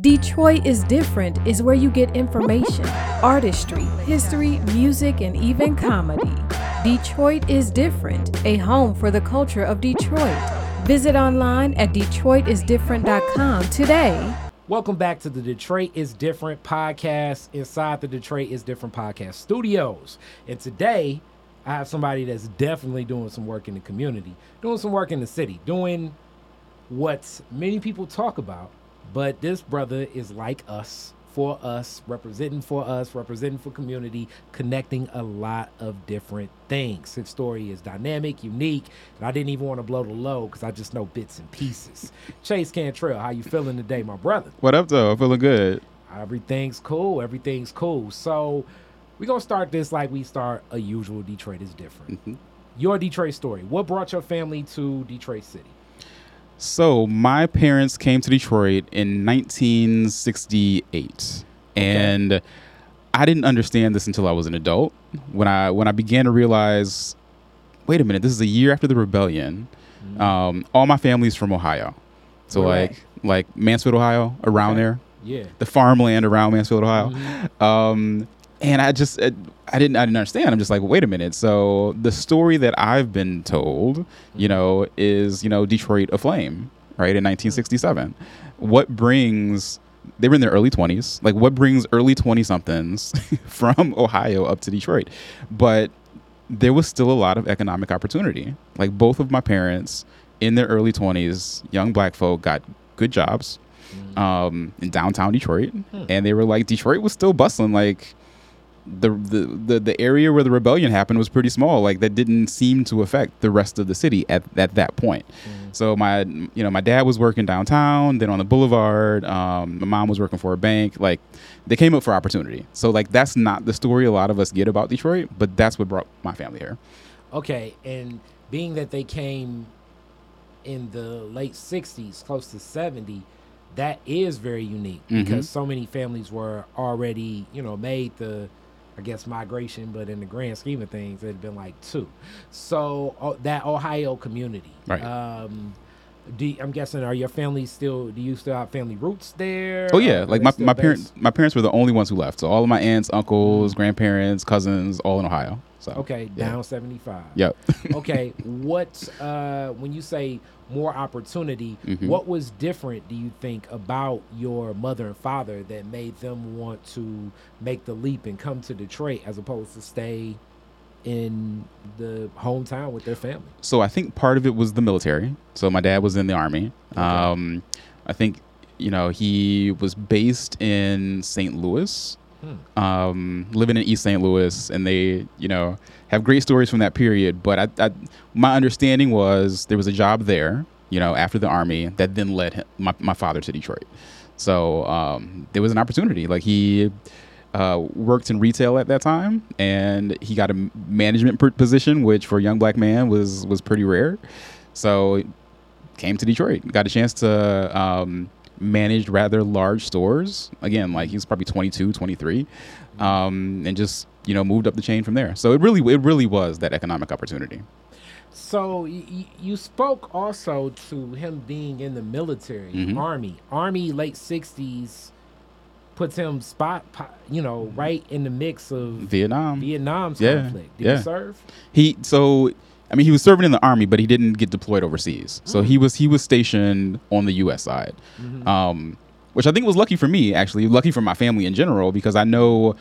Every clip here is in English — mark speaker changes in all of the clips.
Speaker 1: Detroit is Different is where you get information, artistry, history, music, and even comedy. Detroit is Different, a home for the culture of Detroit. Visit online at DetroitisDifferent.com today.
Speaker 2: Welcome back to the Detroit is Different podcast inside the Detroit is Different podcast studios. And today, I have somebody that's definitely doing some work in the community, doing some work in the city, doing what many people talk about but this brother is like us, for us, representing for us, representing for community, connecting a lot of different things. His story is dynamic, unique, and I didn't even want to blow the low because I just know bits and pieces. Chase Cantrell, how you feeling today, my brother?
Speaker 3: What up, though? I'm feeling good.
Speaker 2: Everything's cool. Everything's cool. So we're gonna start this like we start a usual Detroit is different. Mm-hmm. Your Detroit story. What brought your family to Detroit City?
Speaker 3: So my parents came to Detroit in 1968, and I didn't understand this until I was an adult. When I when I began to realize, wait a minute, this is a year after the rebellion. Mm-hmm. Um, all my family's from Ohio, so Where like like Mansfield, Ohio, around okay. there.
Speaker 2: Yeah,
Speaker 3: the farmland around Mansfield, Ohio. Mm-hmm. Um, and I just I didn't I didn't understand. I'm just like, wait a minute. So the story that I've been told, you know, is you know Detroit aflame, right in 1967. What brings they were in their early 20s. Like what brings early 20 somethings from Ohio up to Detroit? But there was still a lot of economic opportunity. Like both of my parents in their early 20s, young black folk got good jobs mm. um, in downtown Detroit, hmm. and they were like Detroit was still bustling. Like the, the the the area where the rebellion happened was pretty small. Like that didn't seem to affect the rest of the city at, at that point. Mm. So my you know my dad was working downtown, then on the boulevard. Um, my mom was working for a bank. Like they came up for opportunity. So like that's not the story a lot of us get about Detroit, but that's what brought my family here.
Speaker 2: Okay, and being that they came in the late '60s, close to '70 that is very unique mm-hmm. because so many families were already, you know, made the I guess migration, but in the grand scheme of things, it'd been like two. So uh, that Ohio community,
Speaker 3: right?
Speaker 2: Um, do, I'm guessing are your family still? Do you still have family roots there?
Speaker 3: Oh yeah, like my, my parents. My parents were the only ones who left. So all of my aunts, uncles, mm-hmm. grandparents, cousins, all in Ohio. So
Speaker 2: okay, down yeah. 75.
Speaker 3: Yep.
Speaker 2: okay, what uh, when you say more opportunity. Mm-hmm. What was different, do you think, about your mother and father that made them want to make the leap and come to Detroit as opposed to stay in the hometown with their family?
Speaker 3: So I think part of it was the military. So my dad was in the army. Okay. Um, I think you know he was based in St. Louis. Hmm. Um, living in East St. Louis, and they, you know, have great stories from that period. But I, I, my understanding was there was a job there, you know, after the army that then led him, my, my father to Detroit. So um, there was an opportunity. Like he uh, worked in retail at that time, and he got a management position, which for a young black man was was pretty rare. So came to Detroit, got a chance to. Um, managed rather large stores. Again, like he was probably 22, 23, um, and just you know moved up the chain from there. So it really, it really was that economic opportunity.
Speaker 2: So y- you spoke also to him being in the military, mm-hmm. army, army, late '60s puts him spot, you know, right in the mix of
Speaker 3: Vietnam,
Speaker 2: Vietnam's yeah. conflict. Did
Speaker 3: yeah.
Speaker 2: he serve?
Speaker 3: He so I mean, he was serving in the army, but he didn't get deployed overseas. So he was he was stationed on the U.S. side, mm-hmm. um, which I think was lucky for me. Actually, lucky for my family in general because I know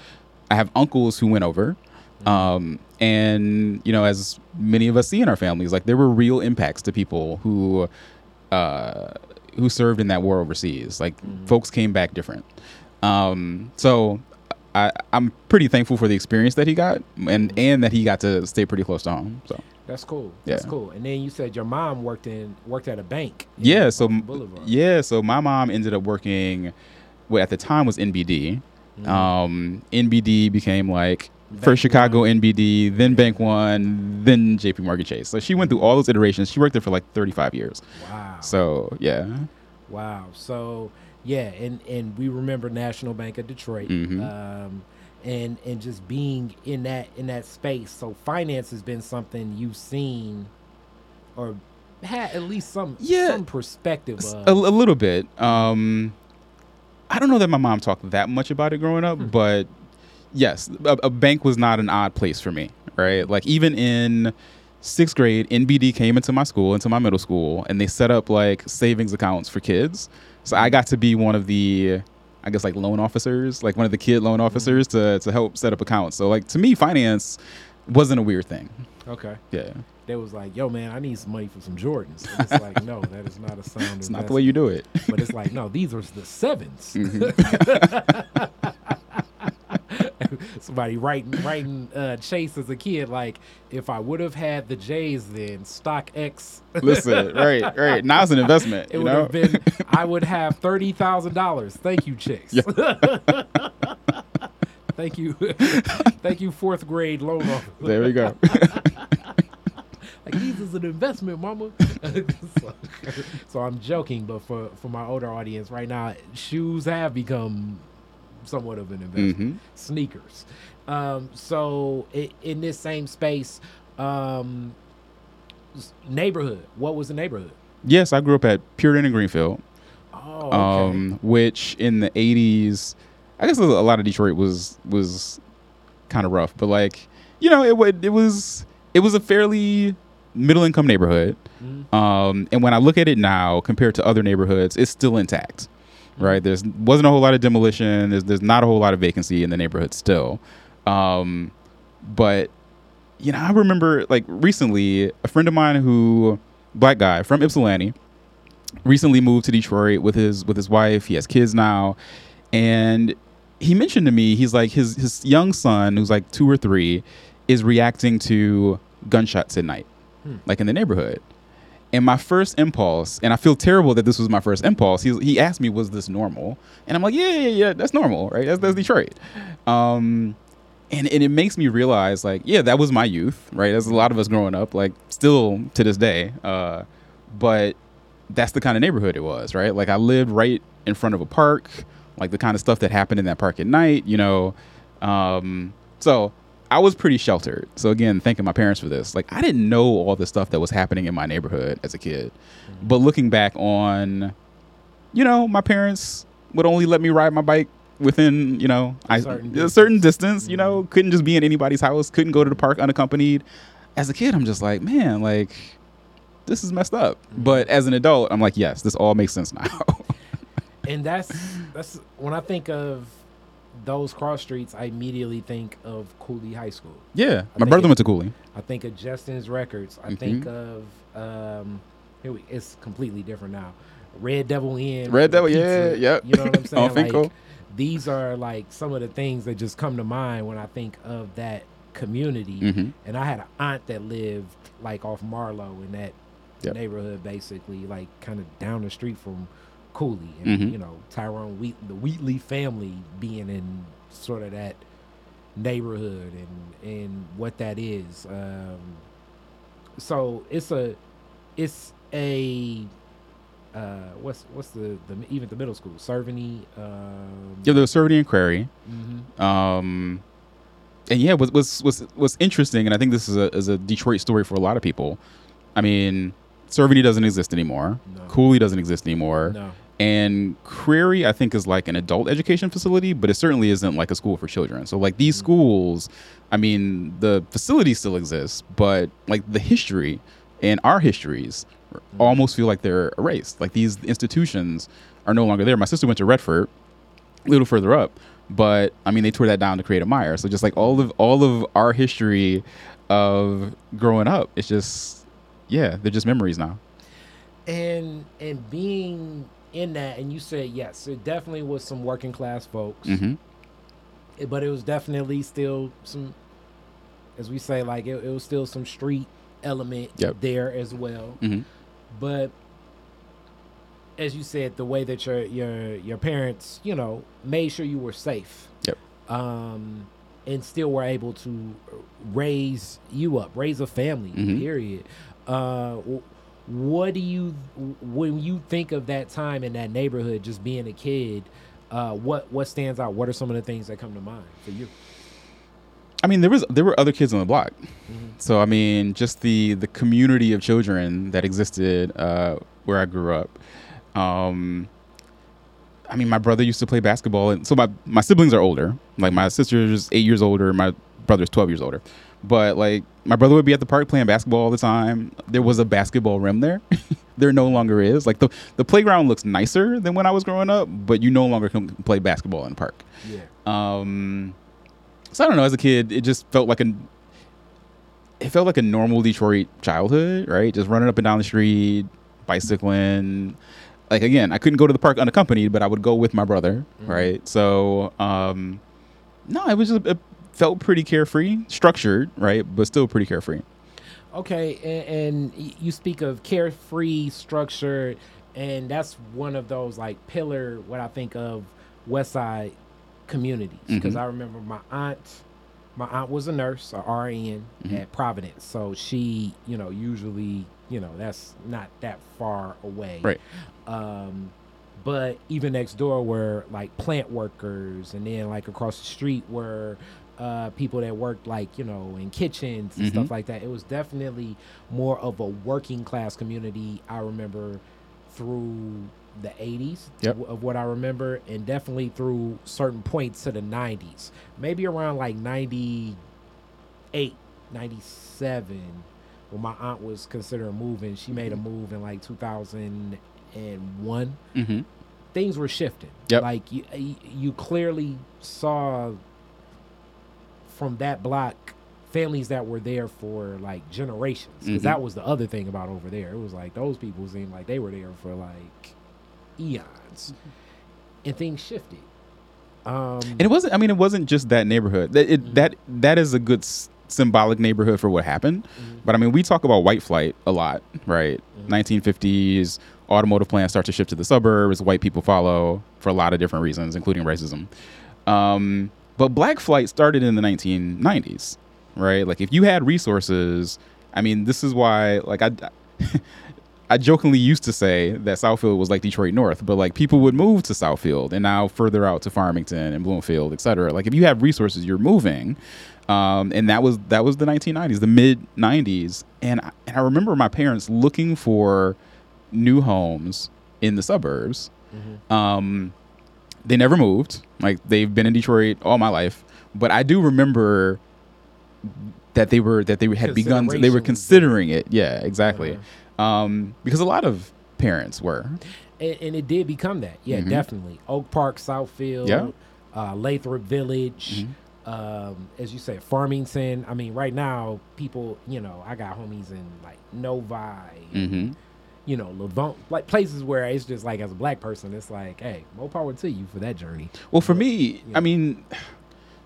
Speaker 3: I have uncles who went over, mm-hmm. um, and you know, as many of us see in our families, like there were real impacts to people who uh, who served in that war overseas. Like mm-hmm. folks came back different. Um, so I, am pretty thankful for the experience that he got, and mm-hmm. and that he got to stay pretty close to home. So
Speaker 2: that's cool. That's yeah. cool. And then you said your mom worked in worked at a bank.
Speaker 3: Yeah. So yeah. So my mom ended up working. Well, at the time was NBD. Mm-hmm. Um, NBD became like Bank first Chicago One. NBD, then Bank One, then JP Morgan Chase. So she went through all those iterations. She worked there for like 35 years.
Speaker 2: Wow.
Speaker 3: So yeah.
Speaker 2: Wow. So yeah, and and we remember National Bank of Detroit. Mm-hmm. Um, and and just being in that in that space. So finance has been something you've seen or had at least some
Speaker 3: yeah,
Speaker 2: some perspective
Speaker 3: of. A, a little bit. Um, I don't know that my mom talked that much about it growing up, but yes, a, a bank was not an odd place for me, right? Like even in sixth grade, NBD came into my school, into my middle school, and they set up like savings accounts for kids. So I got to be one of the, I guess like loan officers, like one of the kid loan officers to to help set up accounts. So like to me, finance wasn't a weird thing.
Speaker 2: Okay.
Speaker 3: Yeah,
Speaker 2: They was like, "Yo, man, I need some money for some Jordans." And it's like, no, that is not a sound.
Speaker 3: it's not the way you do it.
Speaker 2: But it's like, no, these are the 7s
Speaker 3: Mm-hmm.
Speaker 2: Somebody writing writing uh, Chase as a kid, like, if I would have had the J's, then StockX,
Speaker 3: Listen, right, right. Now it's an investment.
Speaker 2: it
Speaker 3: you
Speaker 2: would
Speaker 3: know,
Speaker 2: have been. I would have thirty thousand dollars. Thank you, Chase. Thank you, thank you, fourth grade loan officer.
Speaker 3: there we go.
Speaker 2: like these is an investment, mama. so, so I'm joking, but for for my older audience right now, shoes have become somewhat of an investment.
Speaker 3: hmm
Speaker 2: Sneakers. Um, so i in this same space, um, neighborhood. What was the neighborhood?
Speaker 3: Yes, I grew up at Puritan and Greenfield.
Speaker 2: Oh, okay.
Speaker 3: um, which in the '80s, I guess a lot of Detroit was was kind of rough, but like you know, it it was it was a fairly middle income neighborhood.
Speaker 2: Mhm.
Speaker 3: Um, and when I look at it now compared to other neighborhoods, it's still intact, right? There's wasn't a whole lot of demolition. There's there's not a whole lot of vacancy in the neighborhood still. Um, but you know, I remember like recently a friend of mine who black guy from Ypsilanti recently moved to Detroit with his with his wife. He has kids now, and he mentioned to me he's like his his young son who's like two or three is reacting to gunshots at night,
Speaker 2: Hmm.
Speaker 3: like in the neighborhood. And my first impulse, and I feel terrible that this was my first impulse. He he asked me, "Was this normal?" And I'm like, "Yeah, yeah, yeah, that's normal, right? That's that's Detroit." Um, and and it makes me realize, like, yeah, that was my youth, right? There's a lot of us growing up, like, still to this day. Uh, but that's the kind of neighborhood it was, right? Like I lived right in front of a park, like the kind of stuff that happened in that park at night, you know. Um, so I was pretty sheltered. So again, thanking my parents for this. Like I didn't know all the stuff that was happening in my neighborhood as a kid. Mm-hmm. But looking back on, you know, my parents would only let me ride my bike within, you know, I,
Speaker 2: certain
Speaker 3: a certain distance, you know, mm-hmm. couldn't just be in anybody's house, couldn't go to the park unaccompanied. As a kid, I'm just like, man, like this is messed up. Mm-hmm. But as an adult, I'm like, yes, this all makes sense now.
Speaker 2: and that's that's when I think of those cross streets, I immediately think of Cooley High School.
Speaker 3: yeah, my brother
Speaker 2: it-
Speaker 3: went to Cooley.
Speaker 2: I think of Justin's Records. I
Speaker 3: Mhm.
Speaker 2: think of um, here we, it's completely different now. Red Devil Inn.
Speaker 3: Red Devil, yeah,
Speaker 2: pizza,
Speaker 3: yep.
Speaker 2: You know what I'm saying? Like, these are like some of the things that just come to mind when I think of that community.
Speaker 3: Mhm.
Speaker 2: And I had an aunt that lived like off Marlowe in that
Speaker 3: Yep.
Speaker 2: neighborhood, basically, like kind of down the street from Cooley, and
Speaker 3: Mhm.
Speaker 2: you know Tyrone Wheat, the Wheatley family being in sort of that neighborhood and and what that is. Um, so it's a it's a uh, what's what's the, the even the middle school Cerveny. Um,
Speaker 3: Yeah, the was Cerveny and Crary.
Speaker 2: mhm.
Speaker 3: Um, and yeah, what's what's what's what's interesting, and I think this is a is a Detroit story for a lot of people. I mean, Cerveny doesn't exist anymore.
Speaker 2: No.
Speaker 3: Cooley doesn't exist anymore.
Speaker 2: No.
Speaker 3: And Crary, I think, is like an adult education facility, but it certainly isn't like a school for children. So, like these mm. schools, I mean, the facility still exists, but like the history and our histories mm. almost feel like they're erased. Like these institutions are no longer there. My sister went to Redford, a little further up, but I mean, they tore that down to create a Meijer. So, just like all of all of our history of growing up, it's just yeah, they're just memories now.
Speaker 2: and and being in that and you said yes it definitely was some working class folks
Speaker 3: hmm
Speaker 2: eh, but it was definitely still some as we say like it, it was still some street element
Speaker 3: Yep.
Speaker 2: there as well
Speaker 3: hmm
Speaker 2: but as you said the way that your your your parents you know made sure you were safe
Speaker 3: Yep.
Speaker 2: um and still were able to raise you up raise a family
Speaker 3: Mhm.
Speaker 2: period uh what do you when you think of that time in that neighborhood just being a kid uh what what stands out what are some of the things that come to mind for you
Speaker 3: I mean, there was there were other kids on the block,
Speaker 2: Mhm.
Speaker 3: so I mean, just the the community of children that existed uh, where I grew up. Um, I mean, my brother used to play basketball, and so my my siblings are older. Like my sister's eight years older, my brother's twelve years older. But like my brother would be at the park playing basketball all the time. There was a basketball rim there. there no longer is. Like the the playground looks nicer than when I was growing up, but you no longer can play basketball in the park.
Speaker 2: Yeah.
Speaker 3: Um, so I don't know. As a kid, it just felt like a it felt like a normal Detroit childhood, right? Just running up and down the street, bicycling. Like again, I couldn't go to the park unaccompanied, but I would go with my brother,
Speaker 2: Mhm.
Speaker 3: right? So um, no, it was just it felt pretty carefree, structured, right? But still pretty carefree.
Speaker 2: Okay, and, and you speak of carefree, structured, and that's one of those like pillar what I think of West Side communities because
Speaker 3: Mhm.
Speaker 2: I remember my aunt. My aunt was a nurse, a RN
Speaker 3: Mhm.
Speaker 2: at Providence, so she, you know, usually, you know, that's not that far away.
Speaker 3: Right.
Speaker 2: Um, but even next door were like plant workers, and then like across the street were uh, people that worked like you know in kitchens and stuff
Speaker 3: Mhm.
Speaker 2: like that. It was definitely more of a working class community. I remember through the 80s
Speaker 3: Yep.
Speaker 2: w- of what I remember, and definitely through certain points to the 90s, maybe around like 98, 97 when my aunt was considering moving. She made a move in like 2001
Speaker 3: Mm-hmm.
Speaker 2: things were shifting.
Speaker 3: Yep.
Speaker 2: Like you you clearly saw from that block families that were there for like generations. Because
Speaker 3: Mhm.
Speaker 2: that was the other thing about over there. It was like those people seemed like they were there for like eons, and things shifted. Um,
Speaker 3: And it wasn't. I mean, it wasn't just that neighborhood. That it, that that is a good s- symbolic neighborhood for what happened.
Speaker 2: Mhm.
Speaker 3: But I mean, we talk about white flight a lot, right?
Speaker 2: Mhm.
Speaker 3: 1950s automotive plants start to shift to the suburbs. White people follow for a lot of different reasons, including racism. Um, but black flight started in the 1990s, right? Like if you had resources, I mean, this is why. Like I. I jokingly used to say that Southfield was like Detroit North, but like people would move to Southfield and now further out to Farmington and Bloomfield, et cetera. Like if you have resources, you're moving. Um, and that was that was the 1990s, the mid 90s, and I, and I remember my parents looking for new homes in the suburbs.
Speaker 2: Mhm.
Speaker 3: Um, they never moved. Like they've been in Detroit all my life, but I do remember that they were that they had begun. To, they were
Speaker 2: Consideration was there.
Speaker 3: considering it. Yeah, exactly.
Speaker 2: Uh-huh.
Speaker 3: Um, because a lot of parents were.
Speaker 2: and, and it did become that. Yeah,
Speaker 3: Mhm.
Speaker 2: definitely. Oak Park, Southfield,
Speaker 3: Yeah.
Speaker 2: uh, Lathrup Village,
Speaker 3: Mhm.
Speaker 2: um, as you said, Farmington. I mean, right now, people, you know, I got homies in like Novi,
Speaker 3: Mm-hmm.
Speaker 2: You know, Levant, like places where it's just like, as a black person, it's like, hey, more power to you for that journey.
Speaker 3: Well, for me,
Speaker 2: Yeah.
Speaker 3: I mean,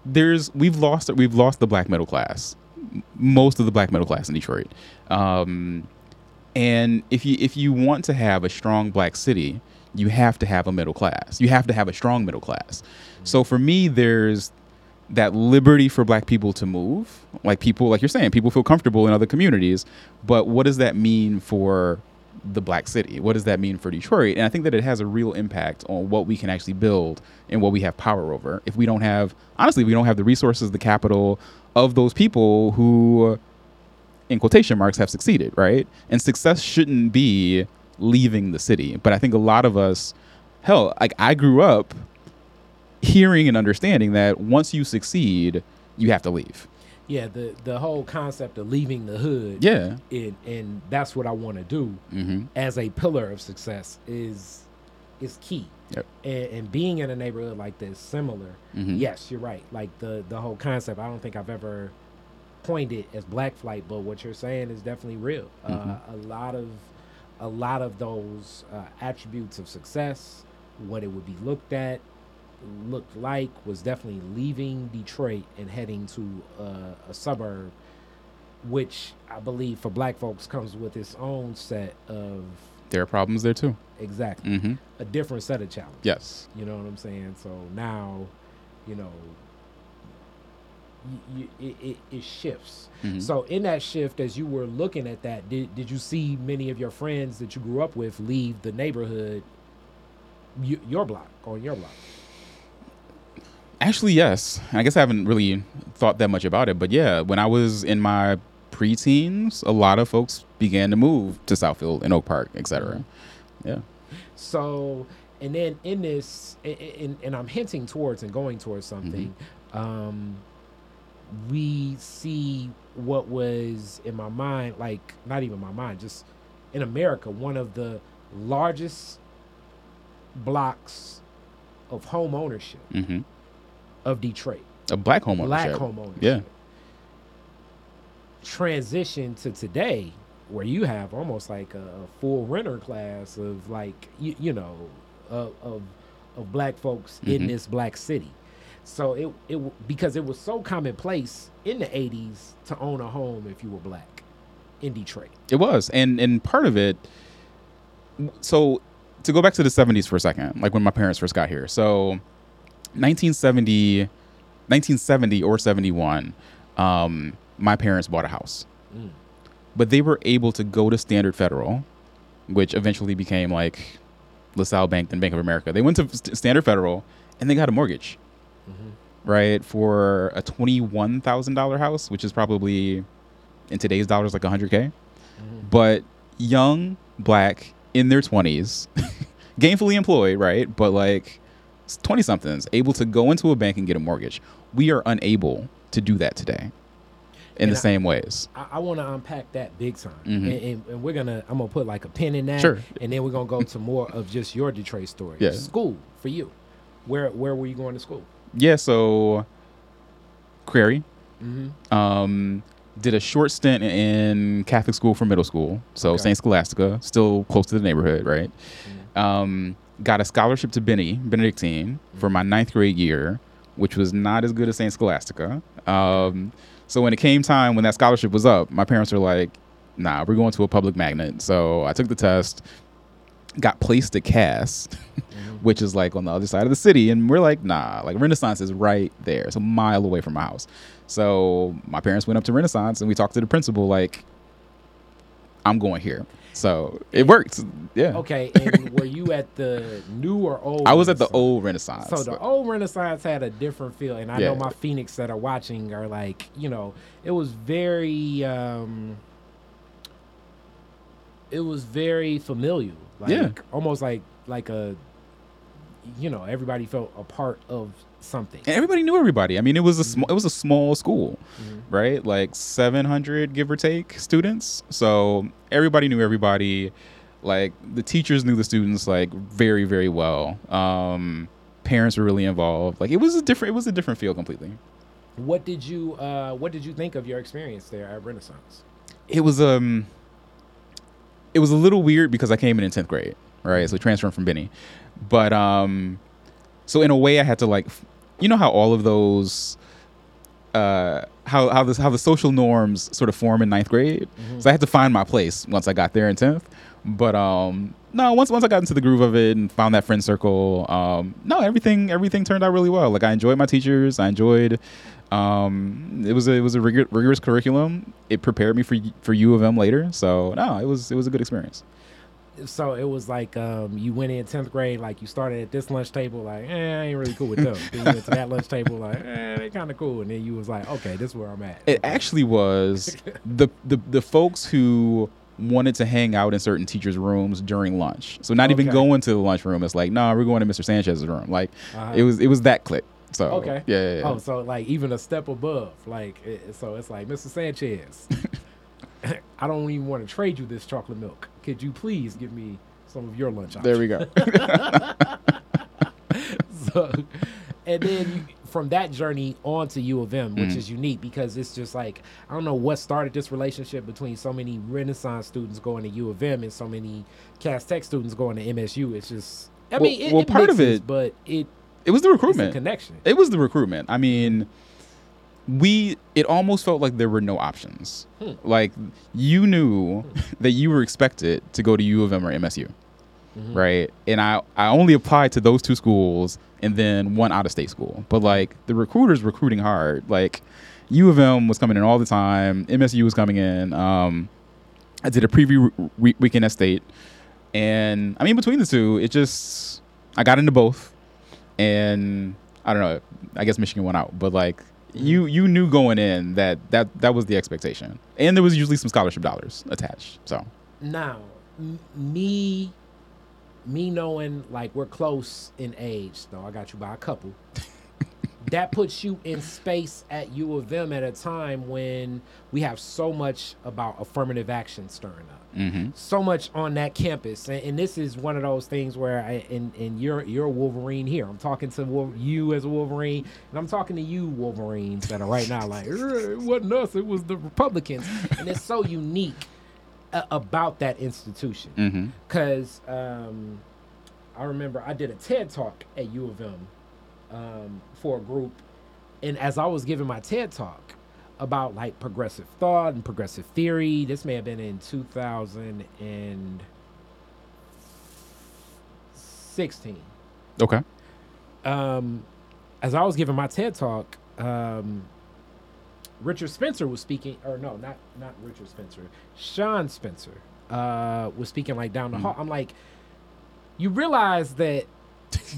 Speaker 3: there's we've lost we've lost the black middle class, most of the black middle class in Detroit. Um, and if you if you want to have a strong black city, you have to have a middle class. You have to have a strong middle class. So for me, there's that liberty for black people to move. Like people, like you're saying, people feel comfortable in other communities. But what does that mean for the black city? What does that mean for Detroit? And I think that it has a real impact on what we can actually build and what we have power over. If we don't have, honestly, we don't have the resources, the capital of those people who, in quotation marks, have succeeded, right? And success shouldn't be leaving the city. But I think a lot of us, hell, like I grew up hearing and understanding that once you succeed, you have to leave.
Speaker 2: Yeah, the the whole concept of leaving the hood,
Speaker 3: Yeah.
Speaker 2: and, and that's what I want to do
Speaker 3: Mm-hmm.
Speaker 2: as a pillar of success is is key.
Speaker 3: Yep.
Speaker 2: And, and being in a neighborhood like this, similar,
Speaker 3: Mhm.
Speaker 2: yes, you're right. Like the the whole concept, I don't think I've ever coined it as black flight, but what you're saying is definitely real. Uh,
Speaker 3: Mm-hmm.
Speaker 2: a lot of a lot of those uh, attributes of success, what it would be looked at, looked like, was definitely leaving Detroit and heading to uh, a suburb, which I believe for black folks comes with its own set of
Speaker 3: There are problems there too.
Speaker 2: exactly
Speaker 3: Mm-hmm.
Speaker 2: a different set of challenges.
Speaker 3: Yes.
Speaker 2: You know what I'm saying? So now, you know, y y it, it, shifts.
Speaker 3: Mhm.
Speaker 2: So in that shift, as you were looking at that, did, did you see many of your friends that you grew up with leave the neighborhood, y- your block, or your block?
Speaker 3: Actually, yes. I guess I haven't really thought that much about it, but yeah, when I was in my preteens, a lot of folks began to move to Southfield and Oak Park, etc. Yeah.
Speaker 2: So, and then in this, and, and I'm hinting towards and going towards something. Um, we see what was in my mind, like not even my mind, just in America, one of the largest blocks of home ownership
Speaker 3: hmm
Speaker 2: of Detroit.
Speaker 3: A black home
Speaker 2: Black
Speaker 3: ownership.
Speaker 2: home ownership.
Speaker 3: Yeah.
Speaker 2: Transition to today, where you have almost like a, a full renter class of like you, you know of, of of black folks in
Speaker 3: Mhm.
Speaker 2: this black city. So it it because it was so commonplace in the '80s to own a home if you were black in Detroit.
Speaker 3: It was, and and part of it. So, to go back to the '70s for a second, like when my parents first got here. So, 1970, 1970 or '71, um, my parents bought a house,
Speaker 2: Mm.
Speaker 3: but they were able to go to Standard Federal, which eventually became like LaSalle Bank and Bank of America. They went to St- Standard Federal and they got a mortgage,
Speaker 2: Mm-hmm.
Speaker 3: right, for a twenty-one thousand dollar house, which is probably in today's dollars like hundred k
Speaker 2: Mhm.
Speaker 3: but young black in their 20s gainfully employed right but like 20 somethings able to go into a bank and get a mortgage we are unable to do that today in
Speaker 2: And
Speaker 3: the
Speaker 2: I-
Speaker 3: same ways
Speaker 2: I, I want to unpack that big time,
Speaker 3: Mhm.
Speaker 2: and, and, and we're gonna. I'm gonna put like a pin in that,
Speaker 3: Sure.
Speaker 2: and then we're gonna go to more of just your Detroit story.
Speaker 3: Yeah.
Speaker 2: School for you. Where where were you going to school?
Speaker 3: yeah so Crary
Speaker 2: Mm-hmm.
Speaker 3: um did a short stint in Catholic school for middle school so
Speaker 2: Okay.
Speaker 3: St. Scholastica still close to the neighborhood right um got a scholarship to Benny Benedictine for my ninth grade year which was not as good as St. Scholastica um So when it came time when that scholarship was up, my parents were like, "Nah, we're going to a public magnet." So I took the test, got placed at Cass, which is like on the other side of the city, and we're like, "Nah, like Renaissance is right there. It's a mile away from my house." So my parents went up to Renaissance and we talked to the principal like, "I'm going here." So it worked. Yeah.
Speaker 2: Okay, and were you at the new or old?
Speaker 3: I was at the old Renaissance.
Speaker 2: So the old Renaissance had a different feel, and I know my Phoenix that are watching are like, you know, it was very, um it was very familial, like
Speaker 3: Yeah.
Speaker 2: almost like like a, you know, everybody felt a part of something.
Speaker 3: and everybody knew everybody. I mean, it was a small it was a small school,
Speaker 2: Mhm.
Speaker 3: right? Like 700 give or take students. So everybody knew everybody. Like the teachers knew the students like very very well. Um parents were really involved. Like it was a different it was a different feel completely.
Speaker 2: What did you uh What did you think of your experience there at Renaissance?
Speaker 3: It was um it was a little weird because I came in in 10th grade, right? So transferring from Benny. But um so in a way I had to like f- you know how all of those uh how how this how the social norms sort of form in ninth grade. So I had to find my place once I got there in 10th. But um no, once once I got into the groove of it and found that friend circle, um no, everything everything turned out really well. Like I enjoyed my teachers, I enjoyed um it was a it was a rigor, rigorous curriculum. It prepared me for for U of M later. So no, it was it was a good experience.
Speaker 2: So it was like um, you went in tenth grade, like you started at this lunch table, like eh, I ain't really cool with them. then you went to that lunch table, like eh, they kind of cool, and then you was like, okay, this is where I'm at.
Speaker 3: It actually was the, the the folks who wanted to hang out in certain teachers' rooms during lunch. So not even going to the lunchroom. It's like, nah, we're going to Mr. Sanchez's room. Like
Speaker 2: Uh-huh.
Speaker 3: it was it was that click. So
Speaker 2: Okay.
Speaker 3: yeah, yeah, yeah.
Speaker 2: Oh, so like even a step above, like it, so it's like Mr. Sanchez. I don't even want to trade you this chocolate milk. Could you please give me some of your lunch? Options?
Speaker 3: there we go.
Speaker 2: so, and then you, from that journey on to U of M, which
Speaker 3: Mhm.
Speaker 2: is unique because it's just like I don't know what started this relationship between so many Renaissance students going to U of M and so many Cass Tech students going to MSU. It's just, I
Speaker 3: Well-
Speaker 2: mean, it,
Speaker 3: well,
Speaker 2: it
Speaker 3: part of it-
Speaker 2: but it
Speaker 3: it was the recruitment.
Speaker 2: connection.
Speaker 3: It was the recruitment. I mean, we it almost felt like there were no options.
Speaker 2: Hmm.
Speaker 3: Like you knew that you were expected to go to U of M or MSU,
Speaker 2: Mhm.
Speaker 3: right? And I I only applied to those two schools and then one out of state school. But like the recruiters recruiting hard. Like U of M was coming in all the time. MSU was coming in. Um, I did a preview re- weekend at state, and I mean between the two, it just I got into both, and I don't know. I guess Michigan went out, but like you you knew going in that that that was the expectation, and there was usually some scholarship dollars attached. So
Speaker 2: Now, m- me me knowing like we're close in age, though I got you by a couple. That puts you in space at U of M at a time when we have so much about affirmative action stirring up.
Speaker 3: Mm-hmm.
Speaker 2: So much on that campus, and, and this is one of those things where, I, and, and you're you're a Wolverine here. I'm talking to you as a Wolverine, and I'm talking to you Wolverines that are right now like "Eh, it wasn't us, it was the Republicans, and it's so unique uh, about that institution
Speaker 3: Mm-hmm.
Speaker 2: because um, I remember I did a TED talk at U of M um, for a group, and as I was giving my TED talk about like progressive thought and progressive theory, this may have been in 2016.
Speaker 3: Okay.
Speaker 2: Um, as I was giving my TED talk, um, Richard Spencer was speaking, or no, not not Richard Spencer, Sean Spencer uh, was speaking like down the hall. I'm like, you realize that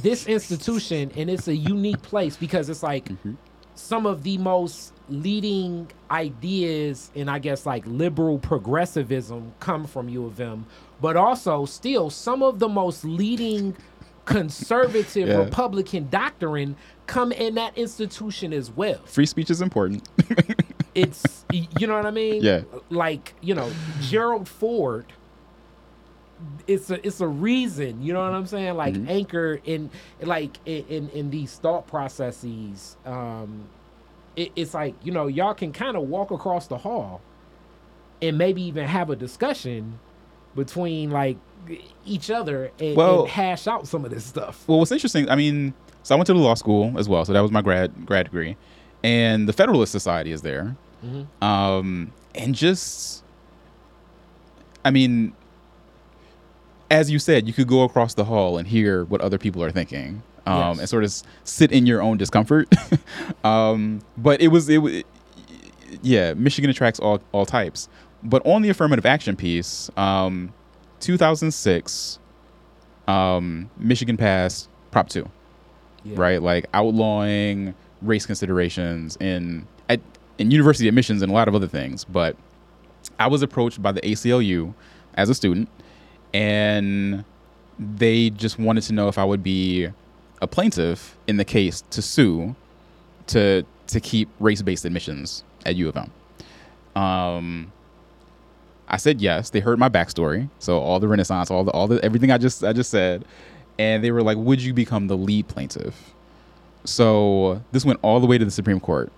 Speaker 2: this institution and it's a unique place because it's like mm-hmm. some of the most leading ideas and I guess like liberal progressivism come from U of M, but also still some of the most leading conservative
Speaker 3: Yeah.
Speaker 2: Republican doctrine come in that institution as well
Speaker 3: Free speech is important.
Speaker 2: it's you know what I mean?
Speaker 3: Yeah.
Speaker 2: Like, you know, Gerald Ford it's a it's a reason, you know what I'm saying? Like
Speaker 3: Mhm.
Speaker 2: anchor in like in, in these thought processes. Um it, it's like, you know, y'all can kind of walk across the hall and maybe even have a discussion between like each other and,
Speaker 3: Well-
Speaker 2: and hash out some of this stuff.
Speaker 3: Well, what's interesting, I mean, so I went to the law school as well, so that was my grad grad degree, and the Federalist Society is there,
Speaker 2: Mhm.
Speaker 3: um, and just, I mean, as you said, you could go across the hall and hear what other people are thinking, um,
Speaker 2: Yes.
Speaker 3: and sort of sit in your own discomfort. um, but it was it, wa- yeah, Michigan attracts all all types. But on the affirmative action piece, um, 2006, um, Michigan passed Prop Two
Speaker 2: Yeah.
Speaker 3: right? Like outlawing race considerations in at, in university admissions and a lot of other things. But I was approached by the ACLU as a student, and they just wanted to know if I would be a plaintiff in the case to sue to to keep race based admissions at U of M. Um, I said yes. They heard my backstory, so all the Renaissance, all the all the everything I just I just said, and they were like, "Would you become the lead plaintiff?" So this went all the way to the Supreme Court.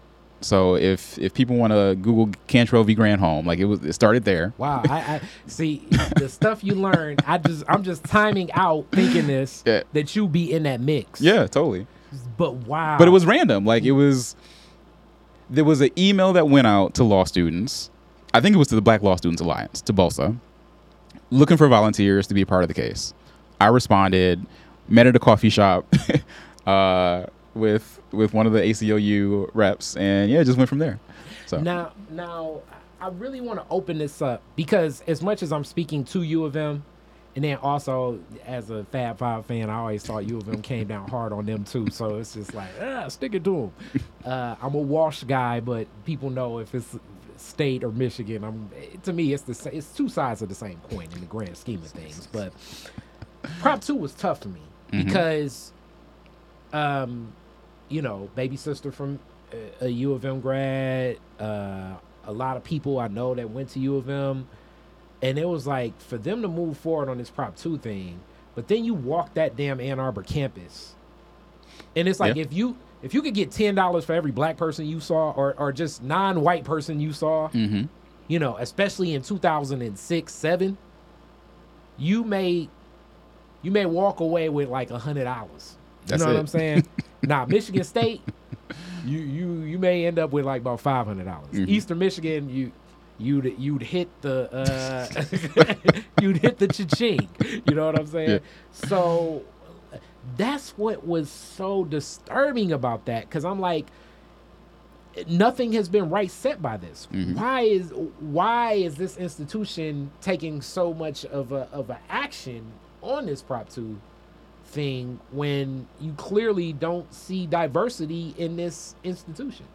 Speaker 3: So if if people want to Google Cantrell v. Granholm, like it was, it started there.
Speaker 2: Wow, I, I see the stuff you learn. I just I'm just timing out thinking this
Speaker 3: Yeah.
Speaker 2: that you be in that mix.
Speaker 3: Yeah, totally.
Speaker 2: But wow.
Speaker 3: But it was random. Like it was, there was an email that went out to law students. I think it was to the Black Law Students Alliance, to BLSA, looking for volunteers to be a part of the case. I responded, met at a coffee shop uh, with with one of the ACLU reps, and yeah, it just went from there. So
Speaker 2: now now I really want to open this up because as much as I'm speaking to U of M, and then also as a Fab Five fan, I always thought U of M came down hard on them too. So it's just like ah, stick it to them. Uh, I'm a Walsh guy, but people know if it's state or Michigan, I'm to me it's the it's two sides of the same coin in the grand scheme of things. But Prop Two was tough for me
Speaker 3: Mhm.
Speaker 2: because, um, you know, baby sister from a U of M grad, uh, a lot of people I know that went to U of M, and it was like for them to move forward on this Prop Two thing, but then you walk that damn Ann Arbor campus, and it's like
Speaker 3: Yeah.
Speaker 2: if you if you could get ten dollars for every black person you saw, or or just non-white person you saw,
Speaker 3: hmm
Speaker 2: you know, especially in 2006, seven, you may, you may walk away with like a hundred dollars. You know what. I'm saying? now, Michigan State, you you you may end up with like about five hundred dollars.
Speaker 3: Mhm.
Speaker 2: Eastern Michigan, you. You'd you'd hit the uh, you'd hit the cha-ching. You know what I'm saying?
Speaker 3: Yeah.
Speaker 2: So that's what was so disturbing about that because I'm like, nothing has been right set by this.
Speaker 3: Mhm.
Speaker 2: Why is why is this institution taking so much of a of a action on this Prop Two thing when you clearly don't see diversity in this institution?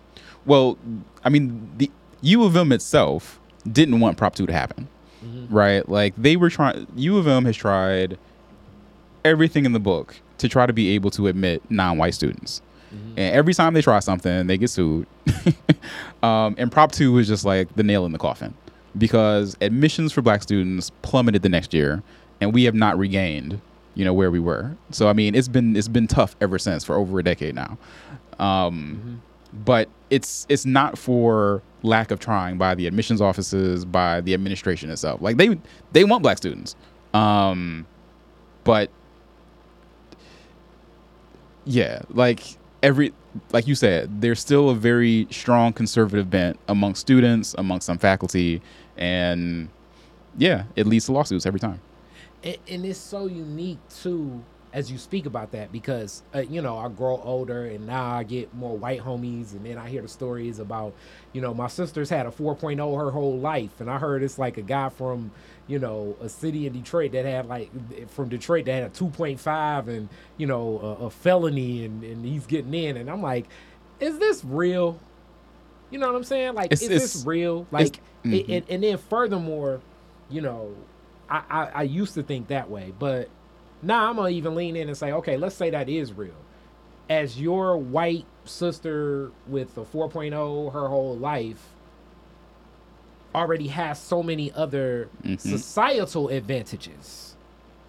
Speaker 3: Well, I mean, the U of M itself didn't want Prop Two to happen.
Speaker 2: Mhm.
Speaker 3: right? Like they were trying. U of M has tried everything in the book to try to be able to admit non-white students.
Speaker 2: Mm-hmm.
Speaker 3: And every time they try something, they get sued. um, and Prop 2 was just like the nail in the coffin because admissions for black students plummeted the next year and we have not regained, you know, where we were. So I mean, it's been it's been tough ever since for over a decade now. Um, But it's it's not for lack of trying by the admissions offices, by the administration itself. Like they they want black students. Um, but yeah, like every like you said, there's still a very strong conservative bent among students, among some faculty, and yeah, it leads to lawsuits every time.
Speaker 2: And, and it's so unique too as you speak about that because uh, you know I grow older and now I get more white homies and then I hear the stories about you know my sister's had a 4.0 her whole life and I heard it's like a guy from you know a city in Detroit that had like from Detroit that had a 2.5 and you know a, a felony and, and he's getting in and I'm like is this real? You know what I'm saying? Like
Speaker 3: It's-
Speaker 2: is
Speaker 3: it's-
Speaker 2: this real like
Speaker 3: mhm.
Speaker 2: it, it, and then furthermore you know I, I I used to think that way, but now I'm gonna even lean in and say, okay, let's say that is real. As your white sister with a 4.0 her whole life already has so many other
Speaker 3: Mhm.
Speaker 2: societal advantages,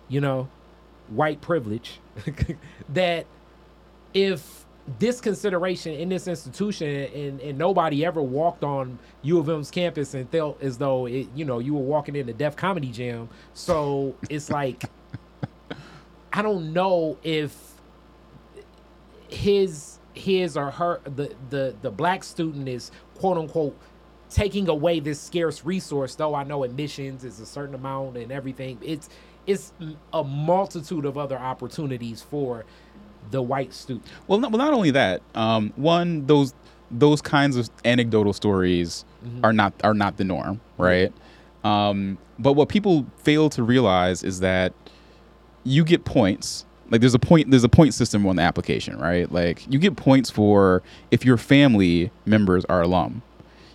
Speaker 2: you know, white privilege, that if this consideration in this institution and, and nobody ever walked on U of M's campus and felt as though it, you know, you were walking in the Def Comedy Jam. So it's like, I don't know if his his or her the the the black student is quote unquote taking away this scarce resource though i know admissions is a certain amount and everything it's it's a multitude of other opportunities for the white student
Speaker 3: Well, not, well, not only that. Um, one, those those kinds of anecdotal stories are not are not the norm, right? Um, but what people fail to realize is that you get points. Like there's a point there's a point system on the application, right? Like you get points for if your family members are alum.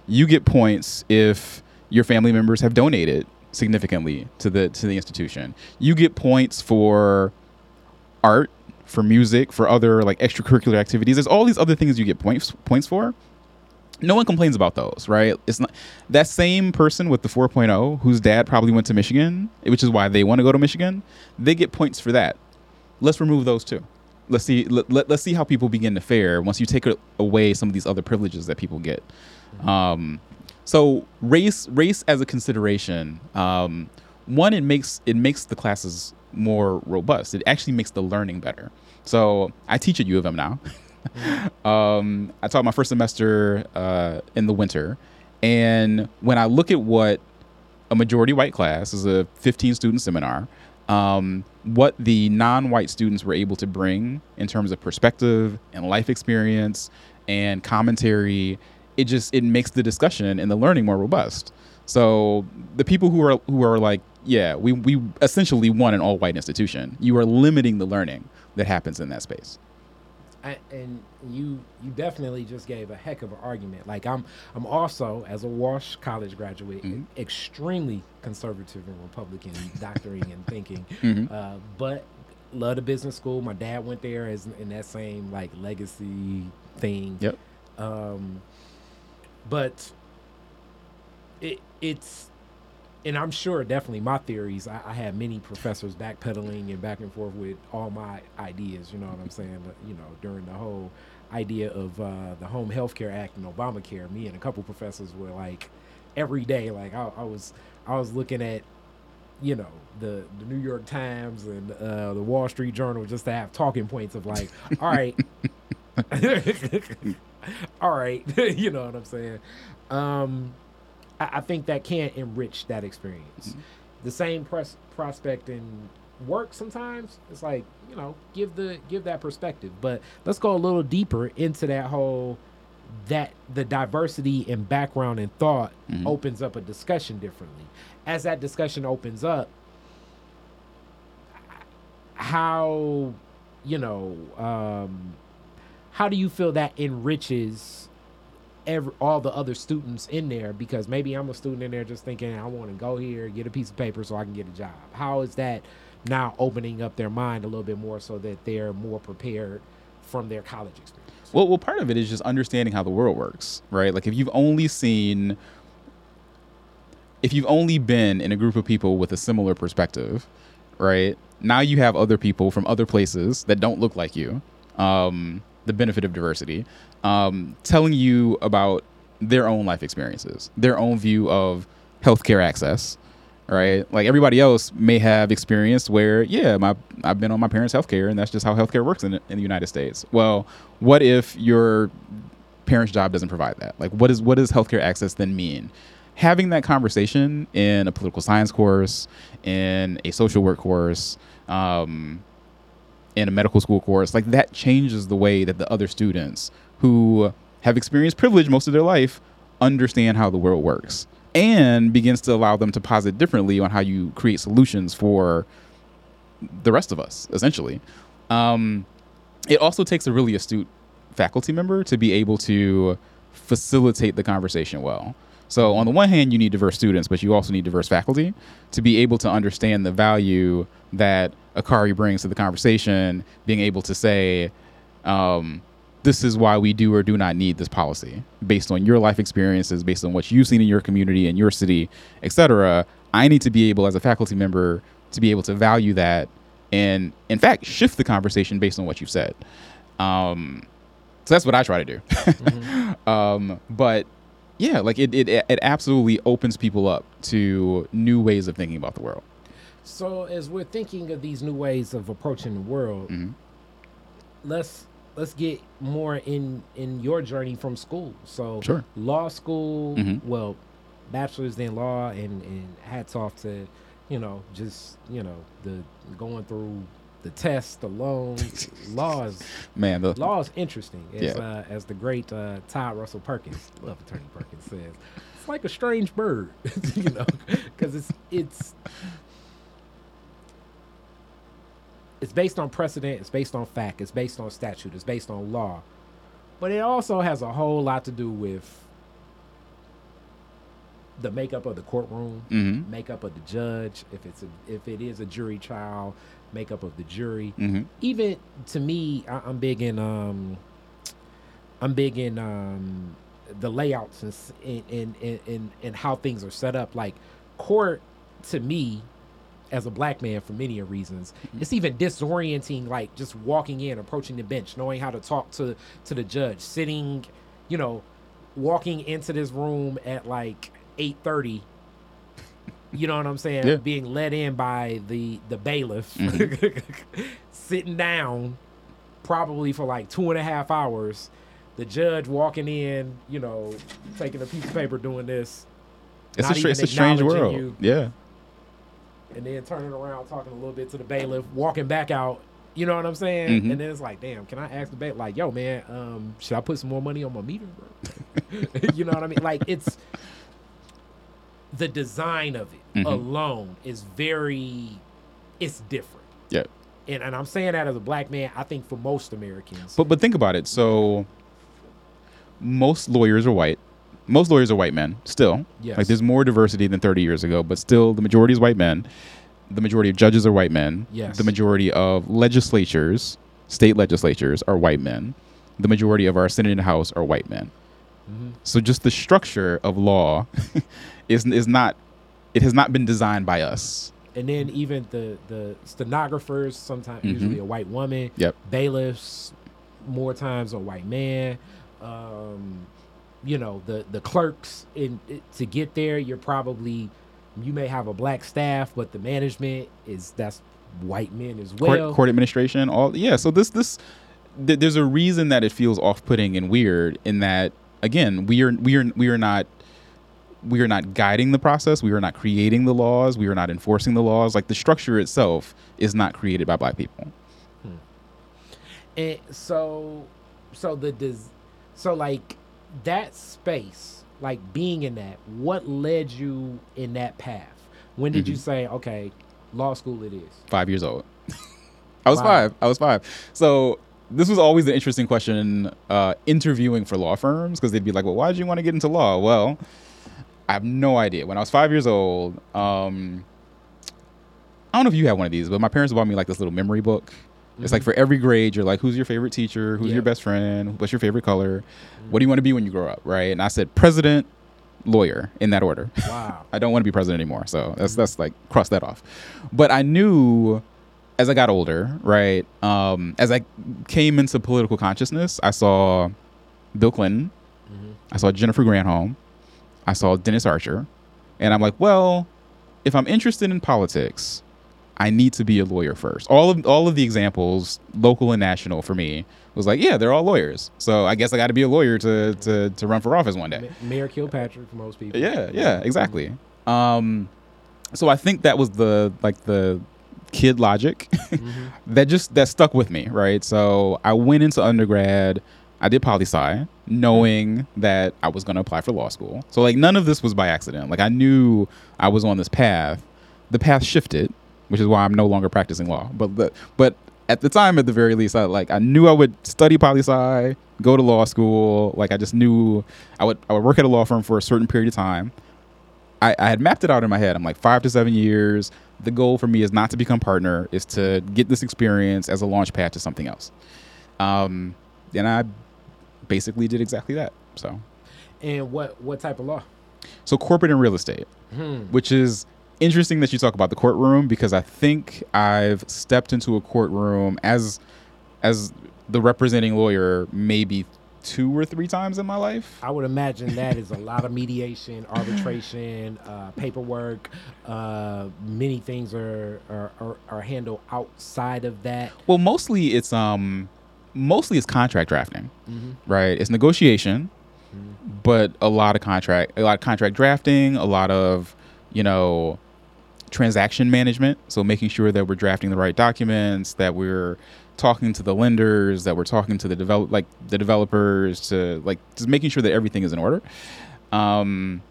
Speaker 3: You get points if your family members have donated significantly to the to the institution. You get points for art, for music, for other like extracurricular activities. There's all these other things you get points points for. No one complains about those, right? It's not that same person with the 4.0 whose dad probably went to Michigan, which is why they want to go to Michigan. They get points for that. Let's remove those too. Let's see let, let, us see how people begin to fare once you take away some of these other privileges that people get. Um, so race race as a consideration um, one it makes it makes the classes more robust. It actually makes the learning better. So i teach at u of m now. Um, i taught my first semester uh, in the winter. And when i look at what a majority white class is a 15 student seminar um, what the non-white students were able to bring in terms of perspective and life experience and commentary it just it makes the discussion and the learning more robust. So the people who are who are like yeah we, we essentially want an all-white institution you are limiting the learning that happens in that space
Speaker 2: I, and you you definitely just gave a heck of an argument. Like I'm I'm also as a Walsh College graduate,
Speaker 3: Mhm.
Speaker 2: extremely conservative and Republican doctoring and thinking,
Speaker 3: Mhm.
Speaker 2: uh, but love the business school. My dad went there as in that same like legacy thing.
Speaker 3: Yep.
Speaker 2: Um, but it it's and I'm sure definitely my theories. I, I had many professors backpedaling and back and forth with all my ideas. You know what I'm saying? But, you know, during the whole idea of uh, the Home Health Care Act and Obamacare, me and a couple professors were like every day. Like I, I was, I was looking at, you know, the the New York Times and uh, the Wall Street Journal just to have talking points of like, all right, all right, you know what I'm saying? Um, I, I think that can enrich that experience. The same pres- prospect in work sometimes it's like you know give the give that perspective but let's go a little deeper into that whole that the diversity in background and thought
Speaker 3: Mhm.
Speaker 2: opens up a discussion differently as that discussion opens up how you know um how do you feel that enriches every all the other students in there because maybe I'm a student in there just thinking I want to go here, get a piece of paper so I can get a job. How is that now opening up their mind a little bit more so that they're more prepared from their college experience.
Speaker 3: Well, well, part of it is just understanding how the world works, right? Like if you've only seen, if you've only been in a group of people with a similar perspective, right? Now you have other people from other places that don't look like you. Um, the benefit of diversity, um, telling you about their own life experiences, their own view of healthcare access, right? Like everybody else may have experienced where, yeah, my I've been on my parents' healthcare, and that's just how healthcare works in, in the United States. Well, what if your parents' job doesn't provide that? Like, what is what does healthcare access then mean? Having that conversation in a political science course, in a social work course, um, in a medical school course, like that changes the way that the other students who have experienced privilege most of their life understand how the world works and begins to allow them to posit differently on how you create solutions for the rest of us, essentially. Um, it also takes a really astute faculty member to be able to facilitate the conversation well. So, on the one hand, you need diverse students, but you also need diverse faculty to be able to understand the value that Akari brings to the conversation, being able to say, um, this is why we do or do not need this policy based on your life experiences, based on what you've seen in your community and your city, etc. I need to be able, as a faculty member, to be able to value that and, in fact, shift the conversation based on what you've said. Um, so that's what I try to do. mm-hmm. um, but yeah, like it, it, it absolutely opens people up to new ways of thinking about the world.
Speaker 2: So as we're thinking of these new ways of approaching the world, mm-hmm. let's let's get more in in your journey from school. So
Speaker 3: sure.
Speaker 2: law school, mm-hmm. well, bachelor's in law, and and hats off to, you know, just you know the going through the test, the loans, laws.
Speaker 3: Man, the
Speaker 2: law is interesting. As, yeah. uh, as the great uh, Todd Russell Perkins, love Attorney Perkins says, it's like a strange bird, you know, because it's it's it's based on precedent, it's based on fact, it's based on statute, it's based on law. But it also has a whole lot to do with the makeup of the courtroom, mm-hmm. makeup of the judge, if it's a, if it is a jury trial, makeup of the jury. Mm-hmm. Even to me, I, am big in um, I'm big in um, the layouts and and, and and and how things are set up. Like court, to me, as a black man for many reasons. Mm-hmm. It's even disorienting, like just walking in, approaching the bench, knowing how to talk to to the judge, sitting, you know, walking into this room at like eight thirty. You know what I'm saying? Yeah. Being let in by the the bailiff, mm-hmm. sitting down, probably for like two and a half hours. The judge walking in, you know, taking a piece of paper, doing this.
Speaker 3: It's, a, it's a strange world.
Speaker 2: You.
Speaker 3: Yeah
Speaker 2: and then turning around talking a little bit to the bailiff, walking back out. You know what I'm saying? Mm-hmm. And then it's like, damn, can I ask the bailiff, like, yo, man, um, should I put some more money on my meter, bro? you know what I mean? Like, it's the design of it mm-hmm. alone is very, it's different.
Speaker 3: Yeah.
Speaker 2: And, and I'm saying that as a black man, I think for most Americans.
Speaker 3: But but think about it. So most lawyers are white most lawyers are white men still.
Speaker 2: Yes.
Speaker 3: Like there's more diversity than 30 years ago, but still the majority is white men. The majority of judges are white men.
Speaker 2: Yes.
Speaker 3: The majority of legislatures, state legislatures, are white men. The majority of our Senate and House are white men. Mm-hmm. So just the structure of law is is not it has not been designed by us.
Speaker 2: And then even the the stenographers, sometimes mm-hmm. usually a white woman.
Speaker 3: Yep.
Speaker 2: Bailiffs, more times a white man. Um, you know the the clerks in to get there you're probably you may have a black staff but the management is that's white men as well
Speaker 3: court, court administration all yeah so this this th- there's a reason that it feels off-putting and weird in that again we are we are we are not we are not guiding the process we are not creating the laws we are not enforcing the laws like the structure itself is not created by black people hmm.
Speaker 2: and so so the does so like that space, like being in that, what led you in that path? When did mm-hmm. you say, okay, law school it is?
Speaker 3: Five years old. I was five. I was five. So this was always an interesting question uh, interviewing for law firms because they'd be like, well, why did you want to get into law? Well, I have no idea. When I was five years old, um, I don't know if you have one of these, but my parents bought me like this little memory book. It's like for every grade, you're like, who's your favorite teacher? Who's
Speaker 2: Yeah.
Speaker 3: your best friend? What's your favorite color? What do you want to be when you grow up? Right? And I said president, lawyer in that order.
Speaker 2: Wow.
Speaker 3: I don't want to be president anymore. So that's that's like cross that off. But I knew as I got older, right? Um, as I came into political consciousness, I saw Bill Clinton, I saw Jennifer Granholm, I saw Dennis Archer, and I'm like, well, if I'm interested in politics, I need to be a lawyer first. All of all of the examples, local and national, for me was like, yeah, they're all lawyers. So I guess I got to be a lawyer to to to run for office one day.
Speaker 2: Mayor Kilpatrick for most people.
Speaker 3: Yeah, yeah, exactly. Um, so I think that was the like the kid logic that just that stuck with me, right? So I went into undergrad. I did poli sci, knowing that I was going to apply for law school. So like none of this was by accident. Like I knew I was on this path. The path shifted, which is why I'm no longer practicing law. But the, but at the time, at the very least, I like I knew I would study poli sci, go to law school. Like I just knew I would I would work at a law firm for a certain period of time. I, I had mapped it out in my head. I'm like five to seven years. The goal for me is not to become partner, is to get this experience as a launch pad to something else. Um, and I basically did exactly that. So,
Speaker 2: And what what type of law?
Speaker 3: so corporate and real estate, which is interesting that you talk about the courtroom because I think I've stepped into a courtroom as as the representing lawyer maybe two or three times in my life.
Speaker 2: I would imagine that is a lot of mediation, arbitration, uh, paperwork. Uh, many things are, are, are are handled outside of that.
Speaker 3: Well, mostly it's um mostly it's contract drafting, right? It's negotiation, but a lot of contract, a lot of contract drafting, a lot of you know transaction management. So making sure that we're drafting the right documents, that we're talking to the lenders, that we're talking to the develop like the developers, to like just making sure that everything is in order. Um,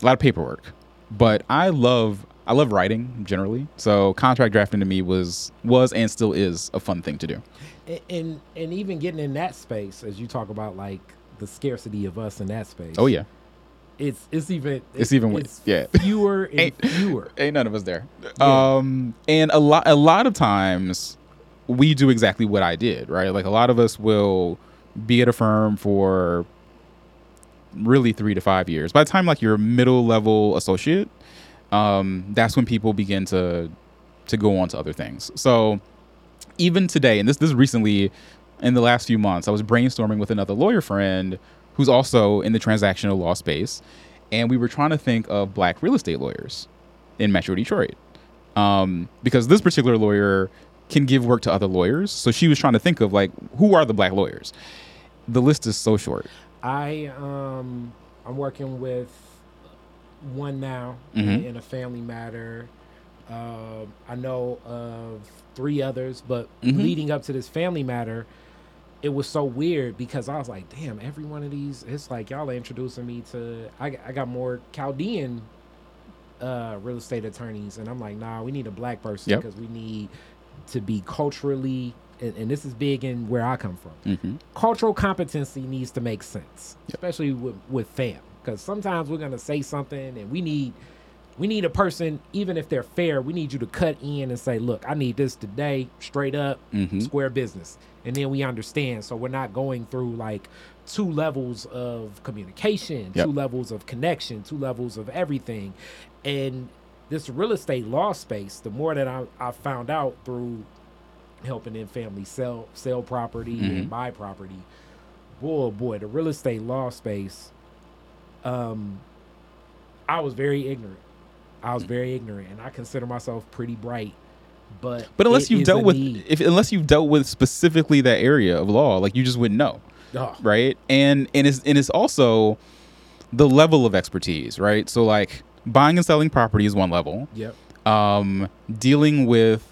Speaker 3: a lot of paperwork, but I love I love writing generally. So contract drafting to me was was and still is a fun thing to do.
Speaker 2: And, and and even getting in that space, as you talk about, like the scarcity of us in that space.
Speaker 3: Oh yeah,
Speaker 2: it's it's even
Speaker 3: It's even with- yeah.
Speaker 2: fewer and
Speaker 3: Ain't-
Speaker 2: fewer.
Speaker 3: ain't none of us there.
Speaker 2: Yeah.
Speaker 3: Um, and a lot a lot of times we do exactly what I did, right? Like a lot of us will be at a firm for really three to five years. By the time like you're a middle level associate, um, that's when people begin to to go on to other things. So even today, and this this recently in the last few months, I was brainstorming with another lawyer friend who's also in the transactional law space, and we were trying to think of black real estate lawyers in Metro Detroit, um, because this particular lawyer can give work to other lawyers. So she was trying to think of like who are the black lawyers. The list is so short.
Speaker 2: I um I'm working with one now
Speaker 3: Mhm.
Speaker 2: in a family matter. Um, I know of three others, but
Speaker 3: Mhm.
Speaker 2: leading up to this family matter, it was so weird because I was like, damn, every one of these, it's like y'all are introducing me to. I, got- I got more Chaldean uh, real estate attorneys, and I'm like, nah, we need a black person
Speaker 3: Yep.
Speaker 2: because we need to be culturally, and, and this is big in where I come from
Speaker 3: hmm
Speaker 2: cultural competency needs to make sense, especially with with fam. Because sometimes we're gonna say something, and we need we need a person, even if they're fair, we need you to cut in and say, "Look, I need this today, straight up,
Speaker 3: Mhm.
Speaker 2: square business," and then we understand. So we're not going through like two levels of communication,
Speaker 3: Yep.
Speaker 2: two levels of connection, two levels of everything, and this real estate law space. The more that I, I found out through helping in family sell sell property
Speaker 3: Mhm.
Speaker 2: and buy property. Boy, boy, the real estate law space. Um, I was very ignorant. I was very ignorant, and I consider myself pretty bright. But
Speaker 3: But unless you've dealt with
Speaker 2: need.
Speaker 3: if unless you've dealt with specifically that area of law, like you just wouldn't know.
Speaker 2: Oh,
Speaker 3: right and and it's and it's also the level of expertise right so like buying and selling property is one level
Speaker 2: yep.
Speaker 3: um dealing with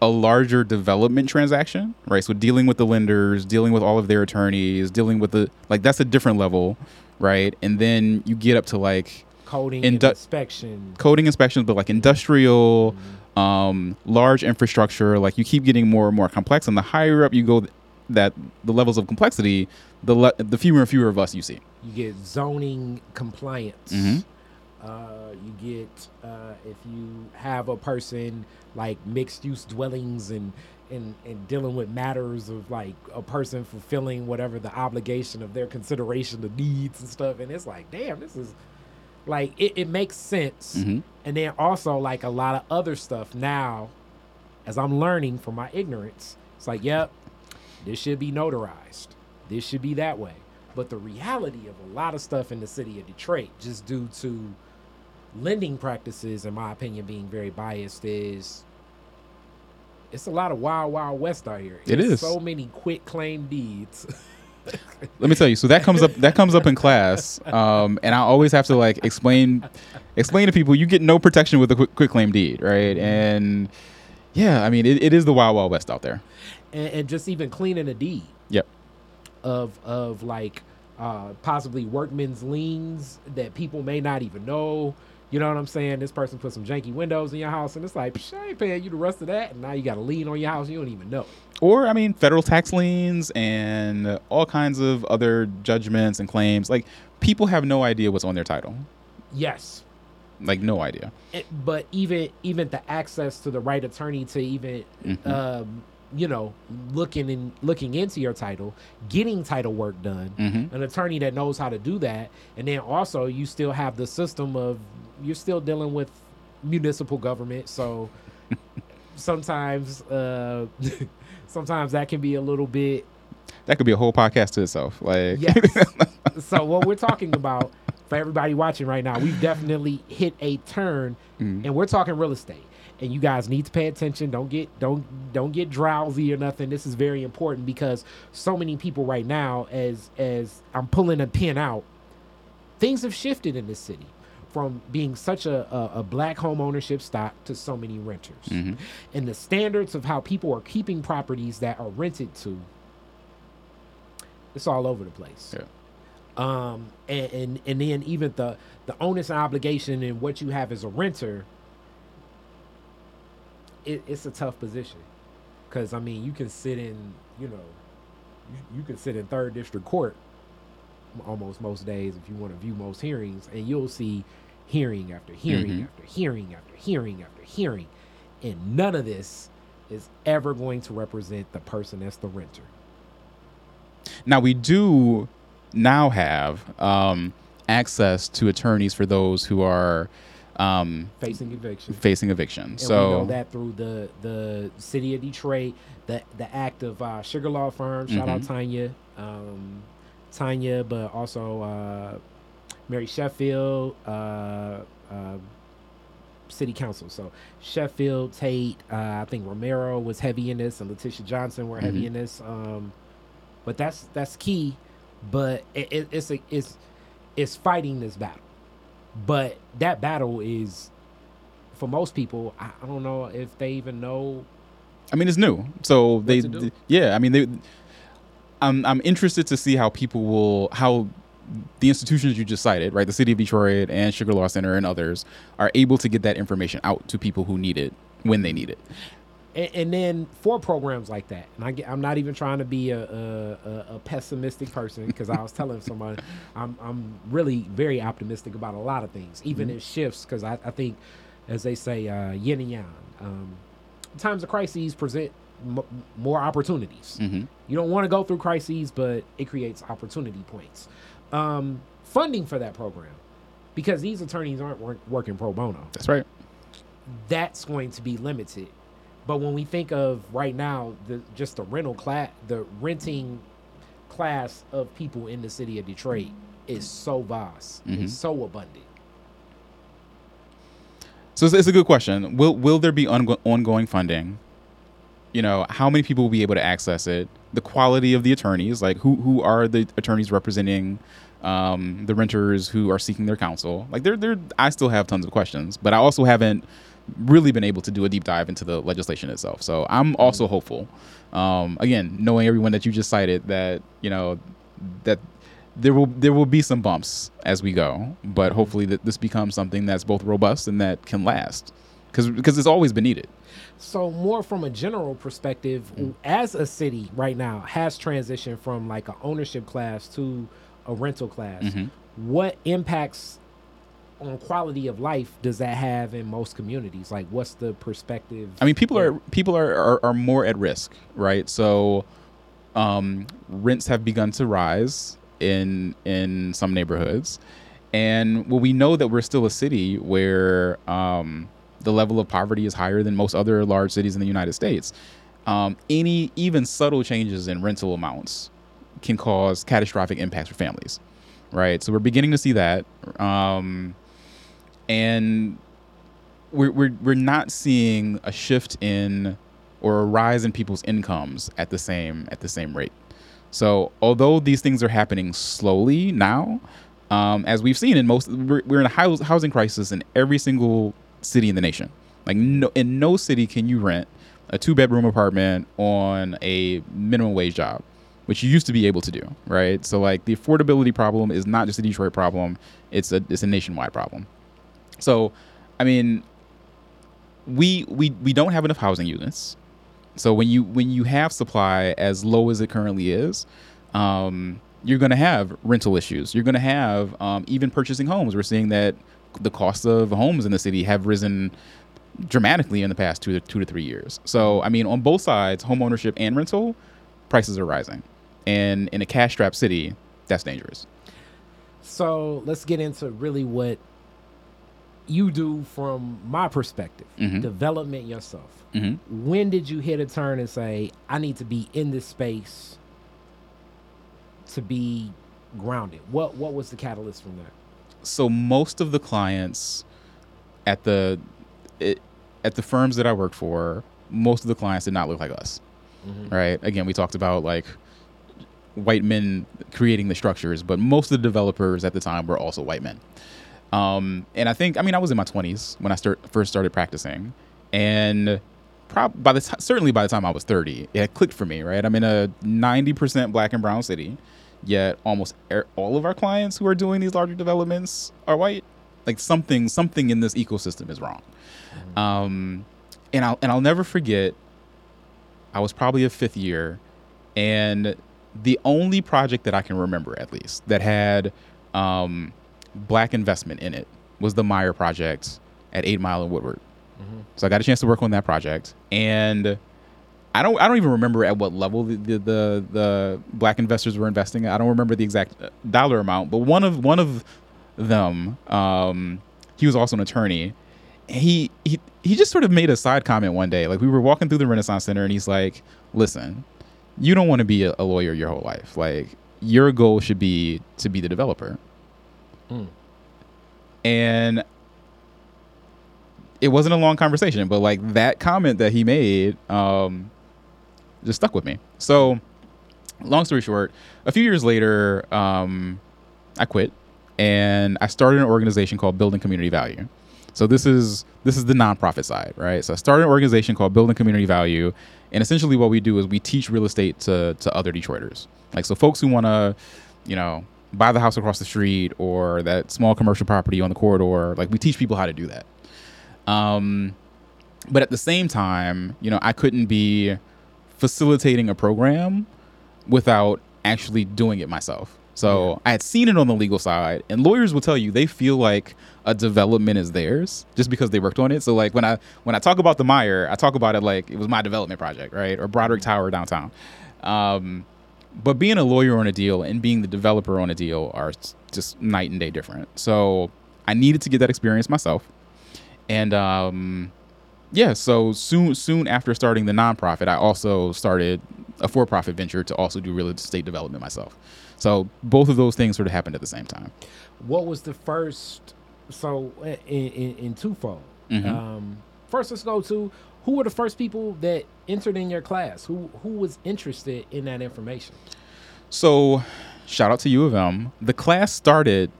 Speaker 3: a larger development transaction right so dealing with the lenders dealing with all of their attorneys dealing with the like that's a different level right and then you get up to like
Speaker 2: Coding
Speaker 3: Indu-
Speaker 2: inspection.
Speaker 3: coding inspections but like industrial um large infrastructure like you keep getting more and more complex and the higher up you go that the levels of complexity the le- the fewer and fewer of us you see
Speaker 2: You get zoning compliance.
Speaker 3: Mhm.
Speaker 2: Uh, you get uh, if you have a person like mixed use dwellings and and and dealing with matters of like a person fulfilling whatever the obligation of their consideration of needs and stuff, and it's like, damn, this is like it, it makes sense.
Speaker 3: Mhm.
Speaker 2: And then also like a lot of other stuff now, as I'm learning from my ignorance, it's like, yep, this should be notarized. This should be that way. But the reality of a lot of stuff in the city of Detroit, just due to lending practices, in my opinion, being very biased, is it's a lot of wild, wild west out here.
Speaker 3: It
Speaker 2: It's so many quit claim deeds.
Speaker 3: Let me tell you. So that comes up. That comes up in class, um, and I always have to like explain, explain to people you get no protection with a quick, quick claim deed, right? And yeah, I mean it, it is the wild wild west out there.
Speaker 2: and, and just even cleaning a deed.
Speaker 3: Yep.
Speaker 2: Of of like uh, possibly workmen's liens that people may not even know. You know what I'm saying? This person put some janky windows in your house, and it's like, Psh, I ain't paying you the rest of that, and now you got a lien on your house. You don't even know.
Speaker 3: Or I mean federal tax liens and all kinds of other judgments and claims. Like people have no idea what's on their title.
Speaker 2: Yes,
Speaker 3: Like no idea.
Speaker 2: it, but even even the access to the right attorney to even
Speaker 3: Mhm.
Speaker 2: um, you know looking and looking into your title, getting title work done,
Speaker 3: hmm
Speaker 2: an attorney that knows how to do that, and then also you still have the system of you're still dealing with municipal government, so sometimes uh, sometimes that can be a little bit
Speaker 3: That could be a whole podcast to itself. Like
Speaker 2: Yes. so what we're talking about for everybody watching right now, we've definitely hit a turn,
Speaker 3: Mhm.
Speaker 2: and we're talking real estate. And you guys need to pay attention. Don't get don't don't get drowsy or nothing. This is very important because so many people right now, as as I'm pulling a pin out, things have shifted in this city from being such a, a, a black home ownership stock to so many renters
Speaker 3: Mhm.
Speaker 2: and the standards of how people are keeping properties that are rented to it's all over the place
Speaker 3: Yeah.
Speaker 2: um and, and and then even the the onus and obligation and what you have as a renter it, it's a tough position because i mean you can sit in you know you, you can sit in third district court almost most days if you want to view most hearings and you'll see hearing after hearing
Speaker 3: Mhm.
Speaker 2: after hearing after hearing after hearing and none of this is ever going to represent the person that's the renter
Speaker 3: Now we do now have um, access to attorneys for those who are um,
Speaker 2: facing eviction
Speaker 3: facing eviction.
Speaker 2: And
Speaker 3: so
Speaker 2: we know that through the the city of Detroit, the the act of uh, Sugar Law Firm. Shout out
Speaker 3: Mhm.
Speaker 2: Tanya, um, Tanya, but also uh, Mary Sheffield, uh, uh, City Council. So Sheffield, Tate, uh, I think Romero was heavy in this, and Latisha Johnson were heavy
Speaker 3: Mhm.
Speaker 2: in this. Um, but that's that's key. But it, it, it's a, it's it's fighting this battle. But that battle is for most people, I, I don't know if they even know.
Speaker 3: I mean, it's new. So they, yeah. I mean, they. I'm I'm interested to see how people will how the institutions you just cited, right, the city of Detroit and Sugar Law Center and others, are able to get that information out to people who need it when they need it.
Speaker 2: And, and then for programs like that, and I get, I'm not even trying to be a, a, a- pessimistic person because I was telling someone I'm, I'm really very optimistic about a lot of things, even
Speaker 3: Mm-hmm.
Speaker 2: in shifts, because I, I think, as they say, uh, yin and yang. Um, times of crises present m- more opportunities.
Speaker 3: hmm
Speaker 2: You don't want to go through crises, but it creates opportunity points. Um, funding for that program, because these attorneys aren't work, working pro bono,
Speaker 3: That's right.
Speaker 2: that's going to be limited. But when we think of right now, the just the rental class, the renting class of people in the city of Detroit is so vast,
Speaker 3: Mhm.
Speaker 2: it's so abundant.
Speaker 3: So it's, it's a good question. Will will there be ongo- ongoing funding? You know, how many people will be able to access it? The quality of the attorneys, like who who are the attorneys representing um, the renters who are seeking their counsel? Like there there I still have tons of questions, but I also haven't really been able to do a deep dive into the legislation itself. So I'm also hopeful. Um, again, knowing everyone that you just cited, that you know that there will there will be some bumps as we go, but hopefully that this becomes something that's both robust and that can last, because because it's always been needed.
Speaker 2: So more from a general perspective, as a city right now has transitioned from like an ownership class to a rental class,
Speaker 3: Mhm.
Speaker 2: what impacts on quality of life does that have in most communities? Like, what's the perspective?
Speaker 3: I mean, people are people are, are are more at risk, right? So, um, rents have begun to rise in in some neighborhoods, and well, we know that we're still a city where um, the level of poverty is higher than most other large cities in the United States. Um, any even subtle changes in rental amounts can cause catastrophic impacts for families, right? So we're beginning to see that, um, and we're, we're we're not seeing a shift in or a rise in people's incomes at the same at the same rate. So although these things are happening slowly now, um, as we've seen in most, we're, we're in a housing crisis in every single city in the nation. Like no, in no city can you rent a two bedroom apartment on a minimum wage job, which you used to be able to do, right? So like the affordability problem is not just a Detroit problem; it's a it's a nationwide problem. So, I mean, we we we don't have enough housing units. So when you when you have supply as low as it currently is, um, you're going to have rental issues. You're going to have um, even purchasing homes. We're seeing that the cost of homes in the city have risen dramatically in the past two to two to three years. So I mean, on both sides, home ownership and rental, prices are rising, and in a cash-strapped city, that's dangerous.
Speaker 2: So let's get into really what you do from my perspective.
Speaker 3: Mhm.
Speaker 2: Development yourself.
Speaker 3: hmm
Speaker 2: When did you hit a turn and say, I need to be in this space to be grounded? What what was the catalyst from that?
Speaker 3: So most of the clients at the it, at the firms that I worked for, most of the clients did not look like us. Right? Again, we talked about like white men creating the structures, but most of the developers at the time were also white men. Um, and I think, I mean, I was in my 20s when I start, first started practicing, and prob- by the ti certainly by the time I was 30, it clicked for me. Right? I'm in a 90% black and brown city, yet almost er- all of our clients who are doing these larger developments are white. Like something, something in this ecosystem is wrong. Um, and I'll and I'll never forget. I was probably a fifth year, and the only project that I can remember, at least, that had um, black investment in it was the Meijer project at Eight Mile and Woodward. So I got a chance to work on that project, and I don't I don't even remember at what level the the, the, the black investors were investing. I don't remember the exact uh, dollar amount, but one of one of them, um, he was also an attorney. He he he just sort of made a side comment one day. Like we were walking through the Renaissance Center, and he's like, "Listen, you don't want to be a, a lawyer your whole life. Like your goal should be to be the developer."
Speaker 2: Mm.
Speaker 3: And it wasn't a long conversation, but like that comment that he made um, just stuck with me. So, long story short, a few years later, um, I quit and I started an organization called Building Community Value. So this is this is the nonprofit side, right? So I started an organization called Building Community Value, and essentially what we do is we teach real estate to to other Detroiters, like so folks who want to, you know, buy the house across the street or that small commercial property on the corridor. Like we teach people how to do that. Um, but at the same time, you know, I couldn't be facilitating a program without actually doing it myself. So
Speaker 2: Yeah.
Speaker 3: I had seen it on the legal side, and lawyers will tell you they feel like a development is theirs just because they worked on it. So like when I when I talk about the Meijer, I talk about it like it was my development project, right? Or Broderick Tower downtown. Um, but being a lawyer on a deal and being the developer on a deal are just night and day different. So I needed to get that experience myself, and um, yeah. So soon soon after starting the nonprofit, I also started a for-profit venture to also do real estate development myself. So both of those things sort of happened at the same time.
Speaker 2: What was the first? So in in, in twofold.
Speaker 3: Mhm.
Speaker 2: Um, first, let's go to who were the first people that entered in your class. Who who was interested in that information?
Speaker 3: So, shout out to U of M. The class started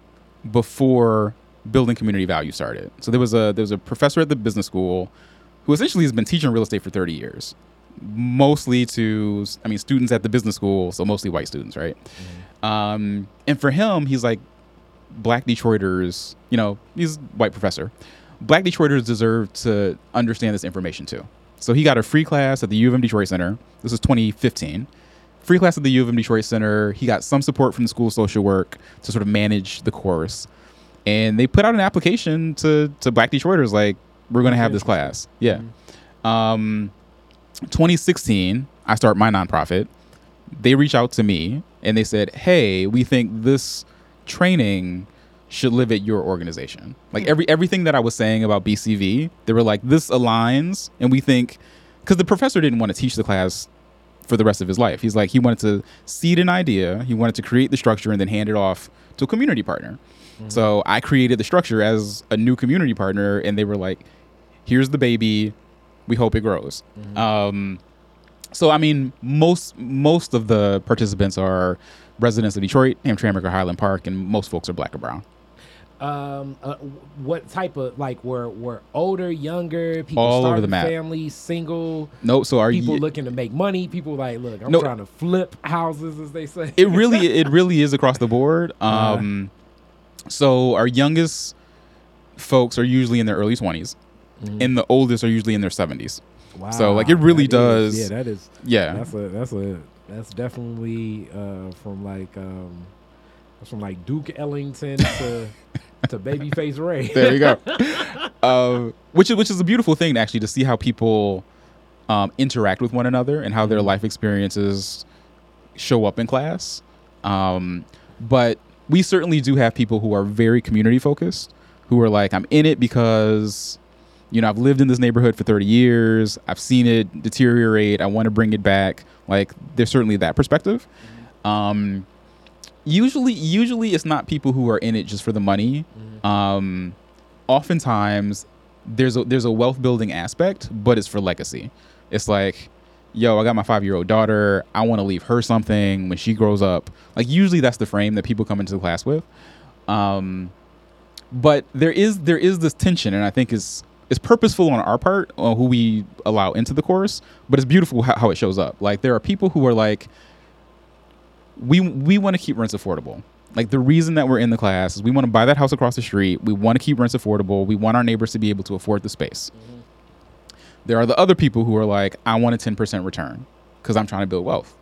Speaker 3: before building community value started. So there was a there was a professor at the business school who essentially has been teaching real estate for 30 years, mostly to I mean students at the business school, so mostly white students, right? Um, and for him, he's like, black Detroiters, you know, he's a white professor. Black Detroiters deserve to understand this information too. So he got a free class at the U of M Detroit Center. This was 2015 free class at the U of M Detroit Center. He got some support from the School of Social Work to sort of manage the course. and they put out an application to to Black Detroiters like we're going to have this class. Yeah. Um, 2016, I start my nonprofit. They reach out to me and they said, "Hey, we think this training should live at your organization." Like every everything that I was saying about BCV, they were like, "This aligns," and we think because the professor didn't want to teach the class for the rest of his life. He's like he wanted to seed an idea, he wanted to create the structure, and then hand it off to a community partner. So I created the structure as a new community partner, and they were like, "Here's the baby. We hope it grows." Um, so I mean, most most of the participants are residents of Detroit, Hamtramck, or Highland Park, and most folks are black or brown.
Speaker 2: Um, uh, what type of like were were older, younger people
Speaker 3: All over the map.
Speaker 2: families, single
Speaker 3: No, so are
Speaker 2: people
Speaker 3: you?
Speaker 2: looking to make money, people like, look, I'm
Speaker 3: No.
Speaker 2: trying to flip houses, as they say.
Speaker 3: it really it really is across the board.
Speaker 2: Uh-huh.
Speaker 3: So our youngest folks are usually in their early 20s, and the oldest are usually in their 70s.
Speaker 2: wow,
Speaker 3: so, like, it really
Speaker 2: that is-
Speaker 3: does-
Speaker 2: yeah, that is.
Speaker 3: Yeah,
Speaker 2: That's a that's a that's definitely uh, from like um, that's from like Duke Ellington to to Babyface Ray.
Speaker 3: there you go. uh, which is which is a beautiful thing actually to see how people um, interact with one another and how their
Speaker 2: Mhm.
Speaker 3: life experiences show up in class. Um, but we certainly do have people who are very community focused, who are like, I'm in it because you know I've lived in this neighborhood for 30 years. I've seen it deteriorate. I want to bring it back. Like there's certainly that perspective. Um, usually, usually it's not people who are in it just for the money. Um, oftentimes there's a there's a wealth building aspect, but it's for legacy. It's like, yo, I got my five year old daughter. I want to leave her something when she grows up. Like usually that's the frame that people come into the class with. Um, but there is there is this tension, and I think is is purposeful on our part on who we allow into the course, but it's beautiful how, how it shows up. Like there are people who are like, we we want to keep rents affordable. Like the reason that we're in the class is we want to buy that house across the street. We want to keep rents affordable. We want our neighbors to be able to afford the space. There are the other people who are like, I want a 10% return because I'm trying to build wealth,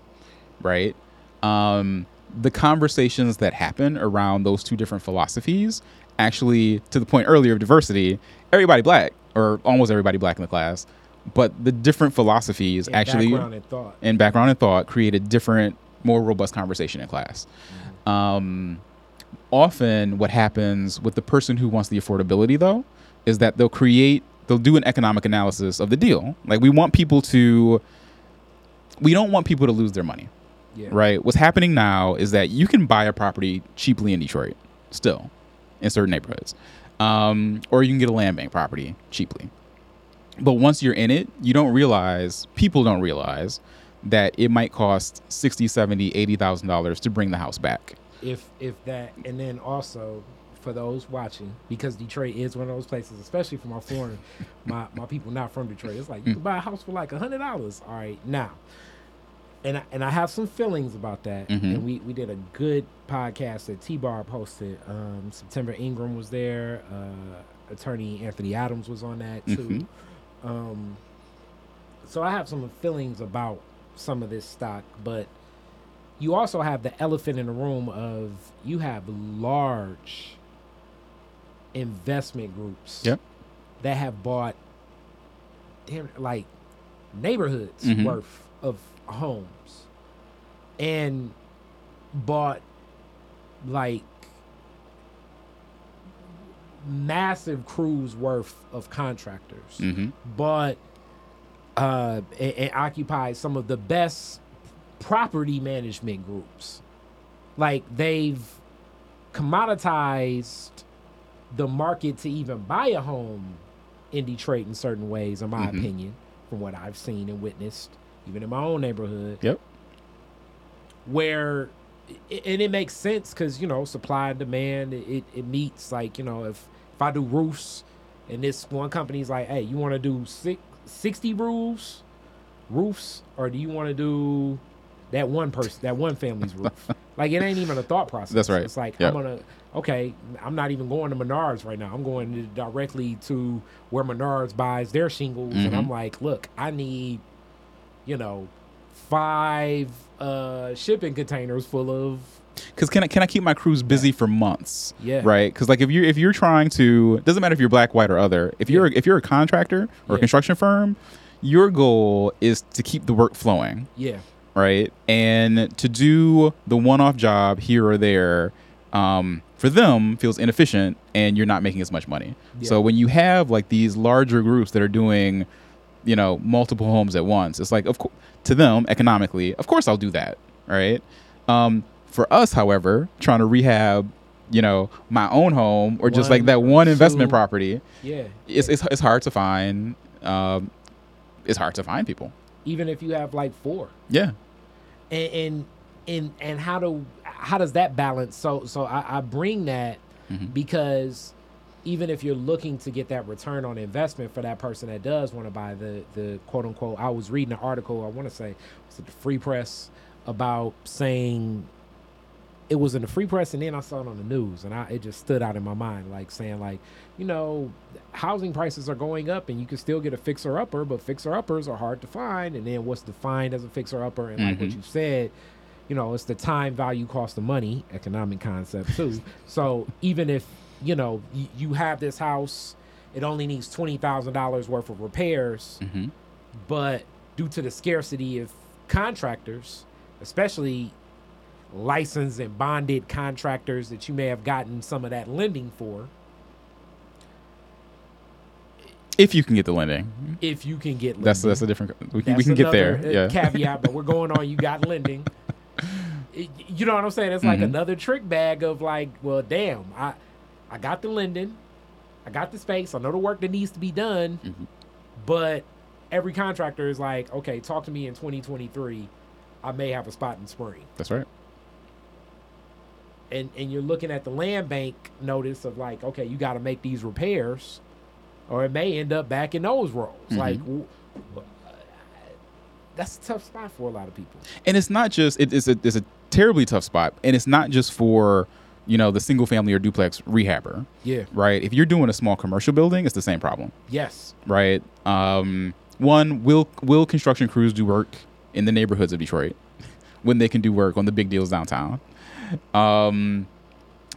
Speaker 3: right? Um, the conversations that happen around those two different philosophies actually, to the point earlier of diversity, everybody black or almost everybody black in the class, but the different philosophies
Speaker 2: And
Speaker 3: actually
Speaker 2: background and thought.
Speaker 3: and background and thought create a different, more robust conversation in class. Um, often, what happens with the person who wants the affordability, though, is that they'll create, they'll do an economic analysis of the deal. Like, we want people to, we don't want people to lose their money,
Speaker 2: Yeah.
Speaker 3: right? What's happening now is that you can buy a property cheaply in Detroit, still, in certain neighborhoods, um, or you can get a land bank property cheaply. But once you're in it, you don't realize, people don't realize that it might cost 60, 70, 80,000 dollars to bring the house back.
Speaker 2: if if that and then also for those watching because detroit is one of those places especially for my foreign my my people not from detroit. It's like you can buy a house for like a hundred dollars. All right now. And I, and I have some feelings about that.
Speaker 3: Mhm.
Speaker 2: and we we did a good podcast that t-bar posted um september ingram was there. Uh attorney anthony adams was on that too.
Speaker 3: Mhm.
Speaker 2: um so i have some feelings about some of this stock but you also have the elephant in the room of you have large investment groups
Speaker 3: Yep.
Speaker 2: that have bought damn like neighborhoods
Speaker 3: Mhm.
Speaker 2: worth of homes and bought like massive crews worth of contractors
Speaker 3: Mm-hmm.
Speaker 2: but uh, and, and occupies some of the best property management groups. Like they've commoditized the market to even buy a home in Detroit in certain ways, in my
Speaker 3: Mhm.
Speaker 2: opinion, from what I've seen and witnessed, even in my own neighborhood.
Speaker 3: Yep.
Speaker 2: Where, and it makes sense because you know supply and demand it, it meets like you know if if I do roofs and this one company's like, hey, you want to do six, 60 roofs, roofs, or do you want to do that one person, that one family's roof? like it ain't even a thought process.
Speaker 3: That's right.
Speaker 2: It's like
Speaker 3: Yep.
Speaker 2: I'm gonna, okay, I'm not even going to Menards right now. I'm going directly to where Menards buys their shingles, and I'm
Speaker 3: Mhm.
Speaker 2: like, look, I need, you know, five uh shipping containers full of
Speaker 3: because can I can I keep my crews busy for months?
Speaker 2: Yeah.
Speaker 3: Right. Because like if you're if you're trying to doesn't matter if you're black, white, or other. If you're
Speaker 2: Yeah.
Speaker 3: if you're a contractor or
Speaker 2: Yeah.
Speaker 3: a construction firm, your goal is to keep the work flowing.
Speaker 2: Yeah.
Speaker 3: Right. And to do the one-off job here or there, um, for them feels inefficient, and you're not making as much money.
Speaker 2: Yeah.
Speaker 3: So when you have like these larger groups that are doing, you know, multiple homes at once, it's like of course to them economically, of course I'll do that. Right. Um, for us, however, trying to rehab, you know, my own home or just like that one investment
Speaker 2: two.
Speaker 3: property,
Speaker 2: Yeah.
Speaker 3: it's, it's it's hard to find. Um, it's hard to find people.
Speaker 2: Even if you have like four.
Speaker 3: Yeah.
Speaker 2: and and and, and how do how does that balance so so i, I bring that
Speaker 3: Mhm.
Speaker 2: because even if you're looking to get that return on investment for that person that does want to buy the the quote unquote i was reading an article i want to say was it the free press about saying it was in the free press and then i saw it on the news and I, it just stood out in my mind like saying like you know housing prices are going up and you can still get a fixer upper but fixer uppers are hard to find and then what's defined as a fixer upper and like what
Speaker 3: Mhm.
Speaker 2: you said you know it's the time value cost of money economic concept too so even if you know you, you have this house it only needs $20000 worth of repairs
Speaker 3: hmm
Speaker 2: but due to the scarcity of contractors, especially licensed and bonded contractors that you may have gotten some of that lending for,
Speaker 3: If you can get the lending,
Speaker 2: if you can get lending.
Speaker 3: that's that's a different. We can we can get there.
Speaker 2: uh,
Speaker 3: Yeah.
Speaker 2: Caveat, but we're going on. You got lending. You know what I'm saying? It's like
Speaker 3: Mhm.
Speaker 2: another trick bag of like, well, damn, I, I got the lending, I got the space, I know the work that needs to be done,
Speaker 3: Mhm.
Speaker 2: but every contractor is like, okay, talk to me in 2023. I may have a spot in spring.
Speaker 3: That's right.
Speaker 2: and and you're looking at the land bank notice of like, okay, you got to make these repairs, or it may end up back in those roles.
Speaker 3: Mhm.
Speaker 2: Like, w- w- that's a tough spot for a lot of people.
Speaker 3: And it's not just it, it's a it's a terribly tough spot, and it's not just for you know the single family or duplex rehabber,
Speaker 2: Yeah.
Speaker 3: right? If you're doing a small commercial building, it's the same problem,
Speaker 2: Yes.
Speaker 3: right? Um, one will will construction crews do work in the neighborhoods of Detroit when they can do work on the big deals downtown? Um,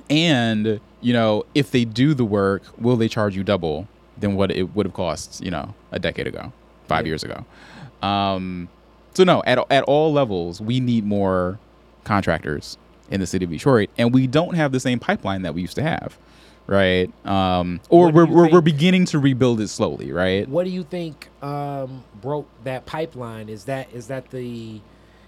Speaker 3: and you know if they do the work, will they charge you double than what it would have cost you know a decade ago, five
Speaker 2: Yeah.
Speaker 3: years ago? Um, so no, at at all levels, we need more contractors in the city of Detroit, and we don't have the same pipeline that we used to have, right? Um, or we're we're, we're beginning to rebuild it slowly, right?
Speaker 2: What do you think um, broke that pipeline? Is that is that the,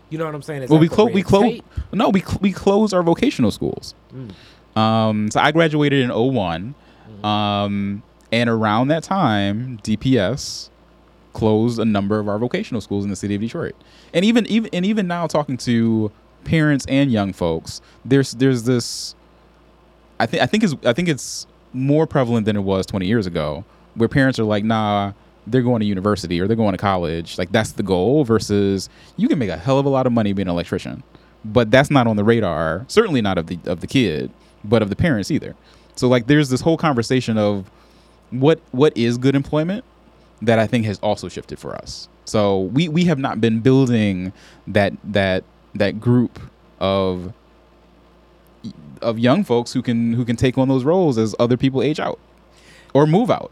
Speaker 2: you know what I'm saying? Is
Speaker 3: Well, we close we close no we cl- we closed our vocational schools.
Speaker 2: Mm.
Speaker 3: Um, so I graduated in 1
Speaker 2: Mm-hmm.
Speaker 3: Um, and around that time, DPS closed a number of our vocational schools in the city of Detroit. And even even and even now talking to parents and young folks, there's there's this I think I think it's I think it's more prevalent than it was 20 years ago, where parents are like, "Nah, they're going to university or they're going to college. Like that's the goal." Versus, you can make a hell of a lot of money being an electrician, but that's not on the radar. Certainly not of the of the kid, but of the parents either. So like, there's this whole conversation of what what is good employment that I think has also shifted for us. So we we have not been building that that that group of of young folks who can who can take on those roles as other people age out or move out.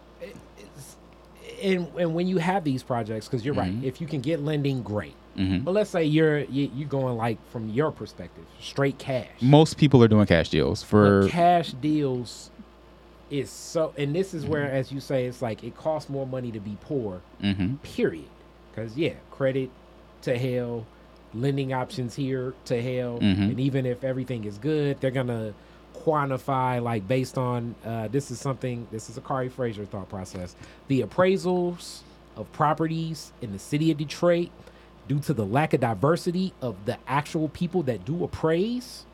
Speaker 2: And and when you have these projects, because you're
Speaker 3: Mhm.
Speaker 2: right, if you can get lending, great.
Speaker 3: hmm
Speaker 2: But let's say you're you, you're going like from your perspective, straight cash.
Speaker 3: Most people are doing cash deals for
Speaker 2: But cash deals is so, and this is
Speaker 3: Mm-hmm.
Speaker 2: where, as you say, it's like it costs more money to be poor.
Speaker 3: hmm
Speaker 2: Period. Because yeah, credit to hell, lending options here to hell,
Speaker 3: Mhm.
Speaker 2: and even if everything is good, they're gonna quantify like based on uh, this is something. This is a Kari Fraser thought process. The appraisals of properties in the city of Detroit, due to the lack of diversity of the actual people that do appraise,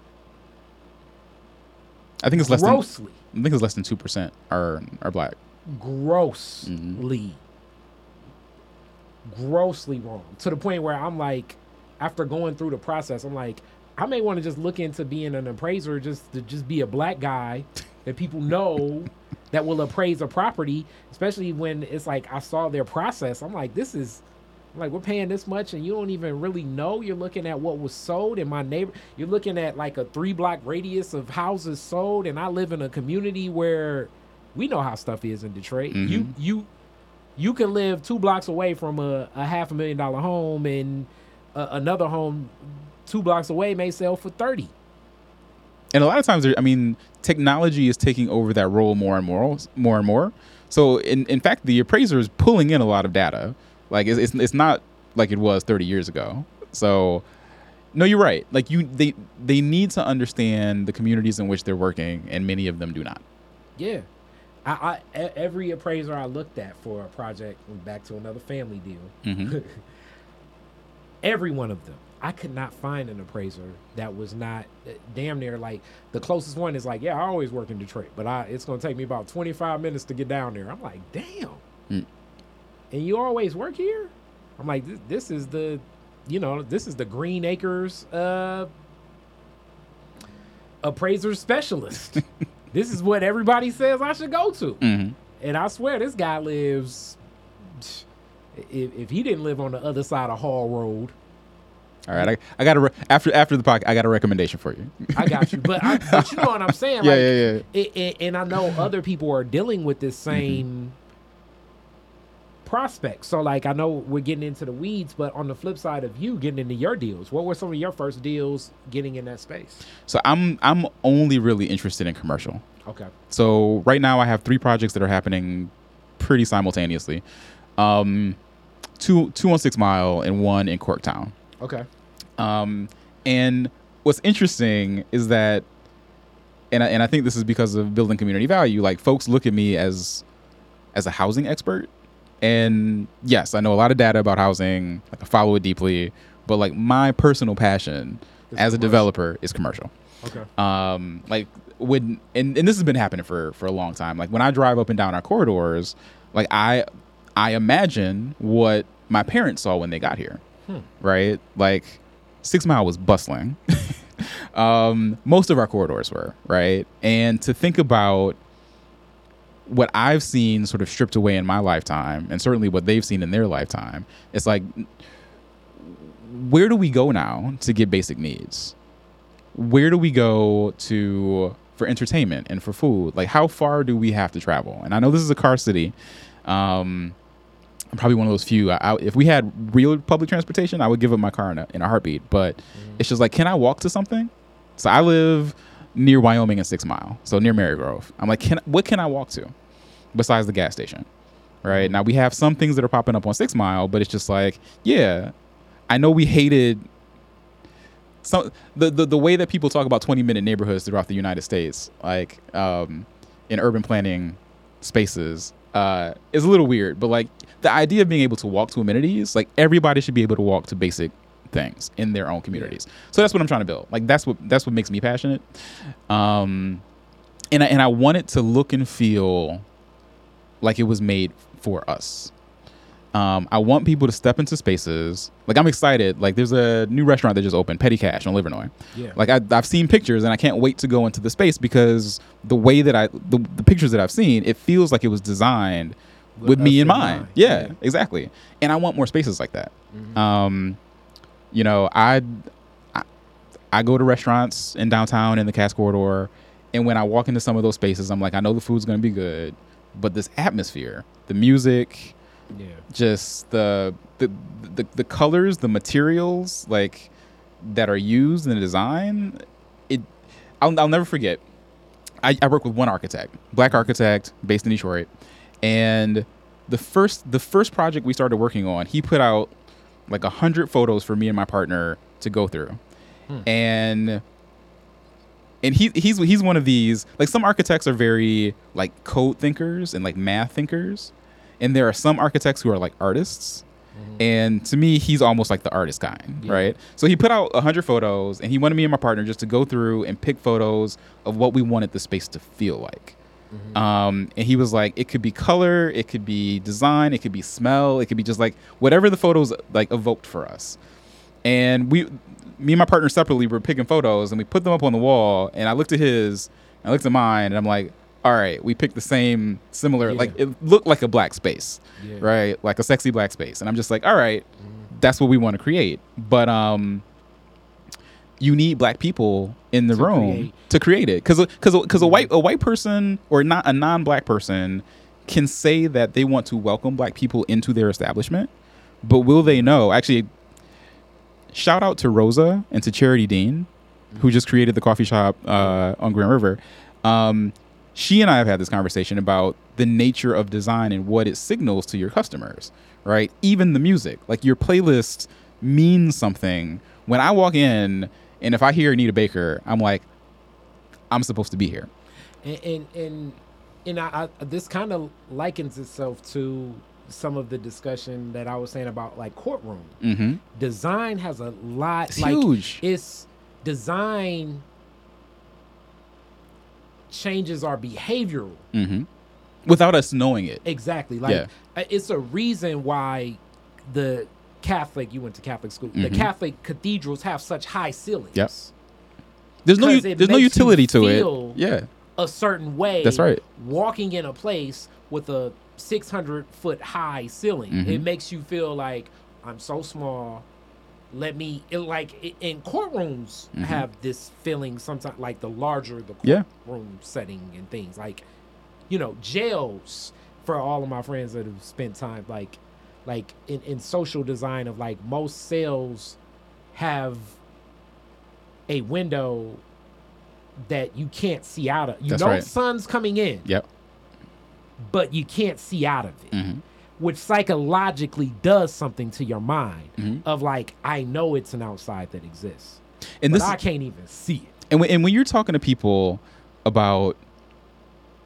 Speaker 3: I think it's less than
Speaker 2: grossly.
Speaker 3: I think it's less than two percent are are black.
Speaker 2: grossly,
Speaker 3: Mm-hmm.
Speaker 2: grossly wrong to the point where I'm like, after going through the process, I'm like, I may want to just look into being an appraiser, just to just be a black guy that people know that will appraise a property, especially when it's like I saw their process. I'm like, this is like we're paying this much and you don't even really know you're looking at what was sold in my neighbor you're looking at like a three block radius of houses sold and i live in a community where we know how stuff is in detroit you
Speaker 3: Mhm.
Speaker 2: you you can live two blocks away from a, a half a million dollar home and uh, another home two blocks away may sell for 30
Speaker 3: and a lot of times i mean technology is taking over that role more and more more and more so in, in fact the appraiser is pulling in a lot of data like it's, it's, it's not like it was 30 years ago so no you're right like you they they need to understand the communities in which they're working and many of them do not
Speaker 2: Yeah. I, I every appraiser I looked at for a project went back to another family deal.
Speaker 3: Mhm.
Speaker 2: every one of them. I could not find an appraiser that was not uh, damn near like the closest one is like, yeah, I always work in Detroit, but I it's gonna take me about 25 minutes to get down there. I'm like, damn.
Speaker 3: Mm.
Speaker 2: And you always work here? I'm like, this, this is the, you know, this is the Green Acres uh appraiser specialist. this is what everybody says I should go to.
Speaker 3: Mhm.
Speaker 2: And I swear this guy lives. If, if he didn't live on the other side of Hall Road,
Speaker 3: all right i, I got a re- after after the podcast i got a recommendation for you
Speaker 2: I got you. But, I, but you know what I'm saying?
Speaker 3: yeah
Speaker 2: like,
Speaker 3: yeah yeah
Speaker 2: It, it, and I know other people are dealing with this same prospect. So, like, I know we're getting into the weeds, but on the flip side of you getting into your deals, what were some of your first deals getting in that space?
Speaker 3: so i'm i'm only really interested in commercial
Speaker 2: Okay.
Speaker 3: So right now I have three projects that are happening pretty simultaneously. Um, two two on Six Mile and one in Corktown.
Speaker 2: Okay.
Speaker 3: Um, and what's interesting is that, and I, and I think this is because of building community value. Like folks look at me as as a housing expert, and yes, I know a lot of data about housing. Like I follow it deeply, but like my personal passion
Speaker 2: Is
Speaker 3: as a developer is commercial
Speaker 2: Okay.
Speaker 3: um like when and, and this has been happening for for a long time like when i drive up and down our corridors like i i imagine what my parents saw when they got here
Speaker 2: Hmm.
Speaker 3: right like six mile was bustling um most of our corridors were right and to think about what i've seen sort of stripped away in my lifetime and certainly what they've seen in their lifetime it's like where do we go now to get basic needs where do we go to for entertainment and for food? Like, how far do we have to travel? And I know this is a car city. Um, I'm probably one of those few. I, I, if we had real public transportation, I would give up my car in a, in a heartbeat. But it's just like, can I walk to something? So I live near Wyoming and Six Mile, so near Marygrove. I'm like, can what can I walk to besides the gas station? Right now, we have some things that are popping up on Six Mile, but it's just like, yeah, I know we hated some the, the the way that people talk about 20 minute neighborhoods throughout the United States, like um, in urban planning spaces, uh, is a little weird. But like the idea of being able to walk to amenities, like everybody should be able to walk to basic things in their own communities. So that's what I'm trying to build. Like that's what that's what makes me passionate. Um, and I, and I want it to look and feel like it was made for us. Um, I want people to step into spaces. Like I'm excited. Like there's a new restaurant that just opened, Petty Cash on Livernois.
Speaker 2: Yeah.
Speaker 3: Like I, I've seen pictures and I can't wait to go into the space because the way that I the, the pictures that I've seen, it feels like it was designed with,
Speaker 2: With
Speaker 3: me in
Speaker 2: in
Speaker 3: mind. Yeah,
Speaker 2: Yeah.
Speaker 3: exactly. And I want more spaces like that.
Speaker 2: Mhm.
Speaker 3: Um, you know, I, I I go to restaurants in downtown in the Cass corridor, and when I walk into some of those spaces, I'm like, I know the food's gonna be good, but this atmosphere, the music,
Speaker 2: yeah.
Speaker 3: just the the the, the colors, the materials like that are used in the design, it I'll, I'll never forget. I, I work with one architect, black architect based in Detroit, and the first the first project we started working on, he put out like a hundred photos for me and my partner to go through,
Speaker 2: Hmm.
Speaker 3: and and he he's he's one of these like some architects are very like code thinkers and like math thinkers and there are some architects who are like artists. And to me he's almost like the artist kind
Speaker 2: Yeah.
Speaker 3: right? So he put out 100 photos and he wanted me and my partner just to go through and pick photos of what we wanted the space to feel like. Um, and he was like it could be color it could be design it could be smell it could be just like whatever the photos like evoked for us. And we me and my partner separately were picking photos and we put them up on the wall and i looked at his and i looked at mine and i'm like all right, we picked the same similar
Speaker 2: Yeah.
Speaker 3: like it looked like a black space,
Speaker 2: Yeah.
Speaker 3: right? Like a sexy black space. And I'm just like, all right, that's what we want to create. But um you need black people in the
Speaker 2: To
Speaker 3: room
Speaker 2: create.
Speaker 3: to create it cuz cuz cuz a white a white person or not a non-black person can say that they want to welcome black people into their establishment, but will they know? Actually shout out to Rosa and to Charity Dean who just created the coffee shop uh, on Grand River. Um, she and I have had this conversation about the nature of design and what it signals to your customers, right? Even the music, like your playlist means something. When I walk in and if I hear Anita Baker, I'm like, I'm supposed to be here.
Speaker 2: and and and, and I, I, this kind of likens itself to some of the discussion that I was saying about like courtroom
Speaker 3: Mm-hmm.
Speaker 2: design has a lot
Speaker 3: It's
Speaker 2: like
Speaker 3: huge.
Speaker 2: it's design changes our behavioral
Speaker 3: Mm-hmm. Without us knowing it.
Speaker 2: exactly like
Speaker 3: Yeah.
Speaker 2: it's a reason why the catholic you went to catholic school the
Speaker 3: Mhm.
Speaker 2: catholic cathedrals have such high ceilings
Speaker 3: Yes. There's no there's no utility to it. Yeah.
Speaker 2: a certain way.
Speaker 3: That's right.
Speaker 2: Walking in a place with a 600 foot high ceiling,
Speaker 3: Mhm.
Speaker 2: it makes you feel like I'm so small. Let me it, like in courtrooms
Speaker 3: Mhm.
Speaker 2: have this feeling sometimes like the larger the
Speaker 3: Yeah.
Speaker 2: courtroom setting and things like you know jails for all of my friends that have spent time like like in, in social design of like most cells have a window that you can't see out of. You
Speaker 3: That's
Speaker 2: know
Speaker 3: right.
Speaker 2: sun's coming in,
Speaker 3: Yep.
Speaker 2: but you can't see out of it.
Speaker 3: Mm-hmm.
Speaker 2: Which psychologically does something to your mind
Speaker 3: Mhm.
Speaker 2: of like, I know it's an outside that exists.
Speaker 3: And
Speaker 2: but
Speaker 3: this
Speaker 2: I can't even see it.
Speaker 3: and when, and when you're talking to people about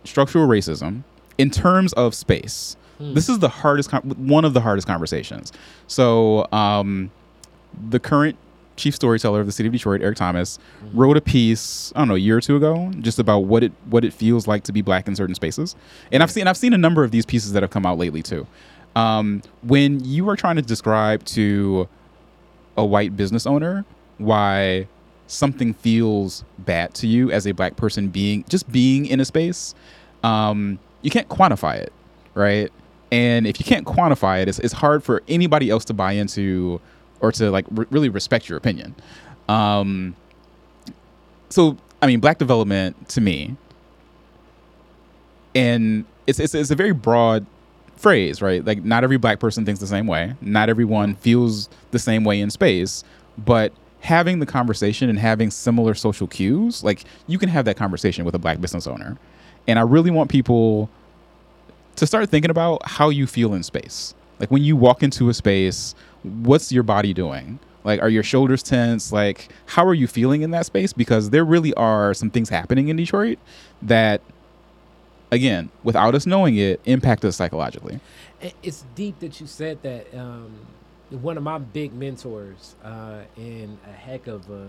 Speaker 3: structural racism in terms of space
Speaker 2: Hmm.
Speaker 3: this is the hardest con- one of the hardest conversations so um, the current chief storyteller of the city of detroit eric thomas
Speaker 2: Hmm.
Speaker 3: wrote a piece i don't know a year or two ago just about what it what it feels like to be black in certain spaces. And i've seen i've seen a number of these pieces that have come out lately too. Um, when you are trying to describe to a white business owner why something feels bad to you as a black person being just being in a space um, you can't quantify it right? And if you can't quantify it it's, it's hard for anybody else to buy into or to like re- really respect your opinion. Um, so i mean black development to me and it's, it's, it's a very broad phrase right? Like not every black person thinks the same way. Not everyone feels the same way in space. But having the conversation and having similar social cues like you can have that conversation with a black business owner. And i really want people to start thinking about how you feel in space. Like when you walk into a space what's your body doing like are your shoulders tense like how are you feeling in that space because there really are some things happening in detroit that again without us knowing it impact us psychologically
Speaker 2: It's deep that you said that. Um, one of my big mentors uh, and a heck of a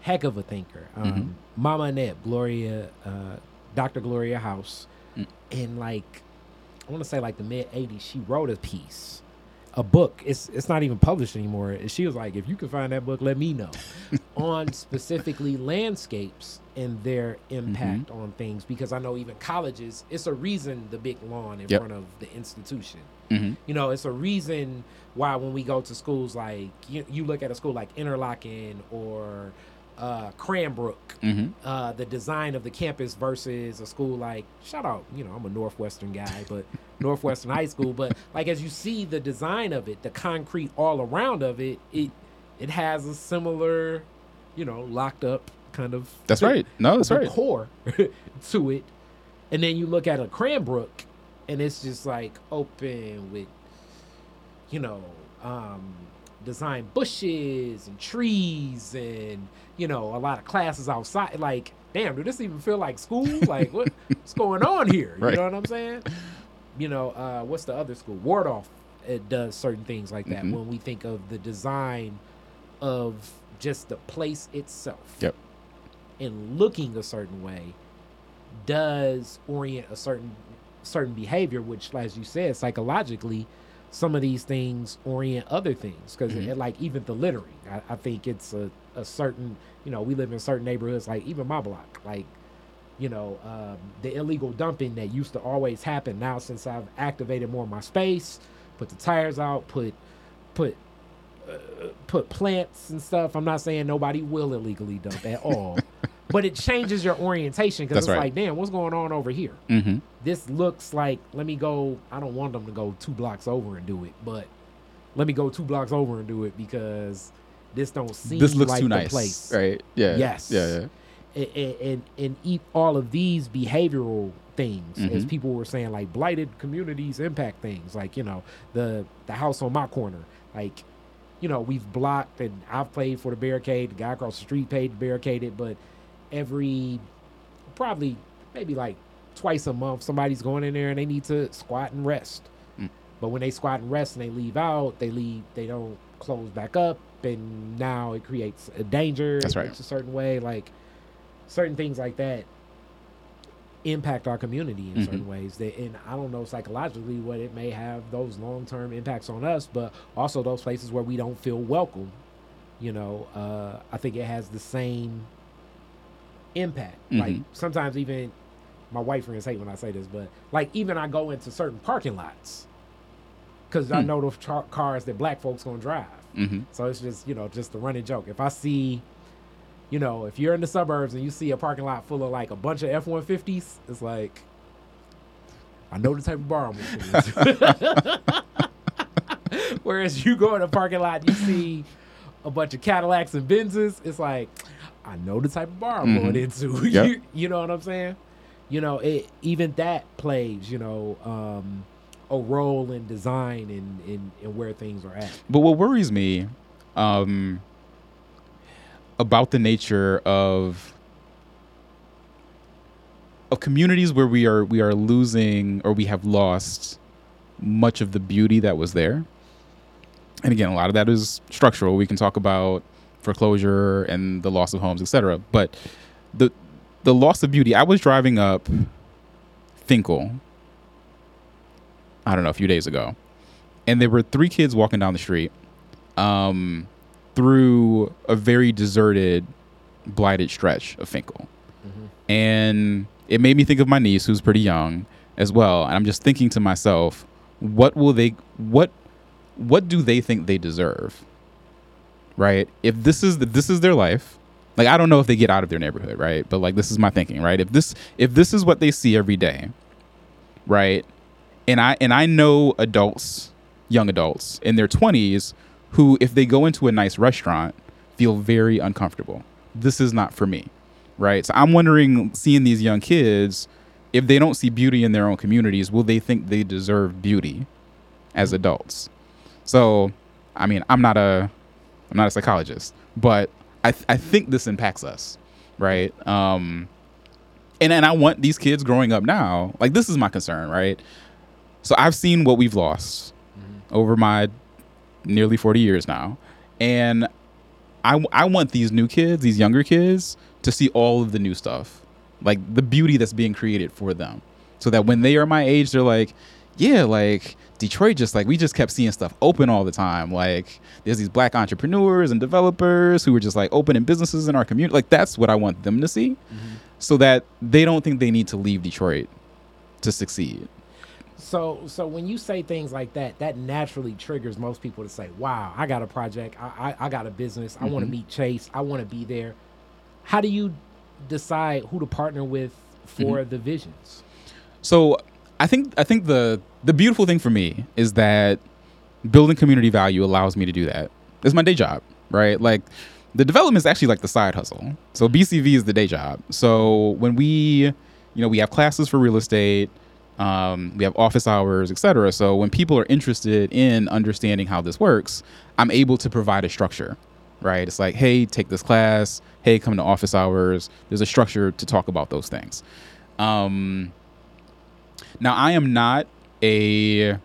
Speaker 2: heck of a thinker, um,
Speaker 3: Mhm.
Speaker 2: Mama Annette, Gloria, uh, Dr. Gloria House,
Speaker 3: Mm.
Speaker 2: in like I want to say like the mid '80s, she wrote a piece, a book. It's it's not even published anymore. And She was like, if you can find that book, let me know, on specifically landscapes and their impact on things. Because I know even colleges, it's a reason the big lawn in
Speaker 3: Yep.
Speaker 2: front of the institution.
Speaker 3: mm-hmm.
Speaker 2: You know, it's a reason why when we go to schools like you, you look at a school like Interlochen or uh, Cranbrook,
Speaker 3: Mm-hmm.
Speaker 2: uh, the design of the campus versus a school like shout out, you know, I'm a Northwestern guy, but Northwestern High School, but like as you see the design of it, the concrete all around of it, it it has a similar, you know, locked up kind of
Speaker 3: that's right no that's right
Speaker 2: core to it. And then you look at a Cranbrook and it's just like open with, you know, um, design bushes and trees and, you know, a lot of classes outside. Like, damn, does this even feel like school? Like, what, what's going on here? You
Speaker 3: Right.
Speaker 2: know what I'm saying? You know, uh, what's the other school? Waldorf it does certain things like that
Speaker 3: Mhm.
Speaker 2: when we think of the design of just the place itself
Speaker 3: Yep.
Speaker 2: and looking a certain way does orient a certain certain behavior which as you said psychologically some of these things orient other things because
Speaker 3: Mhm.
Speaker 2: like even the littering I, I think it's a, a certain you know we live in certain neighborhoods like even my block like you know, um, the illegal dumping that used to always happen. Now, since I've activated more of my space, put the tires out, put put uh, put plants and stuff. I'm not saying nobody will illegally dump at all, but it changes your orientation because it's
Speaker 3: right.
Speaker 2: like, damn, what's going on over here?
Speaker 3: Mm-hmm.
Speaker 2: This looks like. Let me go. I don't want them to go two blocks over and do it, but let me go two blocks over and do it because this don't seem
Speaker 3: This looks
Speaker 2: like
Speaker 3: too
Speaker 2: the
Speaker 3: nice,
Speaker 2: place
Speaker 3: right? Yeah.
Speaker 2: Yes.
Speaker 3: Yeah. Yeah.
Speaker 2: and, and and eat all of these behavioral things as
Speaker 3: Mhm.
Speaker 2: people were saying like blighted communities impact things like you know the the house on my corner like you know we've blocked and i've played for the barricade the guy across the street paid to barricade it but every probably maybe like twice a month somebody's going in there and they need to squat and rest
Speaker 3: Mm.
Speaker 2: but when they squat and rest and they leave out they leave they don't close back up and now it creates a danger
Speaker 3: That's right.
Speaker 2: looks a certain way like certain things like that impact our community in
Speaker 3: Mhm.
Speaker 2: certain ways that and i don't know psychologically what it may have those long-term impacts on us but also those places where we don't feel welcome you know uh i think it has the same impact like
Speaker 3: Mhm.
Speaker 2: sometimes even my white friends hate when i say this but like even i go into certain parking lots because i
Speaker 3: Hmm.
Speaker 2: know the char- cars that black folks gonna drive
Speaker 3: Mm-hmm.
Speaker 2: so it's just, you know, just a running joke. If I see, you know, if you're in the suburbs and you see a parking lot full of like a bunch of F 150s, it's like, I know the type of bar I'm going. Whereas you go in a parking lot, and you see a bunch of Cadillacs and Benzes, it's like, I know the type of bar I'm going
Speaker 3: Mhm.
Speaker 2: into.
Speaker 3: Yep.
Speaker 2: you, you know what I'm saying? You know, it even that plays, you know, um, a role in design and, and, and where things are at.
Speaker 3: But what worries me um, about the nature of of communities where we are we are losing or we have lost much of the beauty that was there. And again, a lot of that is structural. We can talk about foreclosure and the loss of homes, etc. But the the loss of beauty. I was driving up Fenkell. I don't know, a few days ago and there were three kids walking down the street um, through a very deserted, blighted stretch of Fenkell. And it made me think of my niece, who's pretty young as well. And I'm just thinking to myself, what will they, what, what do they think they deserve? Right? If this is, if this is their life, like I don't know if they get out of their neighborhood, right? But like this is my thinking, right? If this, if this is what they see every day, right? and I and I know adults, young adults in their 20s who if they go into a nice restaurant feel very uncomfortable. This is not for me. Right? So I'm wondering seeing these young kids if they don't see beauty in their own communities, will they think they deserve beauty as adults? So, I mean, I'm not a I'm not a psychologist, but I th- I think this impacts us, right? Um and and I want these kids growing up now. Like this is my concern, right? So I've seen what we've lost over my nearly 40 years now. And I, I want these new kids, these younger kids, to see all of the new stuff, like the beauty that's being created for them. So that when they are my age, they're like, yeah, like Detroit just like, we just kept seeing stuff open all the time. Like there's these black entrepreneurs and developers who were just like opening businesses in our community. Like that's what I want them to see so that they don't think they need to leave Detroit to succeed.
Speaker 2: So, so when you say things like that, that naturally triggers most people to say, "Wow, I got a project. I, I, I got a business. I want to meet Chase. I want to be there." How do you decide who to partner with for
Speaker 3: Mm-hmm.
Speaker 2: the visions?
Speaker 3: So I think I think the the beautiful thing for me is that building community value allows me to do that. It's my day job, right? Like the development is actually like the side hustle. So BCV is the day job. So when we, you know, we have classes for real estate, um, we have office hours, etc. So when people are interested in understanding how this works, I'm able to provide a structure, right? It's like, hey, take this class. Hey, come to office hours. There's a structure to talk about those things. Um, now, I am not a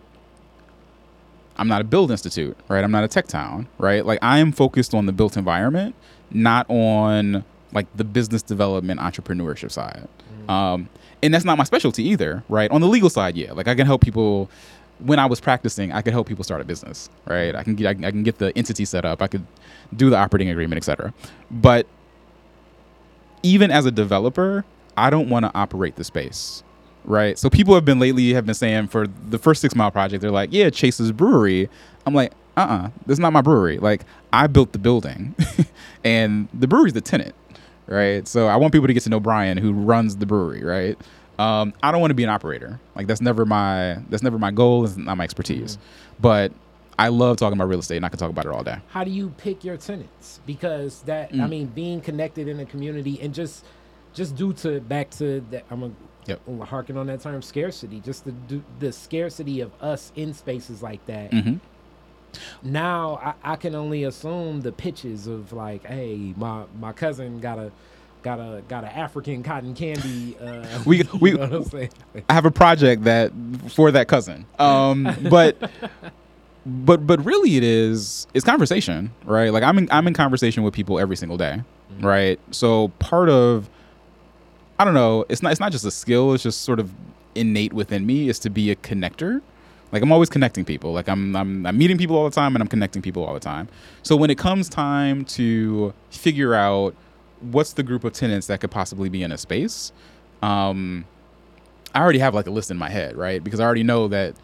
Speaker 3: I'm not a build institute, right? I'm not a tech town, right? Like I am focused on the built environment, not on like the business development entrepreneurship side. Um, and that's not my specialty either, right? On the legal side, yeah, like I can help people. When I was practicing, I could help people start a business, right? I can get I can, I can get the entity set up, I could do the operating agreement, etc. But even as a developer, I don't want to operate the space. Right. So people have been lately have been saying for the first six mile project, they're like, yeah, Chase's brewery. I'm like, uh uh this is not my brewery. Like I built the building and the brewery's the tenant. Right. So I want people to get to know Brian who runs the brewery, right? Um, I don't want to be an operator. Like that's never my that's never my goal. It's not my expertise. But I love talking about real estate and I can talk about it all day.
Speaker 2: How do you pick your tenants? Because that I
Speaker 3: Mm.
Speaker 2: mean, being connected in a community and just just due to back to that I'm a
Speaker 3: Yep.
Speaker 2: harking on that term scarcity. Just the the- scarcity of us in spaces like that.
Speaker 3: Mhm.
Speaker 2: Now I, I can only assume the pitches of like, hey, my my cousin got a got a got an African cotton candy. Uh,
Speaker 3: We-
Speaker 2: you know what I'm saying?
Speaker 3: I have a project that for that cousin. Um, but but but really, it is it's conversation, right? Like I'm in I'm in conversation with people every single day, right? So part of I don't know, it's not it's not just a skill. It's just sort of innate within me is to be a connector. Like I'm always connecting people. Like I'm I'm I'm meeting people all the time and I'm connecting people all the time. So when it comes time to figure out what's the group of tenants that could possibly be in a space, um, I already have like a list in my head, right? Because I already know that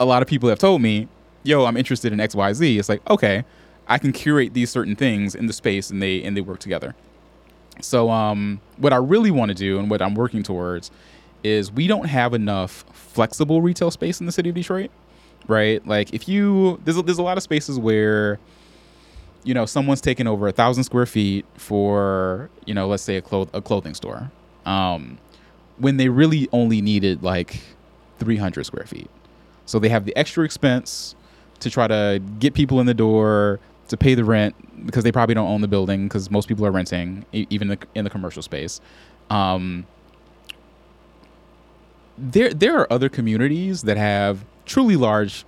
Speaker 3: a lot of people have told me, "Yo, I'm interested in X, Y, Z." It's like, okay, I can curate these certain things in the space, and they and they work together. So, um, what I really want to do and what I'm working towards is we don't have enough flexible retail space in the city of Detroit, right? Like, if you there's a, there's a lot of spaces where you know someone's taken over a thousand square feet for you know let's say a cloth a clothing store. Um, when they really only needed like 300 square feet. So they have the extra expense to try to get people in the door, to pay the rent because they probably don't own the building because most people are renting, even in the, in the commercial space. Um, there, there are other communities that have truly large.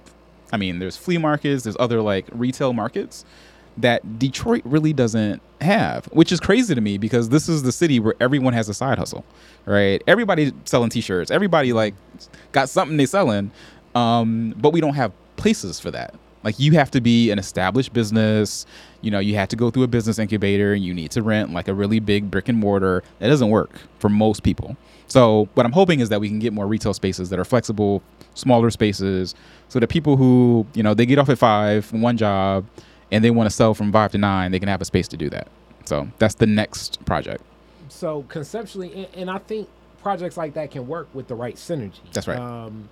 Speaker 3: I mean, there's flea markets, there's other like retail markets that Detroit really doesn't have, which is crazy to me because this is the city where everyone has a side hustle, right? Everybody selling T-shirts, everybody like got something they selling, um, but we don't have places for that. Like you have to be an established business, you know, you have to go through a business incubator, and you need to rent like a really big brick and mortar. That doesn't work for most people. So what I'm hoping is that we can get more retail spaces that are flexible, smaller spaces, so that people who you know they get off at five from one job and they want to sell from five to nine, they can have a space to do that. So that's the next project.
Speaker 2: so conceptually and, and i think projects like that can work with the right synergy
Speaker 3: That's right.
Speaker 2: um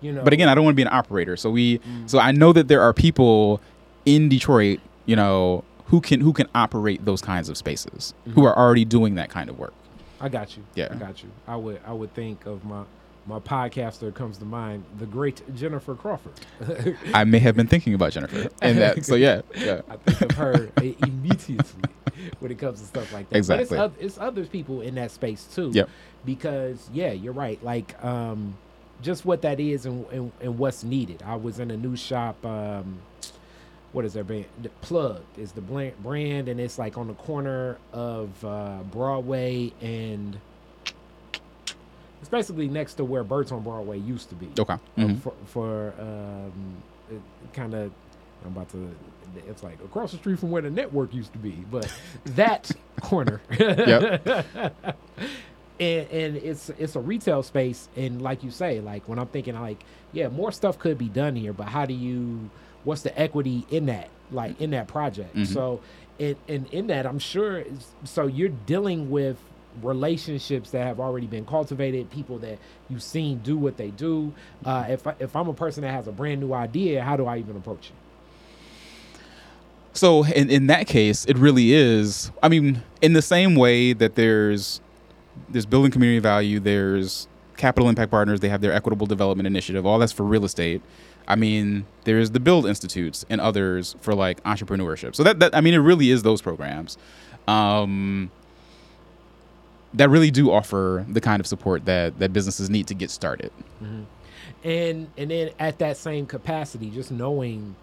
Speaker 2: you know
Speaker 3: But again, I don't want to be an operator. So we, so I know that there are people in Detroit, you know, who can who can operate those kinds of spaces, who are already doing that kind of work.
Speaker 2: i got you
Speaker 3: Yeah.
Speaker 2: i got you i would i would think of my my podcaster comes to mind the great jennifer crawford
Speaker 3: I may have been thinking about Jennifer, and that. So yeah, yeah.
Speaker 2: i think of her immediately when it comes to stuff like that
Speaker 3: Exactly.
Speaker 2: but it's, it's other people in that space too
Speaker 3: Yep.
Speaker 2: because yeah you're right like um just what that is and, and, and what's needed i was in a new shop um what is that brand? The Plug is the brand, and it's like on the corner of uh, Broadway and it's basically next to where Birds on Broadway used to be.
Speaker 3: Okay.
Speaker 2: Uh,
Speaker 3: Mhm.
Speaker 2: For, for um, kind of, I'm about to. It's like across the street from where the network used to be, but that corner.
Speaker 3: Yep.
Speaker 2: and and it's it's a retail space, and like you say, like when I'm thinking like, yeah, more stuff could be done here, but how do you? What's the equity in that? Like in that project?
Speaker 3: Mhm.
Speaker 2: So, and and in that, I'm sure. So you're dealing with relationships that have already been cultivated, people that you've seen do what they do. Uh, if I, if I'm a person that has a brand new idea, how do I even approach it?
Speaker 3: So in, in that case, it really is. I mean, in the same way that there's there's building community value, there's capital impact partners, they have their equitable development initiative, all that's for real estate. I mean, there's the Build Institutes and others for like entrepreneurship. So that, that I mean, it really is those programs um, that really do offer the kind of support that that businesses need to get started.
Speaker 2: and and then at that same capacity just knowing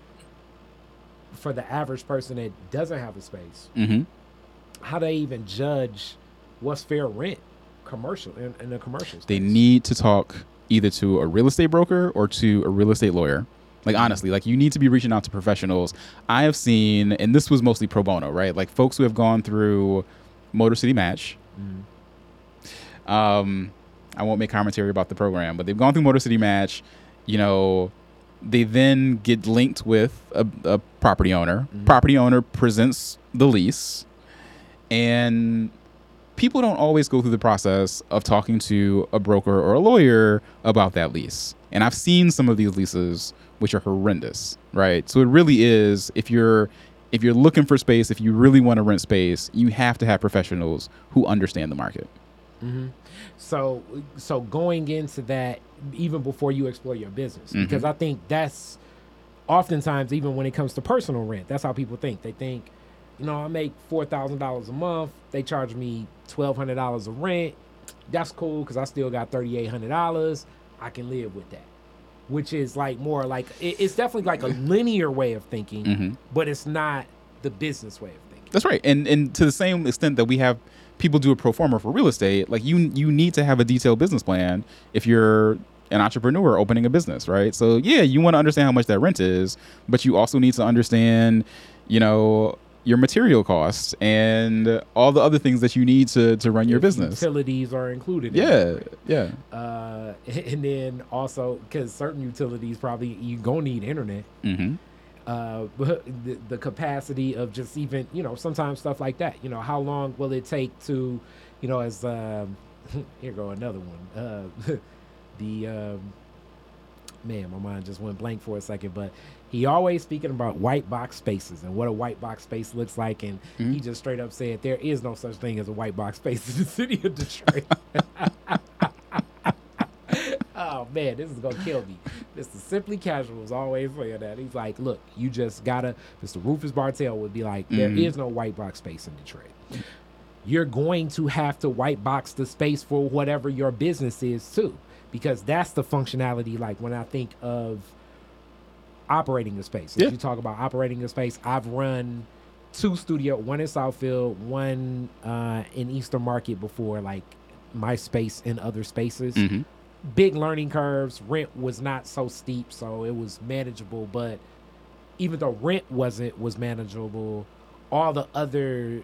Speaker 2: for the average person that doesn't have a space
Speaker 3: hmm
Speaker 2: how they even judge what's fair rent commercial in, in the commercials.
Speaker 3: they need to talk either to a real estate broker or to a real estate lawyer. Like mm-hmm. honestly, like you need to be reaching out to professionals. I have seen, and this was mostly pro bono, right? Like folks who have gone through Motor City Match. Mm-hmm. Um, I won't make commentary about the program, but they've gone through Motor City Match. You know, they then get linked with a, a property owner. Mm-hmm. Property owner presents the lease, and people don't always go through the process of talking to a broker or a lawyer about that lease. And I've seen some of these leases which are horrendous, right? So it really is if you're if you're looking for space, if you really want to rent space, you have to have professionals who understand the market. Hmm.
Speaker 2: So so going into that even before you explore your business
Speaker 3: Mm-hmm.
Speaker 2: because I think that's oftentimes even when it comes to personal rent that's how people think they think you know I make four thousand dollars a month they charge me twelve hundred dollars of rent that's cool because I still got thirty eight hundred dollars I can live with that which is like more like it, it's definitely like a linear way of thinking
Speaker 3: Mhm.
Speaker 2: but it's not the business way of thinking
Speaker 3: That's right. And and to the same extent that we have people do a pro forma for real estate, like you you need to have a detailed business plan if you're an entrepreneur opening a business, right? So yeah, you want to understand how much that rent is, but you also need to understand, you know, your material costs and all the other things that you need to to run your business.
Speaker 2: utilities are included in
Speaker 3: Yeah,
Speaker 2: that.
Speaker 3: yeah.
Speaker 2: uh, and then also because certain utilities probably you gonna need internet.
Speaker 3: Mm-hmm.
Speaker 2: Uh, but the, the capacity of just even you know sometimes stuff like that. You know, how long will it take to, you know, as um, here go another one. Uh, the um, man, my mind just went blank for a second, but he always speaking about white box spaces and what a white box space looks like, and he just straight up said there is no such thing as a white box space in the city of Detroit. oh man, this is gonna kill me. Mr. Simply Casual was always saying that. He's like, look, you just gotta. Mr. Rufus Bartell would be like, there
Speaker 3: Mhm.
Speaker 2: is no white box space in Detroit. You're going to have to white box the space for whatever your business is too, because that's the functionality. Like when I think of operating a space, if
Speaker 3: Yeah.
Speaker 2: you talk about operating a space, I've run two studio, one in Southfield, one uh, in Eastern Market before, like my space and other spaces
Speaker 3: Mm-hmm.
Speaker 2: big learning curves. Rent was not so steep, so it was manageable. But even though rent wasn't was manageable, all the other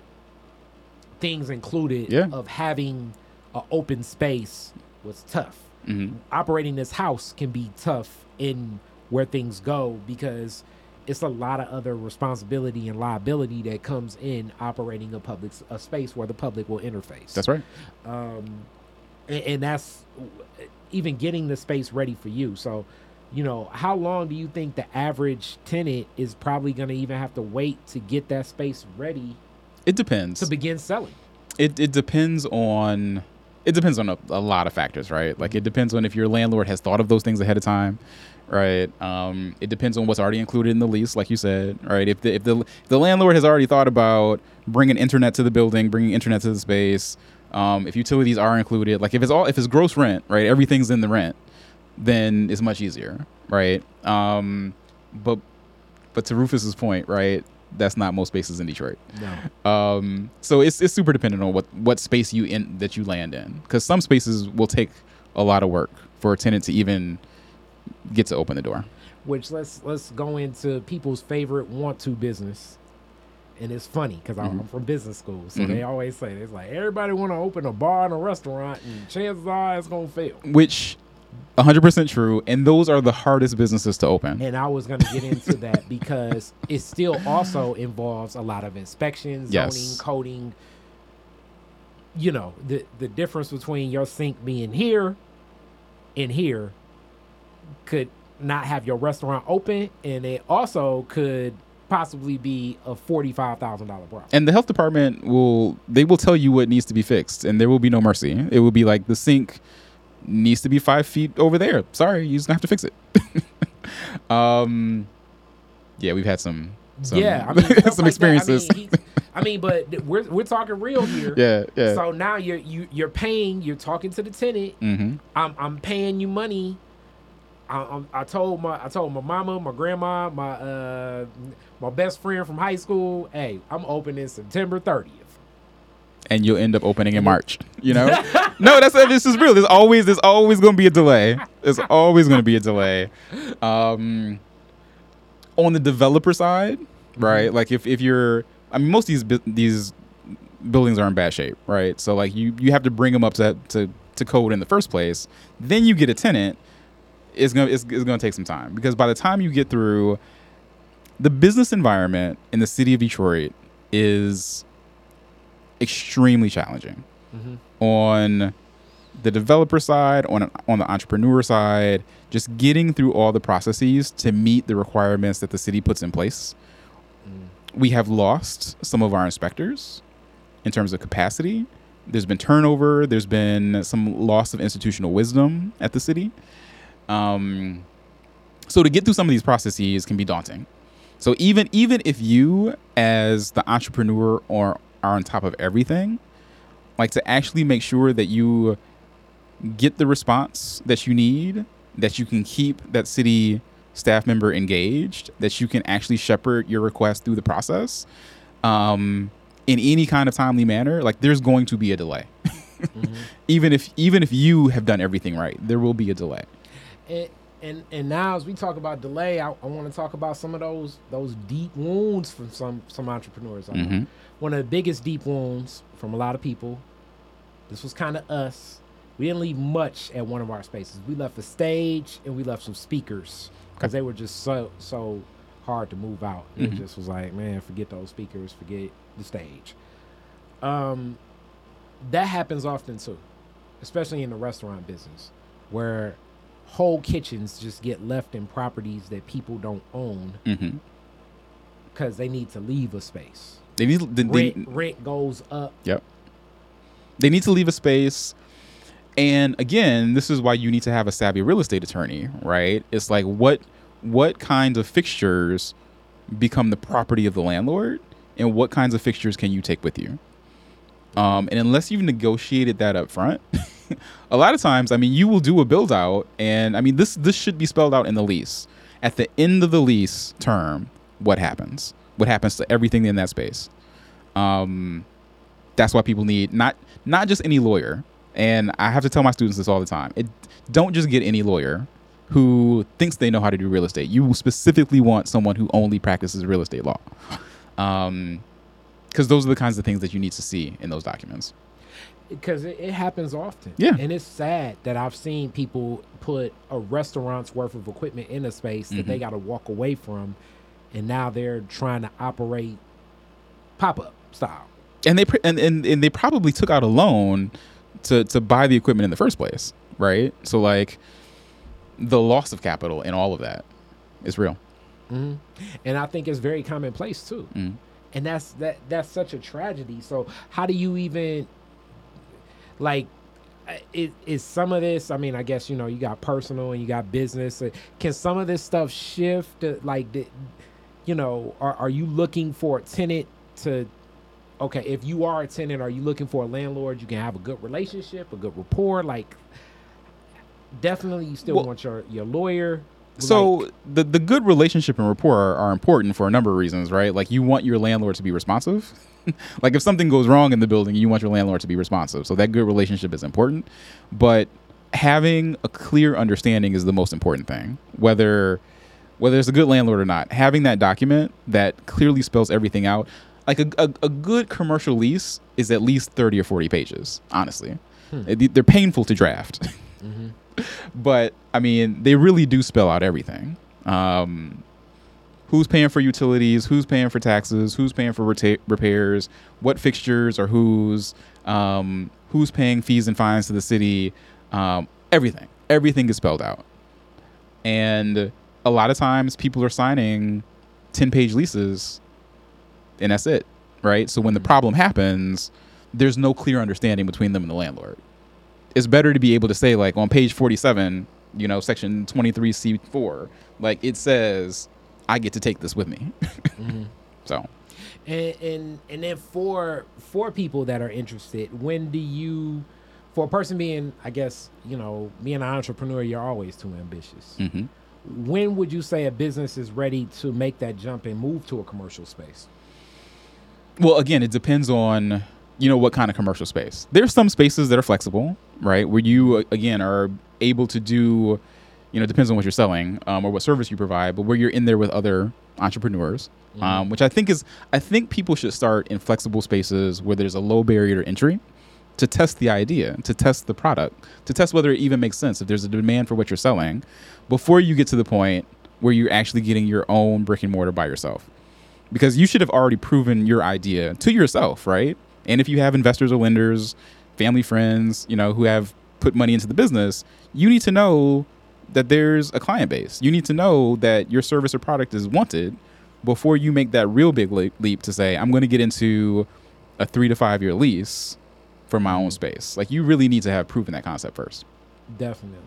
Speaker 2: things included
Speaker 3: Yeah.
Speaker 2: of having an open space was tough.
Speaker 3: Mm-hmm.
Speaker 2: Operating this house can be tough in where things go because it's a lot of other responsibility and liability that comes in operating a public a space where the public will interface
Speaker 3: That's right.
Speaker 2: um, and, and that's even getting the space ready for you. So, you know, how long do you think the average tenant is probably going to even have to wait to get that space ready
Speaker 3: It depends.
Speaker 2: to begin selling?
Speaker 3: it it depends on it depends on a, a lot of factors, right? Like it depends on if your landlord has thought of those things ahead of time, right? Um, it depends on what's already included in the lease, like you said, right? If the if the if the landlord has already thought about bringing internet to the building, bringing internet to the space, um, if utilities are included, like if it's all if it's gross rent, right? Everything's in the rent, then it's much easier, right? Um, but but to Rufus's point, right? That's not most spaces in Detroit.
Speaker 2: No.
Speaker 3: Um, so it's it's super dependent on what what space you in that you land in, because some spaces will take a lot of work for a tenant to even get to open the door.
Speaker 2: Which let's let's go into people's favorite want to business. And it's funny because I'm from business school, so they always say it's like everybody want to open a bar and a restaurant, and chances are it's gonna fail.
Speaker 3: Which, 100% true, and those are the hardest businesses to open.
Speaker 2: And I was going to get into that because it still also involves a lot of inspections, zoning,
Speaker 3: Yes.
Speaker 2: coding. You know, the the difference between your sink being here and here could not have your restaurant open, and it also could possibly be a forty-five thousand dollar problem.
Speaker 3: And the health department will they will tell you what needs to be fixed, and there will be no mercy. It will be like the sink needs to be five feet over there. Sorry, you just gonna have to fix it. um, yeah, we've had some, some
Speaker 2: yeah, I mean, like
Speaker 3: some experiences.
Speaker 2: I mean, I mean, but we're we're talking real here.
Speaker 3: yeah, yeah.
Speaker 2: So now you're you you're paying. You're talking to the tenant.
Speaker 3: mm-hmm.
Speaker 2: I'm I'm paying you money. I, I told my I told my mama, my grandma, my uh my best friend from high school. Hey, I'm opening September 30th.
Speaker 3: And you'll end up opening in March. You know? no, that's this is real. There's always there's always going to be a delay. There's always going to be a delay. Um, on the developer side, right? Like if if you're, I mean, most of these these buildings are in bad shape, right? So like you you have to bring them up to to to code in the first place. Then you get a tenant. It's gonna it's, it's gonna take some time because by the time you get through the business environment in the city of Detroit is extremely challenging on the developer side, on on the entrepreneur side, just getting through all the processes to meet the requirements that the city puts in place. We have lost some of our inspectors in terms of capacity. There's been turnover. There's been some loss of institutional wisdom at the city. Um, so to get through some of these processes can be daunting. So even even if you, as the entrepreneur, are are on top of everything, like to actually make sure that you get the response that you need, that you can keep that city staff member engaged, that you can actually shepherd your request through the process um, in any kind of timely manner, like there's going to be a delay. even if even if you have done everything right, there will be a delay.
Speaker 2: And, and and now as we talk about delay, I, I want to talk about some of those those deep wounds from some some entrepreneurs.
Speaker 3: Mhm.
Speaker 2: One of the biggest deep wounds from a lot of people. This was kind of us. We didn't leave much at one of our spaces. We left the stage and we left some speakers because they were just so so hard to move out. It
Speaker 3: Mhm.
Speaker 2: just was like, man, forget those speakers, forget the stage. Um, that happens often too, especially in the restaurant business, where whole kitchens just get left in properties that people don't own because they need to leave a space.
Speaker 3: They need they, they-
Speaker 2: Rent, rent goes up.
Speaker 3: Yep. They need to leave a space. And again, this is why you need to have a savvy real estate attorney, right? It's like what what kinds of fixtures become the property of the landlord and what kinds of fixtures can you take with you? Um, and unless you've negotiated that up front, a lot of times, I mean, you will do a build out and I mean this this should be spelled out in the lease. At the end of the lease term, what happens? What happens to everything in that space? Um, that's why people need not not just any lawyer. And I have to tell my students this all the time. It don't just get any lawyer who thinks they know how to do real estate. You specifically want someone who only practices real estate law. Um, because those are the kinds of things that you need to see in those documents.
Speaker 2: Because it, it happens often.
Speaker 3: Yeah.
Speaker 2: and it's sad that I've seen people put a restaurant's worth of equipment in a space that they
Speaker 3: Mhm.
Speaker 2: got to walk away from, and now they're trying to operate pop up style.
Speaker 3: And they and, and and they probably took out a loan to to buy the equipment in the first place, right? So like the loss of capital and all of that is real.
Speaker 2: hmm And I think it's very commonplace too.
Speaker 3: Mm.
Speaker 2: and that's that that's such a tragedy so how do you even like is, is some of this i mean i guess you know you got personal and you got business. Uh, can some of this stuff shift like you know are, are you looking for a tenant to okay if you are a tenant are you looking for a landlord? You can have a good relationship a good rapport like definitely you still
Speaker 3: Well-
Speaker 2: want your your lawyer
Speaker 3: So
Speaker 2: like-
Speaker 3: the the good relationship and rapport are, are important for a number of reasons, right? Like you want your landlord to be responsive. like if something goes wrong in the building, you want your landlord to be responsive. So that good relationship is important, but having a clear understanding is the most important thing. Whether whether it's a good landlord or not, having that document that clearly spells everything out. Like a, a, a good commercial lease is at least 30 or 40 pages, honestly.
Speaker 2: Hmm.
Speaker 3: They're painful to draft.
Speaker 2: Mhm.
Speaker 3: But I mean, they really do spell out everything. Um, who's paying for utilities? Who's paying for taxes? Who's paying for reta- repairs? What fixtures are whose? Um, who's paying fees and fines to the city? Um, everything. Everything is spelled out. And a lot of times, people are signing ten-page leases, and that's it, right? So when the problem happens, there's no clear understanding between them and the landlord it's better to be able to say like on page 47 you know section 23c4 like it says i get to take this with me.
Speaker 2: Mhm.
Speaker 3: so.
Speaker 2: And and and then for for people that are interested when do you for a person being i guess you know being an entrepreneur you're always too ambitious.
Speaker 3: Mhm.
Speaker 2: when would you say a business is ready to make that jump and move to a commercial space?
Speaker 3: Well again it depends on you know what kind of commercial space. There's some spaces that are flexible right where you uh, again are able to do you know depends on what you're selling um, or what service you provide but where you're in there with other entrepreneurs, um, which I think is I think people should start in flexible spaces where there's a low barrier to entry to test the idea, to test the product, to test whether it even makes sense if there's a demand for what you're selling before you get to the point where you're actually getting your own brick and mortar by yourself. Because you should have already proven your idea to yourself, right? And if you have investors or lenders, family friends, you know, who have put money into the business, you need to know that there's a client base. You need to know that your service or product is wanted before you make that real big le- leap to say, I'm going to get into a three to five year lease for my own mm-hmm. space. Like you really need to have proven that concept first.
Speaker 2: Definitely.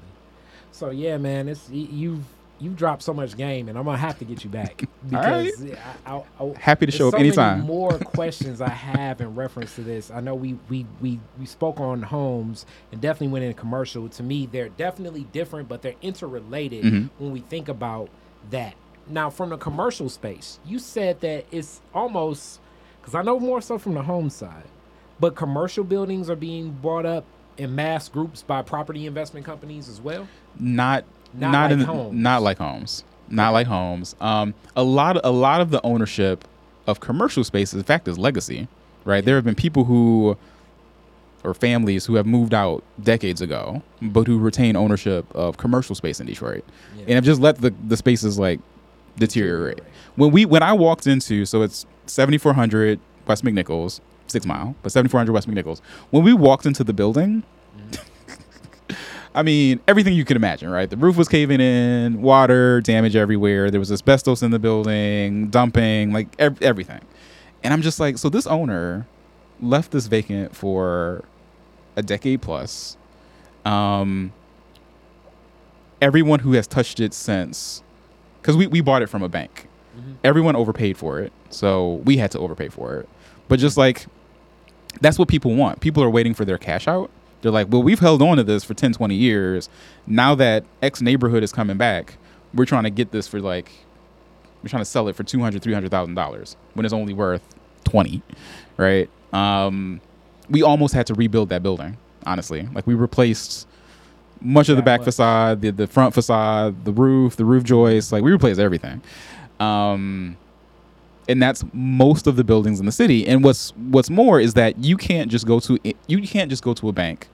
Speaker 2: So yeah, man, it's you've you've dropped so much game, and I'm gonna have to get you back
Speaker 3: right.
Speaker 2: because I, I, I,
Speaker 3: Happy to show up
Speaker 2: so many
Speaker 3: anytime.
Speaker 2: more questions I have in reference to this. I know we we we we spoke on homes and definitely went in commercial. To me, they're definitely different, but they're interrelated
Speaker 3: Mhm.
Speaker 2: when we think about that. Now, from the commercial space, you said that it's almost because I know more so from the home side, but commercial buildings are being brought up in mass groups by property investment companies as well.
Speaker 3: Not
Speaker 2: Not
Speaker 3: not,
Speaker 2: like
Speaker 3: in
Speaker 2: homes.
Speaker 3: not like homes. Not like homes. Um, a lot a lot of the ownership of commercial spaces, in fact, is legacy. Right? There have been people who or families who have moved out decades ago, but who retain ownership of commercial space in Detroit,
Speaker 2: Yeah.
Speaker 3: and have just let the, the spaces like deteriorate. When we when I walked into, so it's 7400 West McNichols, six mile, but 7400 West McNichols. When we walked into the building, I mean everything you could imagine, right? The roof was caving in, water damage everywhere. There was asbestos in the building, dumping, like ev- everything. And I'm just like, so this owner left this vacant for a decade plus. Um, everyone who has touched it since, because we, we bought it from a bank,
Speaker 2: Mhm.
Speaker 3: everyone overpaid for it. So we had to overpay for it. But just like, that's what people want. People are waiting for their cash out. They're like, well, we've held on to this for 10, 20 years. Now that X neighborhood is coming back, we're trying to get this for like, we're trying to sell it for $200,000, $300,000 when it's only worth 20, right? Um, we almost had to rebuild that building, honestly. Like we replaced much of the back facade, the, the front facade, the roof, the roof joists, like we replaced everything. Um, and that's most of the buildings in the city. And what's what's more is that you can't just go to you can't just go to a bank.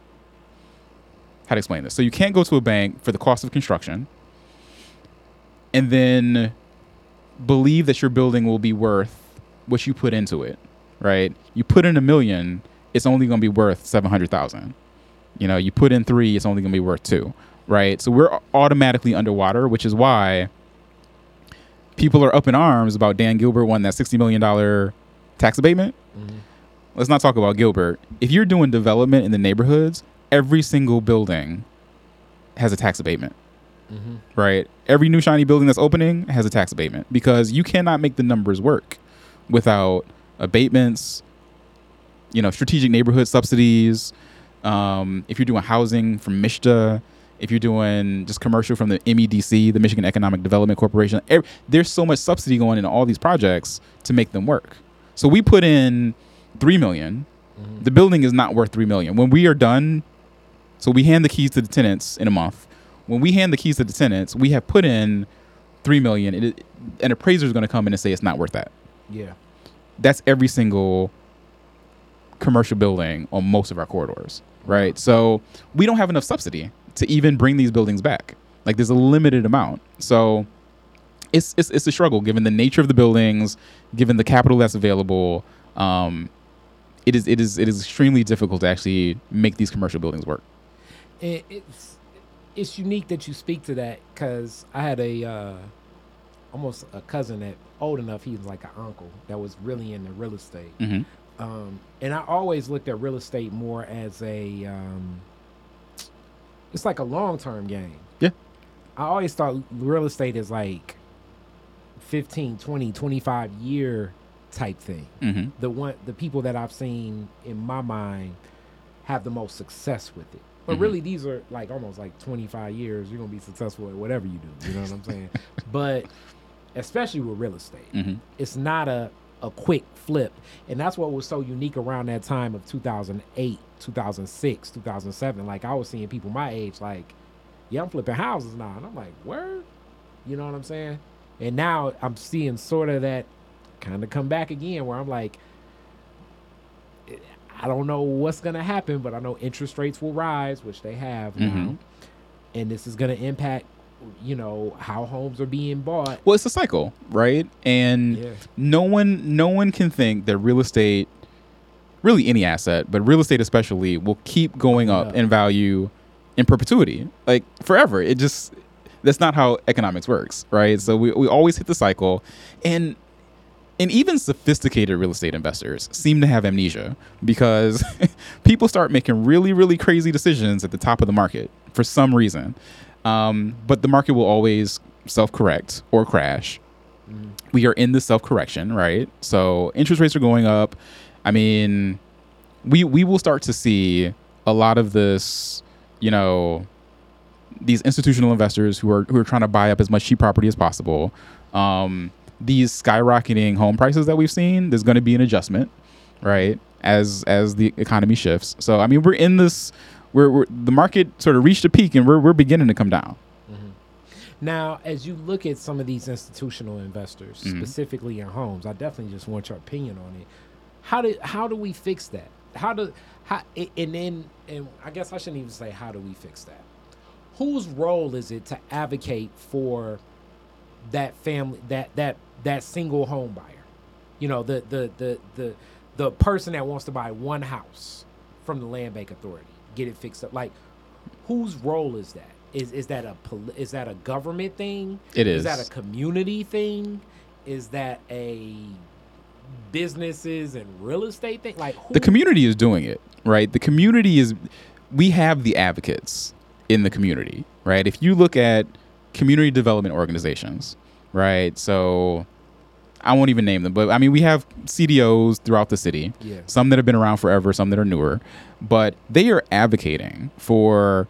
Speaker 3: How to explain this? So you can't go to a bank for the cost of construction, and then believe that your building will be worth what you put into it, right? You put in a million, it's only going to be worth seven hundred thousand. You know, you put in three, it's only going to be worth two, right? So we're automatically underwater, which is why people are up in arms about Dan Gilbert won that $60 million tax abatement.
Speaker 2: Mhm.
Speaker 3: Let's not talk about Gilbert. If you're doing development in the neighborhoods, every single building has a tax abatement,
Speaker 2: Mhm.
Speaker 3: right? Every new shiny building that's opening has a tax abatement because you cannot make the numbers work without abatements, you know, strategic neighborhood subsidies. Um, if you're doing housing from MSHDA, if you're doing just commercial from the MEDC, the Michigan Economic Development Corporation, ev- there's so much subsidy going into all these projects to make them work. So we put in three million.
Speaker 2: Mhm.
Speaker 3: The building is not worth three million. When we are done, so we hand the keys to the tenants in a month. When we hand the keys to the tenants, we have put in three million. It, an appraiser is going to come in and say it's not worth that.
Speaker 2: Yeah.
Speaker 3: That's every single commercial building on most of our corridors, right? So we don't have enough subsidy to even bring these buildings back. Like there's a limited amount. So it's it's, it's a struggle given the nature of the buildings, given the capital that's available. Um, it is it is it is extremely difficult to actually make these commercial buildings work.
Speaker 2: It, it's it's unique that you speak to that because I had a uh, almost a cousin that old enough he was like an uncle that was really into real estate,
Speaker 3: Mm-hmm.
Speaker 2: um, and I always looked at real estate more as a um, it's like a long term game.
Speaker 3: Yeah.
Speaker 2: I always thought real estate is like 15, 20, 25 year type thing.
Speaker 3: Mm-hmm.
Speaker 2: The one the people that I've seen in my mind have the most success with it. But
Speaker 3: Mhm.
Speaker 2: really these are like almost like 25 years you're to be successful at whatever you do, you know what I'm saying? but especially with real estate,
Speaker 3: Mm-hmm.
Speaker 2: it's not a a quick flip. And that's what was so unique around that time of 2008, 2006, 2007. Like I was seeing people my age like, "Yeah, I'm flipping houses now." And I'm like, "Word?" You know what I'm saying? And now I'm seeing sort of that kind of come back again where I'm like, I don't know what's going to happen, but I know interest rates will rise, which they have now.
Speaker 3: Mhm.
Speaker 2: And this is going to impact, you know, how homes are being bought.
Speaker 3: Well, it's a cycle, right? And
Speaker 2: Yeah.
Speaker 3: no one no one can think that real estate really any asset, but real estate especially will keep going up
Speaker 2: Yeah.
Speaker 3: in value in perpetuity. Like forever. It just that's not how economics works, right? So we, we always hit the cycle and and even sophisticated real estate investors seem to have amnesia because people start making really, really crazy decisions at the top of the market for some reason. Um, but the market will always self correct or crash. We are in the self correction, right? So interest rates are going up. I mean, we we will start to see a lot of this, you know, these institutional investors who are who are trying to buy up as much cheap property as possible. Um, these skyrocketing home prices that we've seen, there's going to be an adjustment, right? As as the economy shifts. So I mean, we're in this. We're, we're the market sort of reached a peak, and we're we're beginning to come down.
Speaker 2: Now, as you look at some of these institutional investors,
Speaker 3: Mhm.
Speaker 2: specifically in homes, I definitely just want your opinion on it. How do how do we fix that? How do how and then and I guess I shouldn't even say how do we fix that. Whose role is it to advocate for that family that that that single home buyer? You know, the the the the the person that wants to buy one house from the land bank authority, get it fixed up. Like whose role is that? Is is that a is that a government thing?
Speaker 3: It
Speaker 2: is.
Speaker 3: Is that
Speaker 2: a community thing? Is that a businesses and real estate thing? Like who,
Speaker 3: the community is doing it right the community is we have the advocates in the community right if you look at community development organizations right so i won't even name them but i mean we have cdos throughout the city
Speaker 2: Yeah.
Speaker 3: some that have been around forever some that are newer but they are advocating for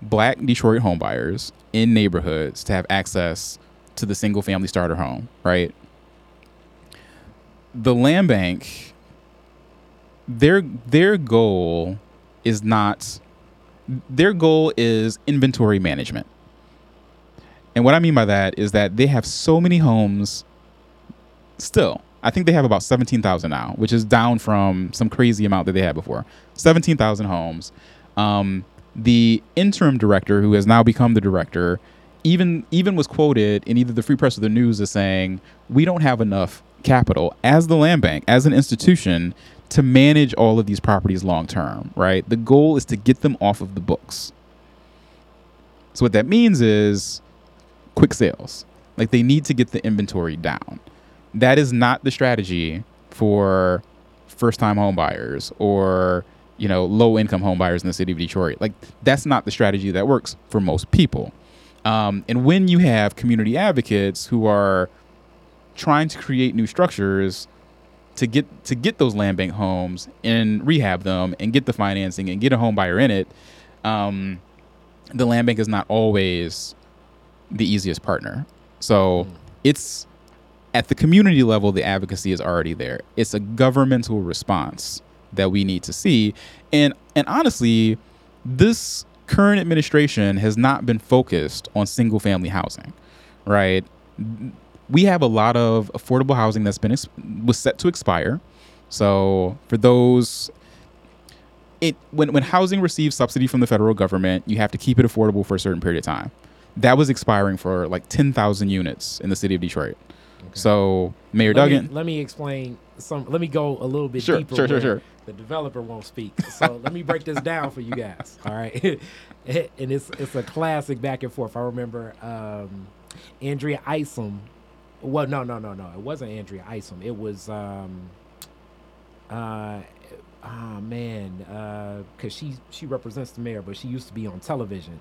Speaker 3: black detroit homebuyers in neighborhoods to have access to the single family starter home right the land bank their their goal is not their goal is inventory management. And what I mean by that is that they have so many homes still. I think they have about 17,000 now, which is down from some crazy amount that they had before. 17,000 homes. Um, the interim director, who has now become the director, even even was quoted in either the Free Press or the News as saying, "We don't have enough capital as the land bank, as an institution, to manage all of these properties long term." Right? The goal is to get them off of the books. So what that means is quick sales. Like they need to get the inventory down. That is not the strategy for first time home buyers or you know low income home buyers in the city of Detroit. Like that's not the strategy that works for most people. Um, and when you have community advocates who are trying to create new structures to get to get those land bank homes and rehab them and get the financing and get a home buyer in it, um, the land bank is not always the easiest partner. So it's at the community level, the advocacy is already there. It's a governmental response that we need to see. And and honestly, this current administration has not been focused on single family housing, right? We have a lot of affordable housing that's been was set to expire. So for those it when when housing receives subsidy from the federal government, you have to keep it affordable for a certain period of time. That was expiring for like 10,000 units in the city of Detroit. So Mayor
Speaker 2: let
Speaker 3: Duggan,
Speaker 2: Me, let me explain some. Let me go a little bit
Speaker 3: Sure,
Speaker 2: deeper.
Speaker 3: sure, sure, sure.
Speaker 2: The developer won't speak, so let me break this down for you guys. All right, and it's it's a classic back and forth. I remember um, Andrea Isom. Well, no, no, no, no. It wasn't Andrea Isom. It was. Um, uh, oh man, because she she represents the mayor, but she used to be on television,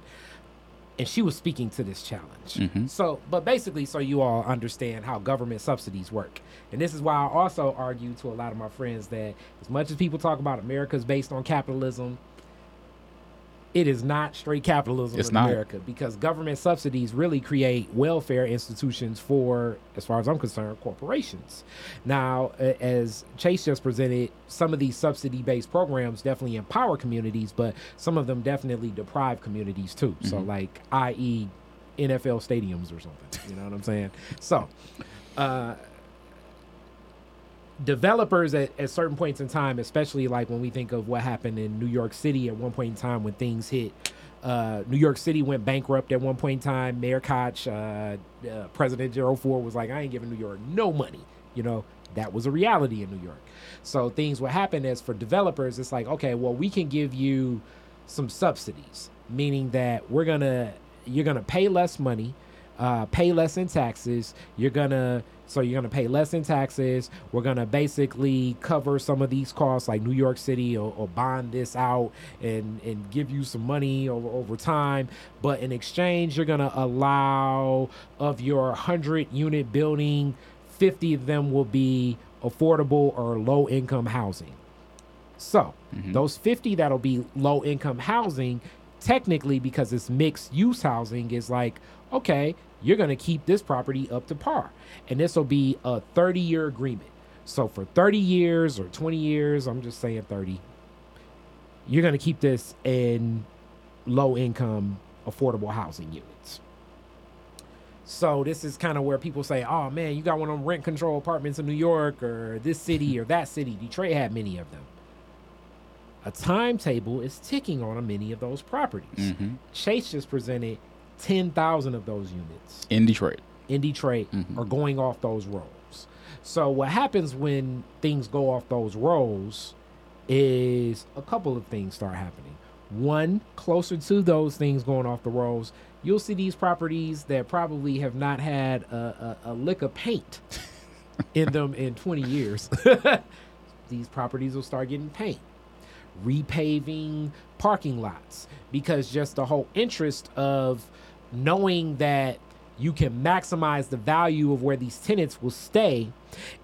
Speaker 2: and she was speaking to this challenge.
Speaker 3: Mhm.
Speaker 2: So, but basically, so you all understand how government subsidies work, and this is why I also argue to a lot of my friends that as much as people talk about America's based on capitalism, it is not straight capitalism
Speaker 3: It's
Speaker 2: in
Speaker 3: not.
Speaker 2: America because government subsidies really create welfare institutions for, as far as I'm concerned, corporations. Now, as Chase just presented, some of these subsidy based programs definitely empower communities, but some of them definitely deprive communities too. So,
Speaker 3: Mhm.
Speaker 2: like, i.e., NFL stadiums or something. You know what I'm saying? So, uh, developers at, at certain points in time, especially like when we think of what happened in New York City at one point in time when things hit. Uh, New York City went bankrupt at one point in time. Mayor Koch, uh, uh, President Gerald Ford was like, I ain't giving New York no money. You know, that was a reality in New York. So things would happen as for developers, it's like, okay, well, we can give you some subsidies, meaning that we're gonna you're gonna pay less money, uh, pay less in taxes. You're gonna so you're gonna pay less in taxes. We're gonna basically cover some of these costs, like New York City, or, or bond this out and and give you some money over over time. But in exchange, you're gonna allow of your hundred unit building, fifty of them will be affordable or low income housing. So
Speaker 3: Mhm.
Speaker 2: those 50 that'll be low income housing, technically because it's mixed use housing, is like, okay, you're gonna keep this property up to par. And this will be a 30 year agreement. So for 30 years or 20 years, I'm just saying 30, you're gonna keep this in low income affordable housing units. So this is kind of where people say, "Oh man, you got one of them rent control apartments in New York or this city or that city." Detroit had many of them. A timetable is ticking on many of those properties.
Speaker 3: Mhm.
Speaker 2: Chase just presented 10,000 of those units
Speaker 3: in Detroit.
Speaker 2: in Detroit
Speaker 3: Mhm.
Speaker 2: are going off those rolls. So what happens when things go off those rolls is a couple of things start happening. One, closer to those things going off the rolls, you'll see these properties that probably have not had a, a, a lick of paint in them in 20 years. these properties will start getting paint repaving parking lots because just the whole interest of knowing that you can maximize the value of where these tenants will stay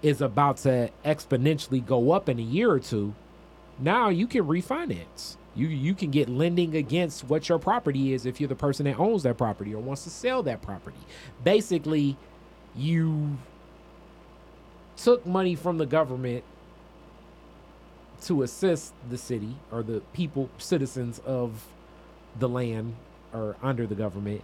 Speaker 2: is about to exponentially go up in a year or two. Now you can refinance. You you can get lending against what your property is if you're the person that owns that property or wants to sell that property. Basically you took money from the government to assist the city or the people, citizens of the land or under the government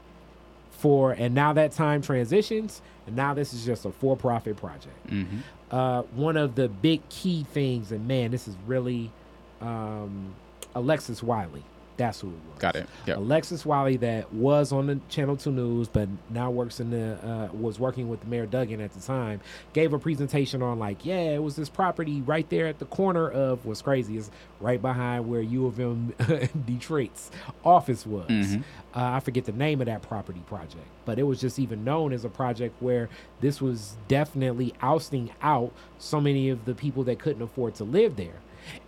Speaker 2: for, and now that time transitions, and now this is just a for profit project.
Speaker 3: Mm-hmm.
Speaker 2: Uh, one of the big key things, and man, this is really um, Alexis Wiley. That's who it was.
Speaker 3: Got it. Yep.
Speaker 2: Alexis Wiley, that was on the Channel Two News, but now works in the uh, was working with Mayor Duggan at the time. Gave a presentation on like, yeah, it was this property right there at the corner of what's crazy is right behind where U of M Detroit's office was.
Speaker 3: Mhm.
Speaker 2: Uh, I forget the name of that property project, but it was just even known as a project where this was definitely ousting out so many of the people that couldn't afford to live there,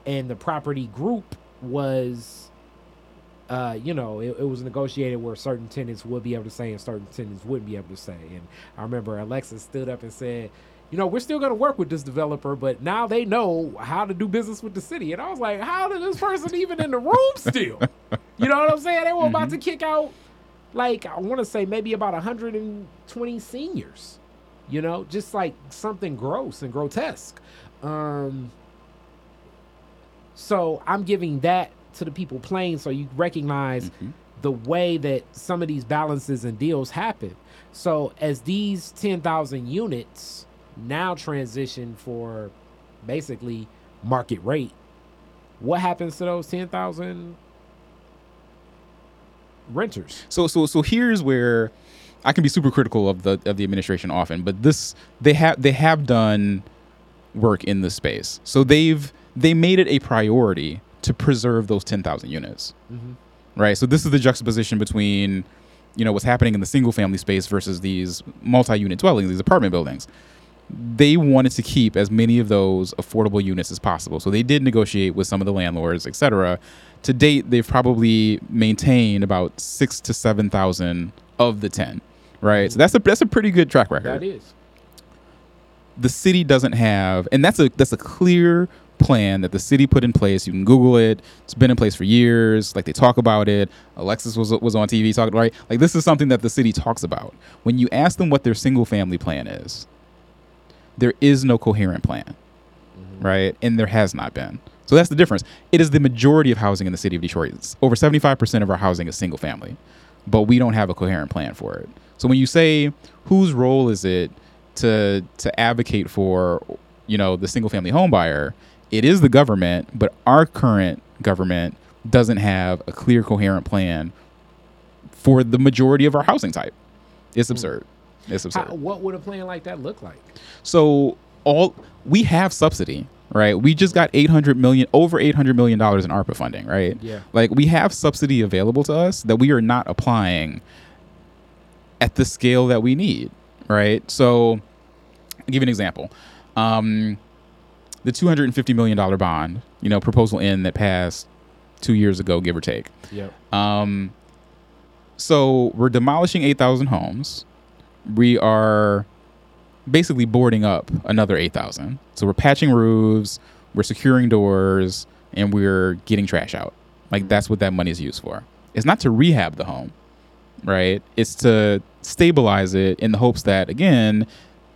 Speaker 2: and the property group was uh, you know, it, it was negotiated where certain tenants would be able to stay and certain tenants wouldn't be able to stay. And I remember Alexis stood up and said, you know, we're still going to work with this developer, but now they know how to do business with the city. And I was like, how did this person even in the room still? You know what I'm saying? They were about to kick out, like, I want to say maybe about 120 seniors, you know, just like something gross and grotesque. Um, so I'm giving that to the people playing so you recognize
Speaker 3: Mhm.
Speaker 2: the way that some of these balances and deals happen. So as these 10,000 units now transition for basically market rate, what happens to those 10,000 renters?
Speaker 3: So so so here's where I can be super critical of the of the administration often, but this they have they have done work in this space. So they've they made it a priority to preserve those 10,000 units.
Speaker 2: Mhm.
Speaker 3: Right? So this is the juxtaposition between you know what's happening in the single family space versus these multi-unit dwellings, these apartment buildings. They wanted to keep as many of those affordable units as possible. So they did negotiate with some of the landlords, et cetera. To date, they've probably maintained about six to seven thousand of the ten. Right. So that's a that's a pretty good track record
Speaker 2: That is.
Speaker 3: the city doesn't have and that's a that's a clear plan that the city put in place. You can google it. It's been in place for years. Like they talk about it. Alexis was was on tv talking right? Like this is something that the city talks about. When you ask them what their single family plan is there is no coherent plan mm-hmm. right? And there has not been. So that's the difference. It is the majority of housing in the city of detroit. It's over 75% of our housing is single family but we don't have a coherent plan for it. So when you say whose role is it to to advocate for, you know, the single family home buyer, it is the government, but our current government doesn't have a clear coherent plan for the majority of our housing type. It's absurd. It's absurd.
Speaker 2: How, what would a plan like that look like?
Speaker 3: So all we have subsidy, right? We just got 800 million over 800 million dollars in ARPA funding, right?
Speaker 2: Yeah.
Speaker 3: Like we have subsidy available to us that we are not applying at the scale that we need, right? So I'll give you an example. Um, the 250 million dollar bond, you know, proposal in that passed 2 years ago give or take.
Speaker 2: Yep.
Speaker 3: Um, so we're demolishing 8,000 homes. We are basically boarding up another 8,000. So we're patching roofs, we're securing doors, and we're getting trash out. Like that's what that money is used for. It's not to rehab the home, right? It's to stabilize it in the hopes that again,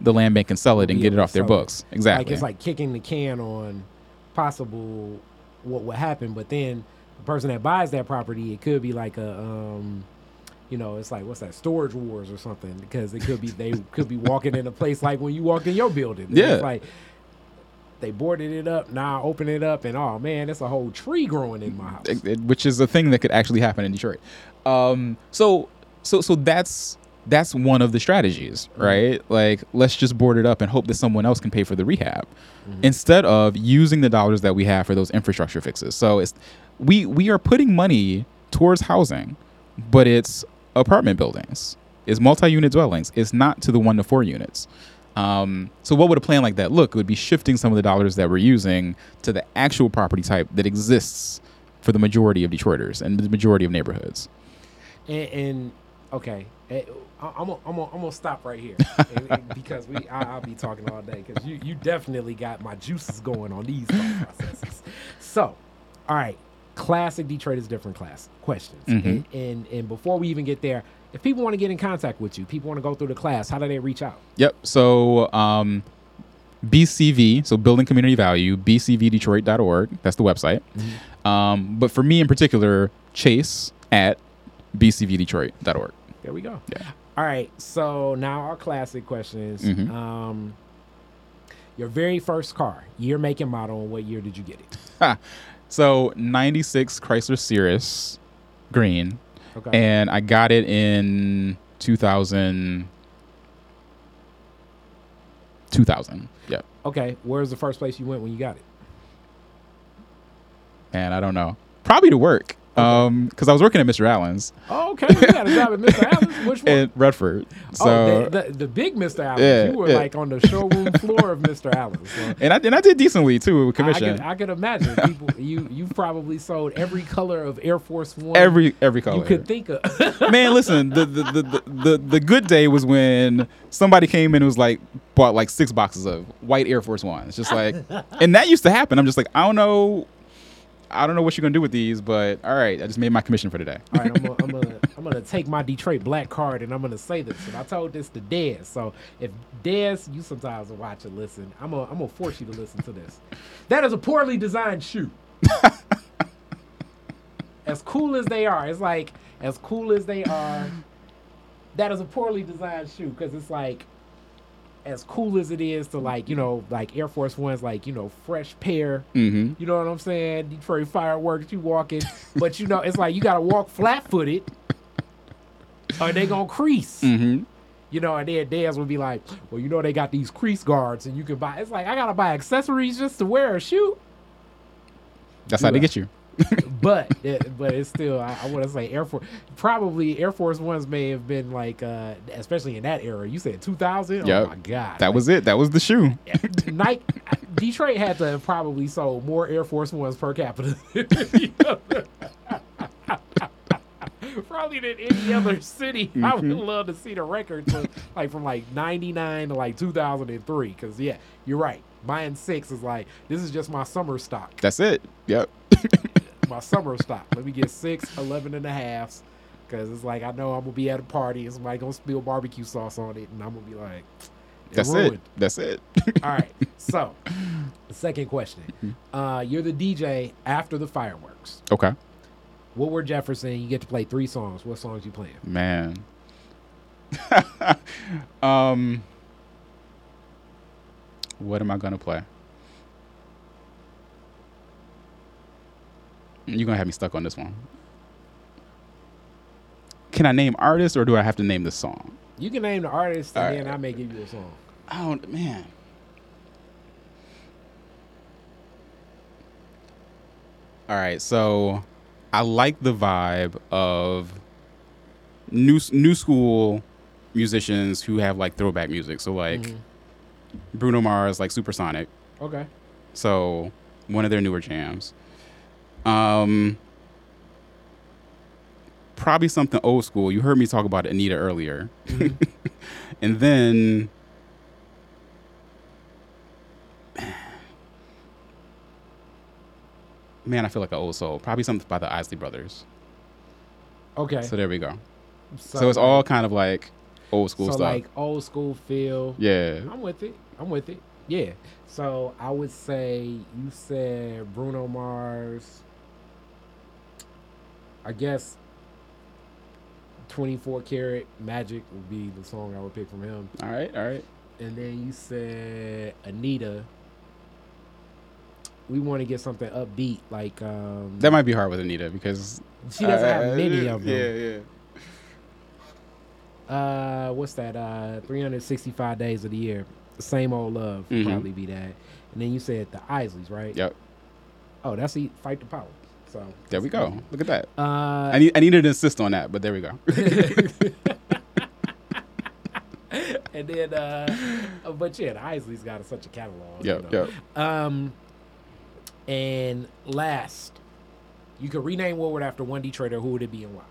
Speaker 3: the land bank can sell it and get it off their
Speaker 2: sell it.
Speaker 3: books. Exactly.
Speaker 2: Like it's like kicking the can on possible what would happen, but then the person that buys that property, it could be like a um you know, it's like what's that storage wars or something because it could be they could be walking in a place like when you walk in your building.
Speaker 3: Yeah.
Speaker 2: It's like they boarded it up, now open it up, and oh man, it's a whole tree growing in my house.
Speaker 3: it- it- which is a thing that could actually happen in Detroit. Um, so so so that's that's one of the strategies, right? Like let's just board it up and hope that someone else can pay for the rehab instead of using the dollars that we have for those infrastructure fixes. So it's we we are putting money towards housing, but it's apartment buildings, it's multi-unit dwellings. It's not to the one to four units. Um, so what would a plan like that look? It would be shifting some of the dollars that we're using to the actual property type that exists for the majority of Detroiters and the majority of neighborhoods.
Speaker 2: And, and okay, eh, I'm gonna I'm gonna I'm gonna stop right here And- and because we I, I'll be talking all day because you you definitely got my juices going on these processes. So, all right, classic Detroit is different class questions,
Speaker 3: Mhm.
Speaker 2: and, and and before we even get there, if people want to get in contact with you, people want to go through the class, how do they reach out?
Speaker 3: Yep. So um, BCV, so Building Community Value, bcvdetroit.org. That's the website. Um, but for me in particular, Chase at bcvdetroit.org.
Speaker 2: There we go.
Speaker 3: Yeah.
Speaker 2: All right, so now our classic questions.
Speaker 3: Mhm.
Speaker 2: Um, your very first car, year, make, and model, and what year did you get it?
Speaker 3: So 96 Chrysler Cirrus green.
Speaker 2: Okay.
Speaker 3: And I got it in 2000. 2000. Yep.
Speaker 2: Okay, where's the first place you went when you got it?
Speaker 3: And I don't know. Probably to work. Um, because I was working at Mr. Alan's
Speaker 2: Oh, okay, you got a job at Mr. Alan's. Which one?
Speaker 3: in Redford. So
Speaker 2: oh, the, the, the big Mr. Alan's.
Speaker 3: Yeah,
Speaker 2: you were
Speaker 3: yeah.
Speaker 2: like on the showroom floor of Mr. Alan's. So
Speaker 3: and I and I did decently too with
Speaker 2: I, I
Speaker 3: commission.
Speaker 2: could, I could imagine people. You you probably sold every color of Air Force One.
Speaker 3: every every color.
Speaker 2: you could think of.
Speaker 3: Man, listen, the the, the the the the good day was when somebody came in and was like bought like six boxes of white Air Force Ones. Just like and that used to happen. I'm just like, I don't know I don't know what you're gonna do with these, but all right, I just made my commission for today.
Speaker 2: All right, I'm gonna, I'm gonna I'm gonna take my Detroit black card and I'm gonna say this. And I told this to Dez. So if Dez, you sometimes watch and listen, I'm gonna I'm gonna force you to listen to this. That is a poorly designed shoe. as cool as they are, it's like as cool as they are. That is a poorly designed shoe because it's like as cool as it is to like you know like Air Force Ones, like you know fresh pair.
Speaker 3: Mm-hmm.
Speaker 2: You know what I'm saying? Detroit fireworks, you walking, but you know it's like you gotta walk flat footed, or they gonna crease.
Speaker 3: Mm-hmm.
Speaker 2: You know, and then dads would be like, "Well, you know they got these crease guards, and you can buy." It's like I gotta buy accessories just to wear a shoe,
Speaker 3: That's how they get you.
Speaker 2: but it, but it's still I, I want to say Air Force. Probably Air Force Ones may have been like, uh especially in that era. You said 2000. Oh my god,
Speaker 3: That was it. That was the shoe.
Speaker 2: Nike. Detroit had to probably sold more Air Force Ones per capita. Probably than any other city. I would
Speaker 3: Mhm.
Speaker 2: love to see the records like from like '99 to like 2003. Because yeah, you're right. Buying six is like this is just my summer stock.
Speaker 3: That's it. Yep.
Speaker 2: My summer stock. Let me get six, 11 and a halves. Because it's like I know I'm gonna be at a party and somebody gonna spill barbecue sauce on it, and I'm gonna be like,
Speaker 3: That's
Speaker 2: ruined."
Speaker 3: it. That's it.
Speaker 2: All right. So, the second question. Uh, you're the DJ after the fireworks.
Speaker 3: okay.
Speaker 2: Woodward Jefferson. You get to play three songs. What songs you playing?
Speaker 3: Man. um. What am I gonna play? You're gonna have me stuck on this one. Can I name artists or do I have to name the song?
Speaker 2: You can name the artist, and
Speaker 3: All
Speaker 2: then
Speaker 3: right.
Speaker 2: I may give you a song.
Speaker 3: I don't, man. All right, so I like the vibe of new new school musicians who have like throwback music. So like
Speaker 2: Mhm.
Speaker 3: Bruno Mars, like Silk Sonic.
Speaker 2: Okay.
Speaker 3: So one of their newer jams. Um, probably something old school. You heard me talk about Anita earlier, and then man, I feel like an old soul. Probably something by the Isley Brothers.
Speaker 2: Okay.
Speaker 3: So there we go. So, it's all kind of like old school
Speaker 2: so
Speaker 3: stuff.
Speaker 2: like old school feel.
Speaker 3: yeah.
Speaker 2: I'm with it. I'm with it. Yeah. So I would say you said Bruno Mars. I guess 24 Karat Magic would be the song I would pick from him.
Speaker 3: All right. All right.
Speaker 2: And then you said Anita. We want to get something upbeat, like um,
Speaker 3: That might be hard with Anita because
Speaker 2: she doesn't
Speaker 3: uh,
Speaker 2: have many of them.
Speaker 3: Yeah. Yeah.
Speaker 2: Uh, what's that? Uh, 365 days of the year. Same old love would
Speaker 3: Mhm.
Speaker 2: probably be that. And then you said the Isleys, right?
Speaker 3: Yep.
Speaker 2: Oh, that's the fight the power. So
Speaker 3: There we go. Look at that.
Speaker 2: Uh,
Speaker 3: I need I needed to insist on that, but there we go.
Speaker 2: and then, uh, but yeah, the Isleys got such a catalog. you
Speaker 3: Yep,
Speaker 2: know.
Speaker 3: yep.
Speaker 2: Um, and last, you could rename Woodward after one Detroiter. Who would it be and why?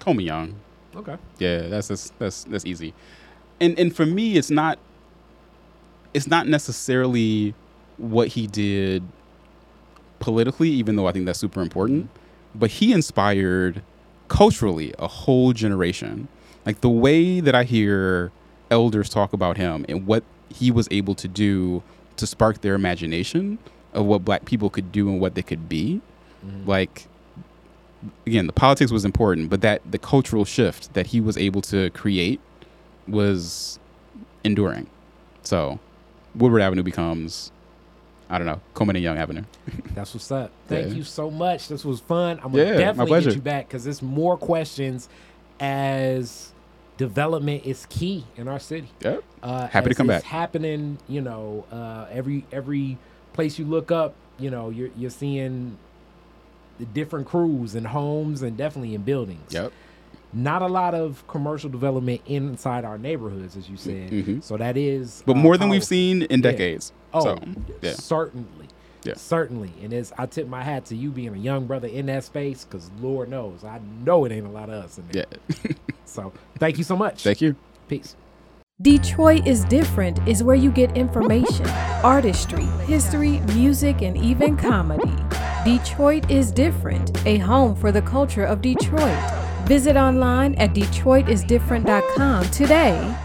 Speaker 3: Coleman Young.
Speaker 2: Okay.
Speaker 3: Yeah, that's just, that's that's easy. And and for me, it's not it's not necessarily what he did politically, even though I think that's super important. But he inspired culturally a whole generation. Like the way that I hear elders talk about him and what he was able to do to spark their imagination of what black people could do and what they could be. Mm-hmm. Like again, the politics was important, but that the cultural shift that he was able to create was enduring. So Woodward Avenue becomes, I don't know, Coleman and Young Avenue.
Speaker 2: That's what's up. Thank
Speaker 3: Yeah.
Speaker 2: you so much. This was fun. I'm gonna
Speaker 3: Yeah,
Speaker 2: definitely get you back because there's more questions as development is key in our city.
Speaker 3: Yep.
Speaker 2: Uh,
Speaker 3: Happy to come
Speaker 2: it's
Speaker 3: back.
Speaker 2: Happening, you know, uh, every every place you look up, you know, you're you're seeing the different crews and homes and definitely in buildings.
Speaker 3: Yep.
Speaker 2: Not a lot of commercial development inside our neighborhoods, as you said.
Speaker 3: Mhm.
Speaker 2: So that is,
Speaker 3: But
Speaker 2: uh,
Speaker 3: more than we've seen in
Speaker 2: Yeah.
Speaker 3: decades.
Speaker 2: Oh,
Speaker 3: So, yeah.
Speaker 2: certainly.
Speaker 3: Yeah.
Speaker 2: Certainly. And as I tip my hat to you being a young brother in that space, because Lord knows, I know it ain't a lot of us in there.
Speaker 3: Yeah.
Speaker 2: So thank you so much.
Speaker 3: Thank you.
Speaker 2: Peace.
Speaker 1: Detroit is Different is where you get information, artistry, history, music, and even comedy. Detroit is Different, a home for the culture of Detroit. Visit online at DetroitisDifferent.com today